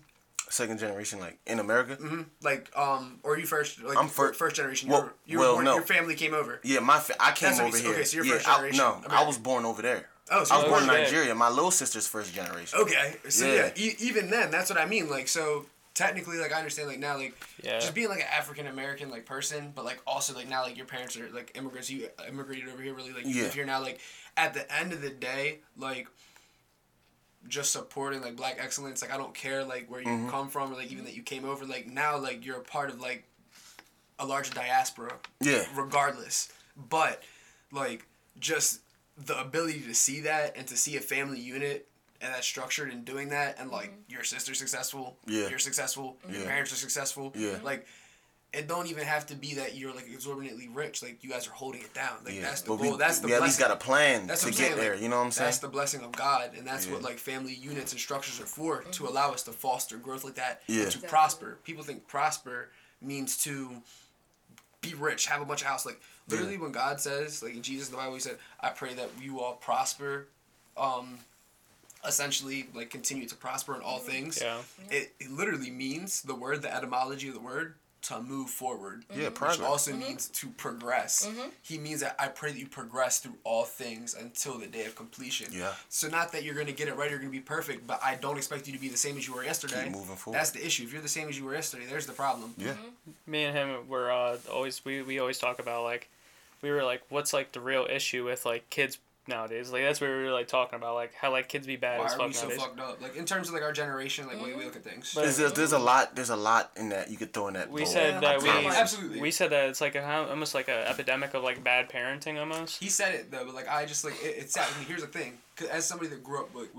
Second generation, like in America. Like um, or you first? Like I'm fir- first generation. well- you were, you well, were born, no. Your family came over. Yeah, my fa- I came That's over here. okay, so you're yeah, first I- generation no, I was born over there. Oh, so I was born in first- Nigeria. My little sister's first generation. Okay, so Yeah. yeah, e- even then, that's what I mean. Like, so technically, like, I understand, like, now, like, Yeah. just being like an African American like person, but like also like now, like your parents are like immigrants. You immigrated over here, really, like you Yeah. live here now. Like, at the end of the day, like, just supporting like black excellence. Like I don't care like where you Mm-hmm. come from or like even that you came over. Like now like you're a part of like a larger diaspora. Yeah. Regardless, but like just the ability to see that and to see a family unit and that's structured in doing that and like your sister's successful. Yeah. You're successful. Your parents are successful. Yeah. Like. It don't even have to be that you're like exorbitantly rich. Like you guys are holding it down. Like Yeah. that's the but goal. we, that's the we at least blessing. got a plan That's to get saying, there. like, You know what I'm saying? That's the blessing of God, and that's what like family units and structures are for to allow us to foster growth like that, Yeah. and to prosper. People think prosper means to be rich, have a bunch of house. Like literally, when God says, like in Jesus in the Bible, He said, "I pray that you all prosper." Um, essentially, like continue to prosper in all things. Yeah. It, it literally means the word, the etymology of the word, to move forward. Yeah, Which progress. also mm-hmm. means to progress. Mm-hmm. He means that I pray that you progress through all things until the day of completion. Yeah. So not that you're gonna get it right, you're gonna be perfect, but I don't expect you to be the same as you were yesterday. Keep moving forward. That's the issue. If you're the same as you were yesterday, there's the problem. yeah. Mm-hmm. me and him were uh, always we, we always talk about like we were like what's like the real issue with like kids nowadays like that's what we were like talking about like how like kids be bad Why as are fuck we so fucked up? Like in terms of like our generation, like way we look at things. But- There's a, there's a lot. There's a lot in that you could throw in that. we bowl. said that we. Absolutely. we said that it's like a almost like an epidemic of like bad parenting almost he said it though, but like I just like it, it's sad. I mean, here's the thing, cause as somebody that grew up like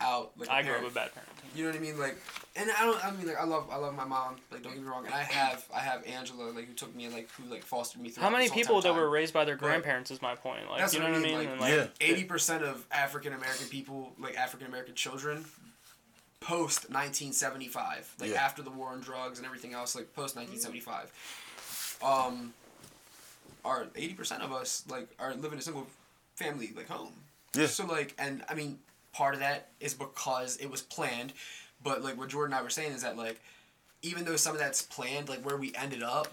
without like a I grew up parent, with bad parenting You know what I mean? Like, and I don't. I mean, like, I love, I love my mom. Like, don't get me wrong. And I have, I have Angela, like, who took me like, who like fostered me through. how many people that were raised by their grandparents is my point like That's you know what what I I mean, mean like, And, like, Yeah. Eighty percent of African American people, like African American children, post nineteen seventy five, like Yeah. after the war on drugs and everything else, like post nineteen seventy five, um, are eighty percent of us like are living in a single family like home. Yeah. So like, and I mean, part of that is because it was planned, but like what Jordan and I were saying is that like, even though some of that's planned, like where we ended up,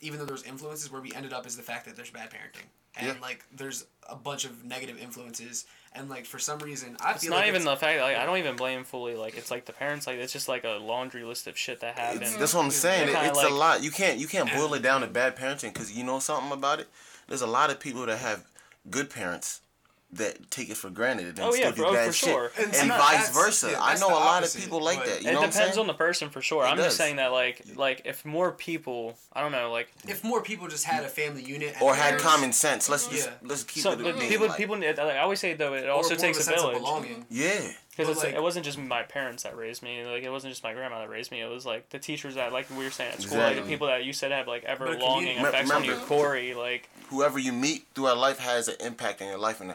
even though there's influences, where we ended up is the fact that there's bad parenting. And Yeah. like there's a bunch of negative influences, and like for some reason I it's feel not like even it's- the fact like I don't even blame fully like it's like the parents like it's just like a laundry list of shit that happened It's, that's what I'm saying. It- it's like- a lot. You can't you can't boil it down to bad parenting because you know something about it. There's a lot of people that have good parents that take it for granted and Oh, still yeah, do for- oh, bad for shit, sure. And and, vice versa. yeah, I know a lot opposite, of people like that. You it know what I'm depends saying? on the person for sure. It I'm does. just saying that like like if more people, I don't know, like if more people just had a family unit or had common sense. Let's just Yeah. let's keep so it. but mm-hmm. people like, people like, I always say though it also takes of a sense of village belonging. Yeah. because But, like- it wasn't just my parents that raised me. Like it wasn't just my grandma that raised me. It was like the teachers that like we were saying at school, like the people that you said have like ever longing community- effects on you, Remember- Corie. Like Whoever you meet throughout life has an impact on your life and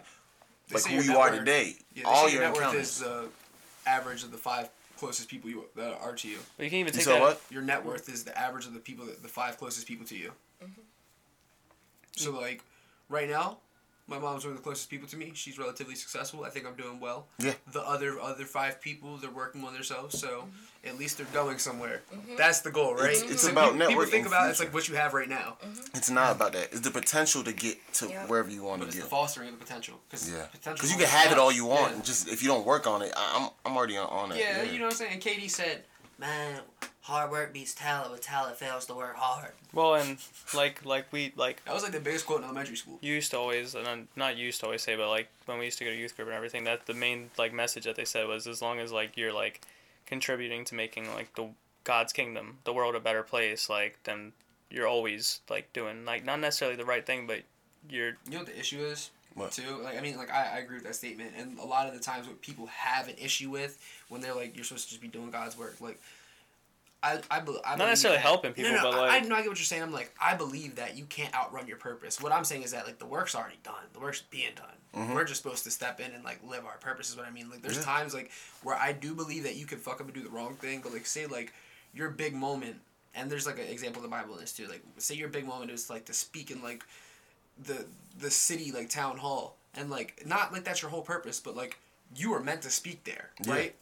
They like who you net are today. Yeah, All say your net worth encounters. is the average of the five closest people you that are to you. but you can't even You take saw that. what? Your net worth is the average of the people that the five closest people to you. Mm-hmm. So like, right now, my mom's one of the closest people to me. She's relatively successful. I think I'm doing well. Yeah. The other other five people, they're working on themselves, so mm-hmm. At least they're going somewhere. Mm-hmm. That's the goal, right? It's- it's So about people, people think about it, it's like what you have right now, mm-hmm. It's not about that. It's the potential to get to Yeah. wherever you want to it's get. fostering the potential. Cause Yeah, because you can have it all you want. Yeah. and Just if you don't work on it, I, I'm I'm already on, on it. Yeah, you know what I'm saying. And KD said, "Man, hard work beats talent, but talent fails to work hard." Well, and like like we like That was like the biggest quote in elementary school. you used to always and I'm not used to always say, but like when we used to go to youth group and everything, that the main like message that they said was as long as like you're like contributing to making like the God's kingdom, the world a better place, like then you're always like doing like not necessarily the right thing, but you're You know what the issue is? What? Too like I mean like I, I agree with that statement and a lot of the times what people have an issue with when they're like you're supposed to just be doing God's work like I I, be, I Not necessarily that- helping people, no, no, but, I, like- I know I get what you're saying. I'm like I believe that you can't outrun your purpose. What I'm saying is that like the work's already done. The work's being done. Mm-hmm. We're just supposed to step in and like live our purpose is what I mean. Like there's Yeah. times like where I do believe that you can fuck up and do the wrong thing but like say like your big moment and there's like an example in the Bible in this too. Like say your big moment is like to speak in like the the city like town hall and like not like that's your whole purpose but like you were meant to speak there Yeah. right?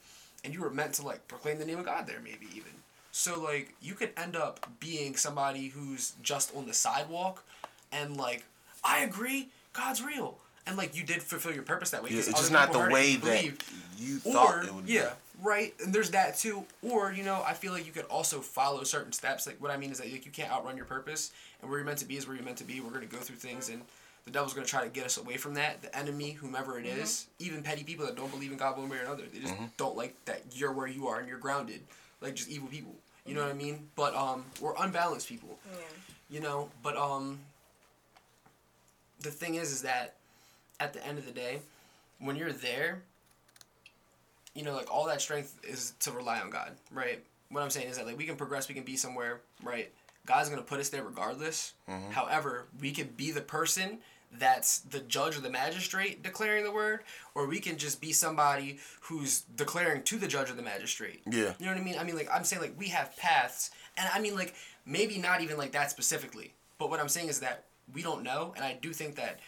And you were meant to like proclaim the name of god there maybe even so like you could end up being somebody who's just on the sidewalk and like i agree god's real. And like you did fulfill your purpose that way Yeah, 'cause it's just not the way that believed. you or thought it would be. yeah right and there's that too. Or you know i feel like you could also follow certain steps. Like what i mean is that like, you can't outrun your purpose and where you're meant to be is where you're meant to be. We're going to go through things and the devil's gonna try to get us away from that. The enemy, whomever it mm-hmm. is, even petty people that don't believe in God one way or another, they just mm-hmm. don't like that you're where you are and you're grounded, like just evil people. You know what I mean? But um, we're unbalanced people. Yeah. You know, but um, the thing is, is that at the end of the day, when you're there, you know, like all that strength is to rely on God, right? What I'm saying is that like we can progress, we can be somewhere, right? God's gonna put us there regardless. However, we could be the person that's the judge or the magistrate declaring the word, or we can just be somebody who's declaring to the judge or the magistrate. Yeah. You know what I mean? I mean, like I'm saying, like we have paths, and I mean, like maybe not even like that specifically. But what I'm saying is that we don't know, and I do think that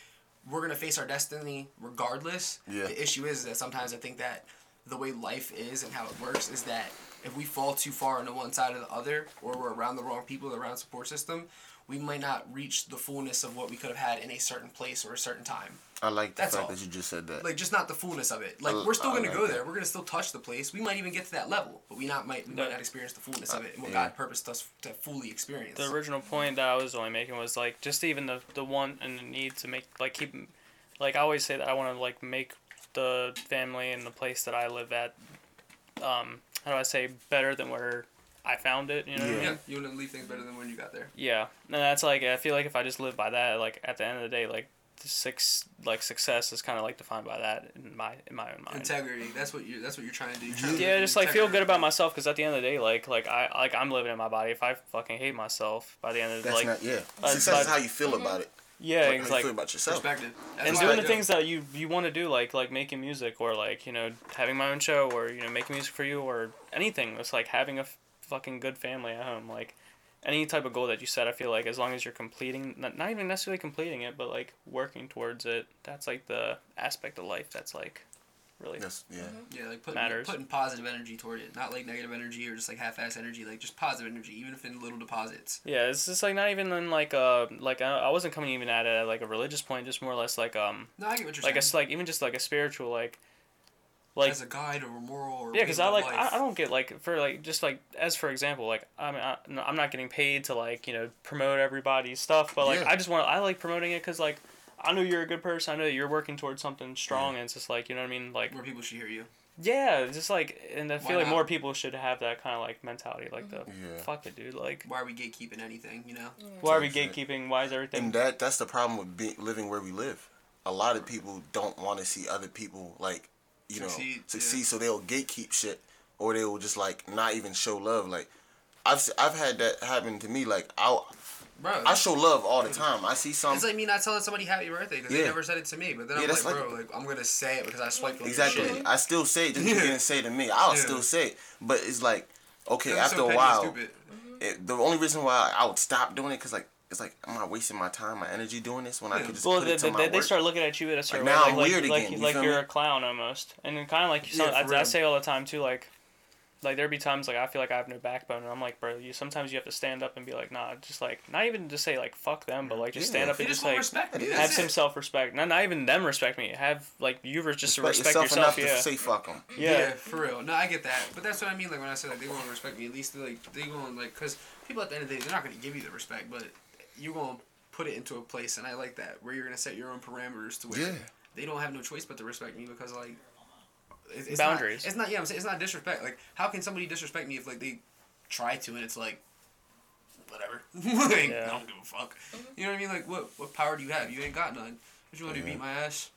we're gonna face our destiny regardless. Yeah. The issue is that sometimes I think that the way life is and how it works is that if we fall too far on the one side or the other, or we're around the wrong people, around the support system, we might not reach the fullness of what we could have had in a certain place or a certain time. I like the That's fact all. that you just said that. Like just not the fullness of it. Like I- we're still I gonna like go that. there. We're gonna still touch the place. We might even get to that level, but we not might we might not experience the fullness of it and what Yeah. God purposed us to fully experience. the original point that I was only making was like just even the the want and the need to make like keep like I always say that I want to like make the family and the place that I live at um how do I say better than where I found it you know what I Yeah. mean? yeah, you want to leave things better than when you got there. Yeah, and that's like I feel like if I just live by that, like at the end of the day, like the six like success is kind of like defined by that in my in my own mind. Integrity. That's what you. That's what you're trying to do. You're trying to Yeah, live just like feel good about myself because at the end of the day, like like I like I'm living in my body. If I fucking hate myself by the end of the That's like not yeah. uh, Success but- is how you feel about it. yeah, Like, it's like about yourself. perspective. That's and doing the things that you you want to do, like like making music or like you know having my own show or you know making music for you or anything. It's like having a f- fucking good family at home. Like any type of goal that you set, I feel like as long as you're completing, not, not even necessarily completing it, but like working towards it, that's like the aspect of life that's like really That's yeah. Yeah, like putting matters. putting positive energy toward it, not like negative energy or just like half-ass energy. Like just positive energy, even if in little deposits. Yeah, it's just like not even in like uh like I, I wasn't coming even at it at like a religious point, just more or less like um No, I get what you're like a saying. s- like even just like a spiritual like like as a guide or a moral or yeah, because I like. I, I don't get like for like just like as for example like I mean I, no, I'm not getting paid to like you know promote everybody's stuff, but like Yeah. I just want I like promoting it because like I know you're a good person. I know you're working towards something strong, and it's just like you know what I mean. Like more people should hear you. yeah, just like and I Why feel like not? more people should have that kind of like mentality. Like the mm-hmm. Yeah. fuck it, dude. Like Why are we gatekeeping anything? You know. why are we gatekeeping? Why is everything? And that that's the problem with be, living where we live. A lot of people don't want to see other people like, you know, Succeed, succeed. yeah. So they'll gatekeep shit, or they will just like not even show love. Like, I've I've had that happen to me. Like I Bro, I show love all the time. I see some it's like me not telling somebody happy birthday because Yeah. they never said it to me. But then Yeah, I'm like, like- bro, like I'm gonna say it because I swiped exactly. I still say it just you didn't say it to me. I'll still say it, but it's like okay after so a while. It, the only reason why I would stop doing it because like it's like am I wasting my time, my energy doing this when I Yeah. could just Well, put they, it to they, my they, they work? start looking at you at a certain now way, I'm like, weird like, again, you like you're me? a clown almost, and kind of like you. Some, Yeah, I, for I say all the time too, like, like there'd be times like I feel like I have no backbone, and I'm like, bro, you sometimes you have to stand up and be like, nah, just like not even just say like fuck them, but like just stand up and just just like respect me. Yeah. have some self respect. Not not even them respect me. Have like you just Respect respect, yourself, yourself. enough yeah. to say fuck them. yeah. Yeah. for real. No, I get that, but that's what I mean. Like when I say like they won't respect me, at least like they won't like because people at the end of the day they're not gonna give you the respect, but you're gonna put it into a place, and I like that where you're gonna set your own parameters to where Yeah. they don't have no choice but to respect me because like it's, it's Boundaries. Not, it's not yeah. I'm saying it's not disrespect. Like how can somebody disrespect me if like they try to and it's like whatever. like, Yeah. I don't give a fuck. You know what I mean? Like what what power do you have? You ain't got none. What you want to do? Beat my ass?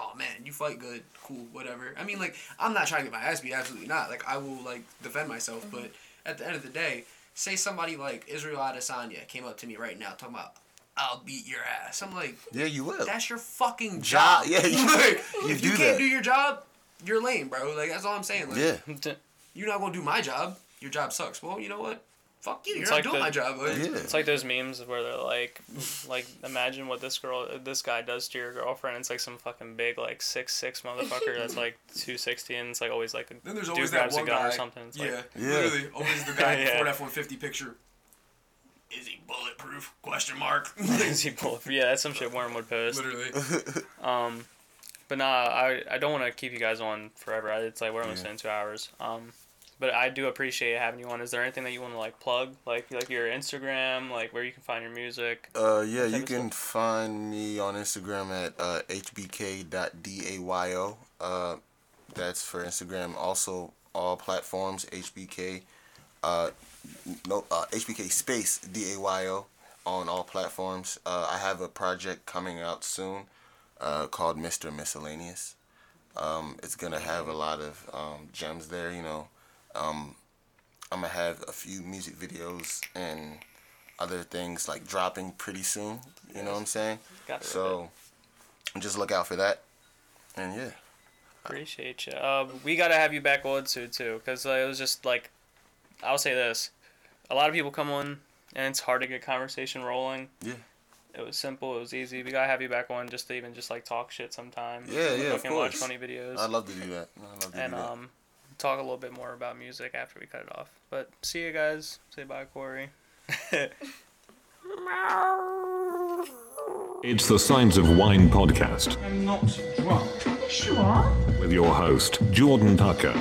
oh man, you fight good, cool, whatever. I mean, like, I'm not trying to get my ass beat, absolutely not. Like, I will, like, defend myself, mm-hmm. but at the end of the day, say somebody like Israel Adesanya came up to me right now talking about, I'll beat your ass. I'm like, Yeah, you will. that's your fucking Job- job. yeah, you- Like, you if do you can't that. do your job, you're lame, bro. Like, that's all I'm saying. Like, yeah. you're not gonna do my job. Your job sucks. Well, you know what? Fuck you. You're It's not like doing the- my job. Like, Yeah. It's like those memes where they're like, like imagine what this girl, this guy does to your girlfriend. It's like some fucking big like six six motherfucker that's like two sixty and it's like always like a Then there's dude always that grabs one a gun guy. or something. It's yeah, like, Yeah. literally, always the guy Yeah. before F one fifty picture. Is he bulletproof? Question mark. is he bulletproof? Yeah, that's some shit Warren would post. literally. Um, but nah, I I don't want to keep you guys on forever. It's like we're almost Yeah. in two hours. Um, but I do appreciate having you on. Is there anything that you want to like plug, like like your Instagram, like where you can find your music? Uh, yeah, you can find me on Instagram at uh, hbk.dayo. Uh, that's for Instagram. Also, all platforms HBK. Uh, no, uh, HBK space D-A-Y-O on all platforms. Uh, I have a project coming out soon uh, called Mr. Miscellaneous. Um, it's gonna have a lot of um, gems there. You know, um, I'm gonna have a few music videos and other things like dropping pretty soon. You know what I'm saying? So just look out for that. And yeah, Appreciate you. Uh, we gotta have you back on soon too, because uh, it was just like, I'll say this, a lot of people come on and it's hard to get conversation rolling. Yeah. It was simple. It was easy. We gotta have you back on just to even just like talk shit sometime. Yeah, yeah, of Fucking watch funny videos. I'd love to do that. I'd love to and do that. um, talk a little bit more about music after we cut it off. But see you guys. Say bye, Corie. It's the Signs of Wine podcast I'm not drunk. Yes, you are. With your host, Jordan Tucker.